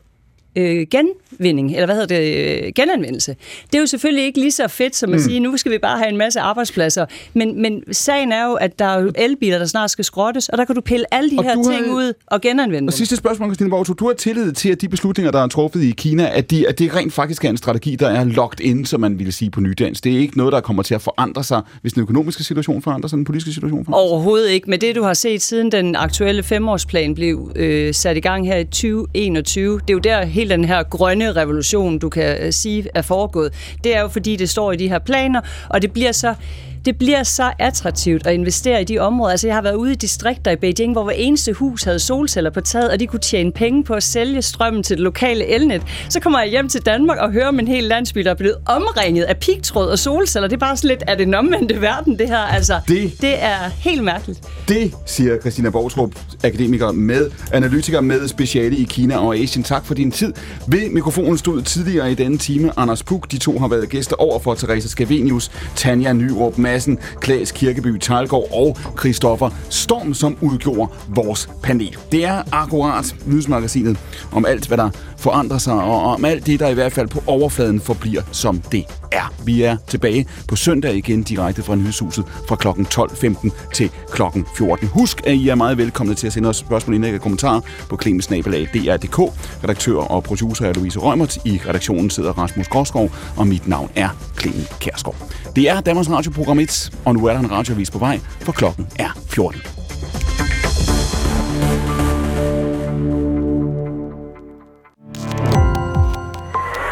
øh, genvinding, eller hvad hedder det, øh, genanvendelse. Det er jo selvfølgelig ikke lige så fedt som at Mm. sige, nu skal vi bare have en masse arbejdspladser, men, men sagen er jo, at der er jo elbiler, der snart skal skrottes, og der kan du pille alle de Og her ting har- ud og genanvende Og dem. sidste spørgsmål, Christine Borgtrup. Du har tillid til, at de beslutninger, der er truffet i Kina, at, de, at det rent faktisk er en strategi, der er locked in, som man ville sige på nydans. Det er ikke noget, der kommer til at forandre sig, hvis den økonomiske situation forandrer sig, den politiske situation forandrer sig. Overhovedet ikke. Men det, du har set siden den aktuelle femårsplan blev øh, sat i gang her i 2021, det er jo der hele den her grønne revolution, du kan øh, sige, er foregået. Det er jo fordi, det står i de her planer, og det bliver så det bliver så attraktivt at investere i de områder. Altså, jeg har været ude i distrikter i Beijing, hvor hver eneste hus havde solceller på taget, og de kunne tjene penge på at sælge strømmen til det lokale elnet. Så kommer jeg hjem til Danmark og hører om en hel landsby, der er blevet omringet af pigtråd og solceller. Det er bare sådan lidt, er det en omvendte verden, det her? Altså, Det- det er helt mærkeligt. Det siger Christina Borgtrup, akademiker med analytiker med speciale i Kina og Asien. Tak for din tid. Ved mikrofonen stod tidligere i denne time Anders Puk. De to har været gæster over for Teresa Scavenius, Tanja Nyrup, Mads Madsen, Klaas Kirkeby Tejlgaard og Christoffer Storm, som udgjorde vores panel. Det er akkurat nyhedsmagasinet om alt, hvad der forandrer sig, og om alt det, der i hvert fald på overfladen forbliver, som det er. Vi er tilbage på søndag igen direkte fra nyhedshuset fra kl. 12.15 til kl. 14. Husk, at I er meget velkomne til at sende os spørgsmål, indlæg og kommentarer på klemensnabelag.dr.dk. Redaktør og producer er Louise Rømert. I redaktionen sidder Rasmus Gråskov, og mit navn er Clemen Kærskov. Det er Danmarks Radioprogram 1, og nu er der en radiovis på vej, for klokken er 14.